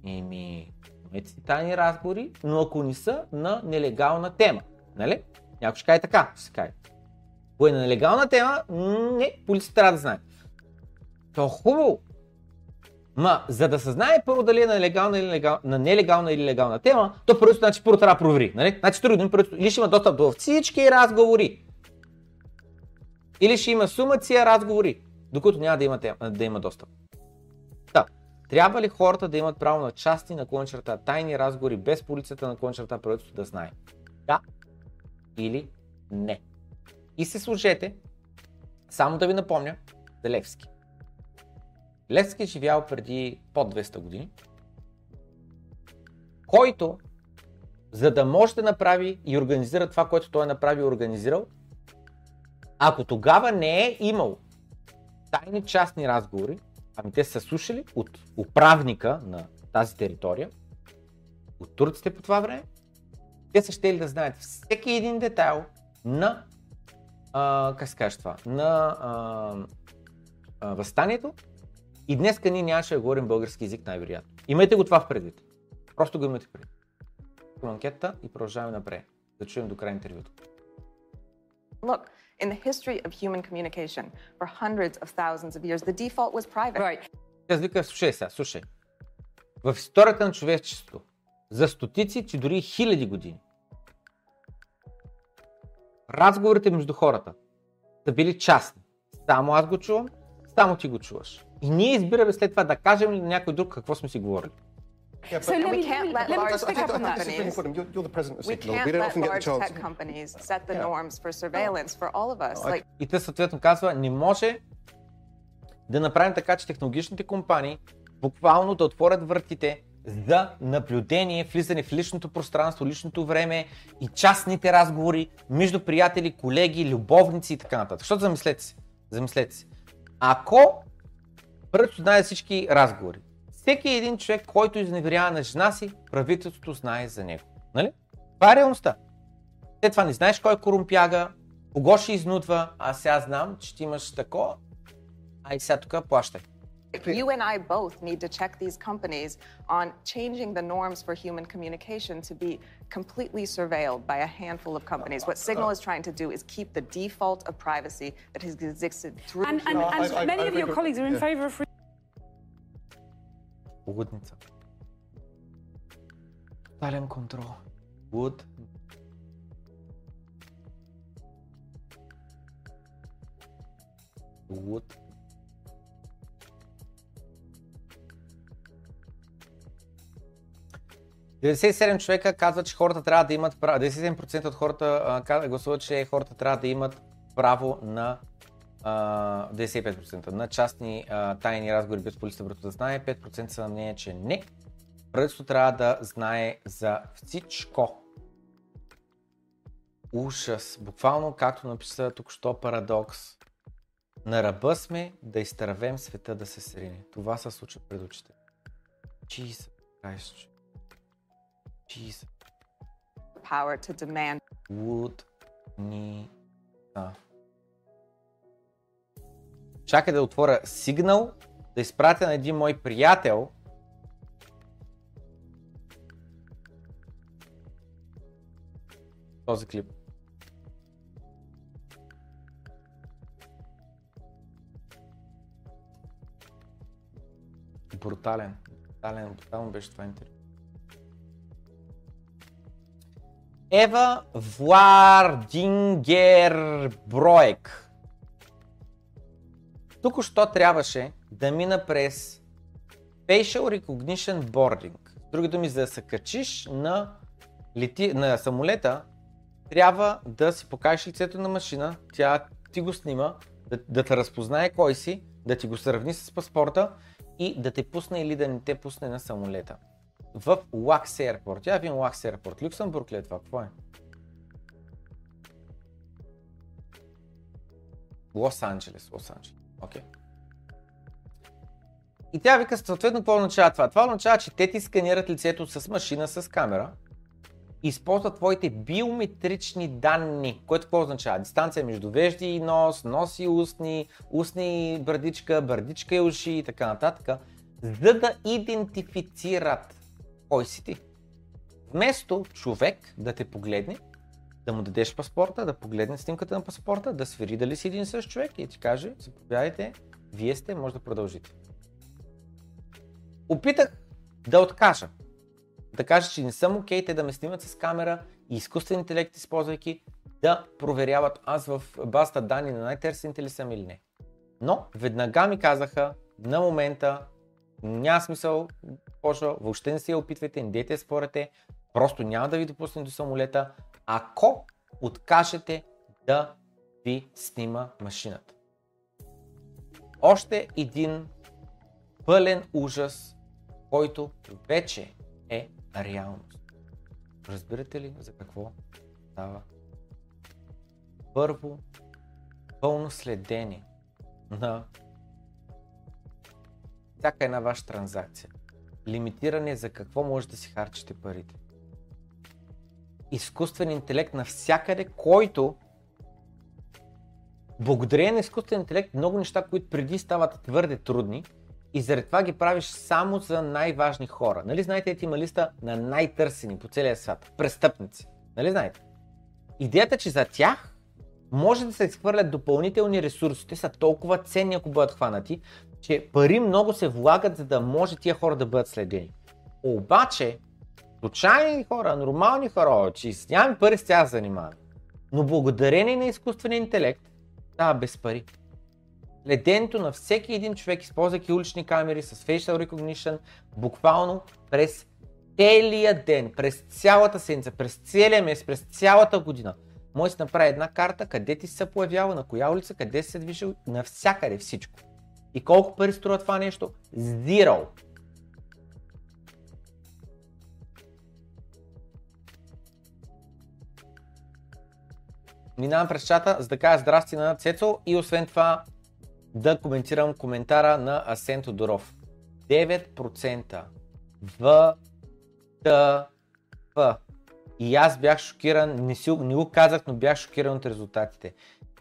Еми, имате си тайни разговори, но ако не са на нелегална тема. Нали? Някой ще каже така, ще се каже. Ако е на нелегална тема, не, полицията трябва да знае. То хубаво. Ма, за да се знае първо дали е на, легална или легал, на нелегална или легална тема, то първо значи първо трябва да провери. Нали? Значи трудно, или ще има достъп до всички разговори. Или ще има сумация разговори, докато няма да има, тема, да има достъп. Да. Трябва ли хората да имат право на части на кончерта, тайни разговори без полицията на кончерта, правителството да знае? Да или не. И се служете, само да ви напомня, за. Левски е живял преди под 200 години, който, за да може да направи и организира това, което той е направил и организирал, ако тогава не е имал тайни частни разговори, ами те са слушали от управника на тази територия, от турците по това време, те са ще да знаят всеки един детайл на, а, как се това, на а, а, възстанието и днеска ние нямаше да говорим български язик най-вероятно. Имайте го това в предвид. Просто го имате предвид. Анкетата и продължаваме напред. Да чуем до край интервюто. Look, in the history of human communication, for hundreds of thousands of years, the default was private. Right. Аз вика, слушай сега, слушай. В историята на човечеството, за стотици, че дори хиляди години, разговорите между хората са били частни. Само аз го чувам, само ти го чуваш. И ние избираме след това да кажем ли на някой друг какво сме си говорили. Yeah, So let We can't let let large really important. You're, you're the president of Signal. We don't often get the chance. tech companies set the Yeah. norms for surveillance for all of us. Like, И те съответно казва, не може да направим така, че технологичните компании буквално да отворят вратите за наблюдение, влизане в личното пространство, личното време и частните разговори между приятели, колеги, любовници и така нататък. Защото замислете се, замислете се. Ако правителството знае всички разговори, всеки един човек, който изневерява на жена си, правителството знае за него. Нали? Това е реалността. Те това не знаеш кой е корумпяга, кого ще изнудва, а сега знам, че ти имаш тако, а и сега тук плащай. You and I both need to check these companies on changing the norms for human communication to be completely surveilled by a handful of companies. What Signal is trying to do is keep the default of privacy that has existed through And, and, and many of your colleagues are in Yeah. favour of free Лудница. Тотален контрол. Луд. Луд. ...97 човека казват, че хората трябва да имат право... 97% от хората а, гласуват, че хората трябва да имат право на а, 95% на частни а, тайни разговори без полицията върху да знае, 5% са на мнение, че не. Правителството трябва да знае за всичко. Ужас. Буквално, както написа тук що парадокс. На ръба сме да изтървем света да се срине. Това се случва пред очите. Jesus Christ. Jesus. power to demand ни са. Чакай да отворя сигнал, да изпратя на един мой приятел. Този клип. Брутален. Брутален, брутално беше това интервю. Ева Владингер Броек. Тук що трябваше да мина през Facial Recognition Boarding. Други думи, за да се качиш на, лети, на самолета, трябва да си покажеш лицето на машина, тя ти го снима, да, да те разпознае кой си, да ти го сравни с паспорта и да те пусне или да не те пусне на самолета. В Лакс Airport. Я видим Лакс Airport. Люксембург ли е това? Какво е? Лос Анджелес. Лос Анджелес. Окей. И тя вика съответно какво означава това? Това означава, че те ти сканират лицето с машина, с камера, използват твоите биометрични данни, което какво означава? Дистанция между вежди и нос, нос и устни, устни и бърдичка, бърдичка и уши и така нататък, за да идентифицират кой си ти. Вместо човек да те погледне, да му дадеш паспорта, да погледне снимката на паспорта, да свери дали си един същ човек и ти каже, заповядайте, вие сте, може да продължите. Опитах да откажа. Да кажа, че не съм окей, те да ме снимат с камера и изкуствен интелект, използвайки да проверяват аз в базата данни на най-търсените ли съм или не. Но веднага ми казаха, на момента няма смисъл, почва, въобще не се опитвайте, не дейте спорете, просто няма да ви допусне до самолета, ако откажете да ви снима машината. Още един пълен ужас, който вече е реалност. Разбирате ли за какво става? Първо, пълно следение на всяка една ваша транзакция. Лимитиране за какво може да си харчите парите. Изкуствен интелект навсякъде, който благодарение на изкуствен интелект много неща, които преди стават твърде трудни и заради това ги правиш само за най-важни хора. Нали знаете, ти има листа на най-търсени по целия свят. Престъпници. Нали знаете? Идеята, че за тях може да се изхвърлят допълнителни ресурси. Те са толкова ценни, ако бъдат хванати, че пари много се влагат, за да може тия хора да бъдат следени. Обаче, случайни хора, нормални хора, че с нямаме пари с тях занимаваме. Но благодарение на изкуствения интелект, става без пари. Следенето на всеки един човек, използвайки улични камери с facial recognition, буквално през целия ден, през цялата седмица, през целия месец, през цялата година. Може да си направи една карта, къде ти се появява, на коя улица, къде си се движил, навсякъде всичко. И колко пари струва това нещо? Zero. Минавам през чата, за да кажа здрасти на Цецо и освен това да коментирам коментара на Асен Тодоров. 9% в Т. И аз бях шокиран, не, си, не го казах, но бях шокиран от резултатите.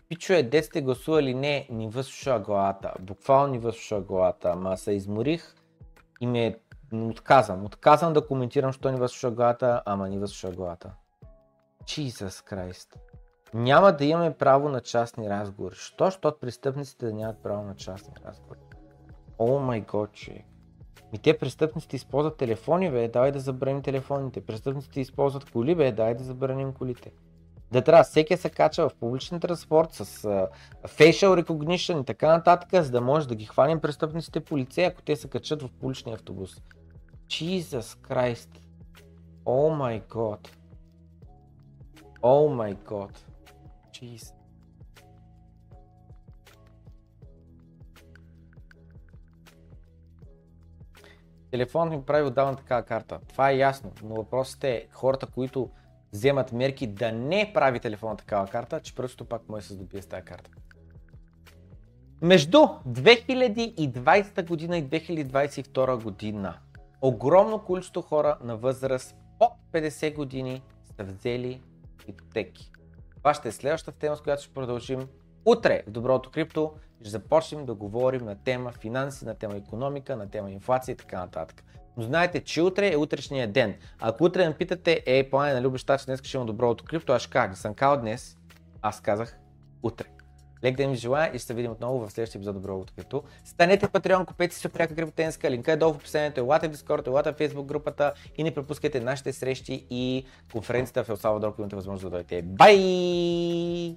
Пичове, де сте гласували не, ни възсуша главата. Буквално ни възсуша главата. Ама се изморих и ме отказвам. Отказвам да коментирам, що ни възсуша главата, ама ни възсуша главата. Jesus Christ. Няма да имаме право на частни разговори. Що? Защото престъпниците да нямат право на частни разговори. О май гот, човек. Ми те престъпниците използват телефони, бе, давай да забраним телефоните. Престъпниците използват коли, бе, давай да забраним колите. Да трябва всеки се кача в публичен транспорт с uh, facial recognition и така нататък, за да може да ги хванем престъпниците по лице, ако те се качат в публичния автобус. Jesus Christ. О май год. О май год. Jeez. Телефонът ми прави отдавна такава карта. Това е ясно, но въпросът е хората, които вземат мерки да не прави телефона такава карта, че просто пак може да се здобие с тази карта. Между 2020 година и 2022 година огромно количество хора на възраст под 50 години са взели ипотеки. Това ще е следващата тема, с която ще продължим утре в Доброто крипто. Ще започнем да говорим на тема финанси, на тема економика, на тема инфлация и така нататък. Но знаете, че утре е утрешния ден. Ако утре ме питате, е, плане на Любеща, че днес ще имам доброто крипто, аз ще кажа, не съм казал днес, аз казах утре. Лек ден ви желая и ще се видим отново в следващия епизод Добро крипто. Станете Patreon, купете си пряка криптотенска, линка е долу в описанието, елате в Discord, елате в Facebook групата и не пропускайте нашите срещи и конференцията в Ел Салвадор, ако имате възможност да дойдете. Бай!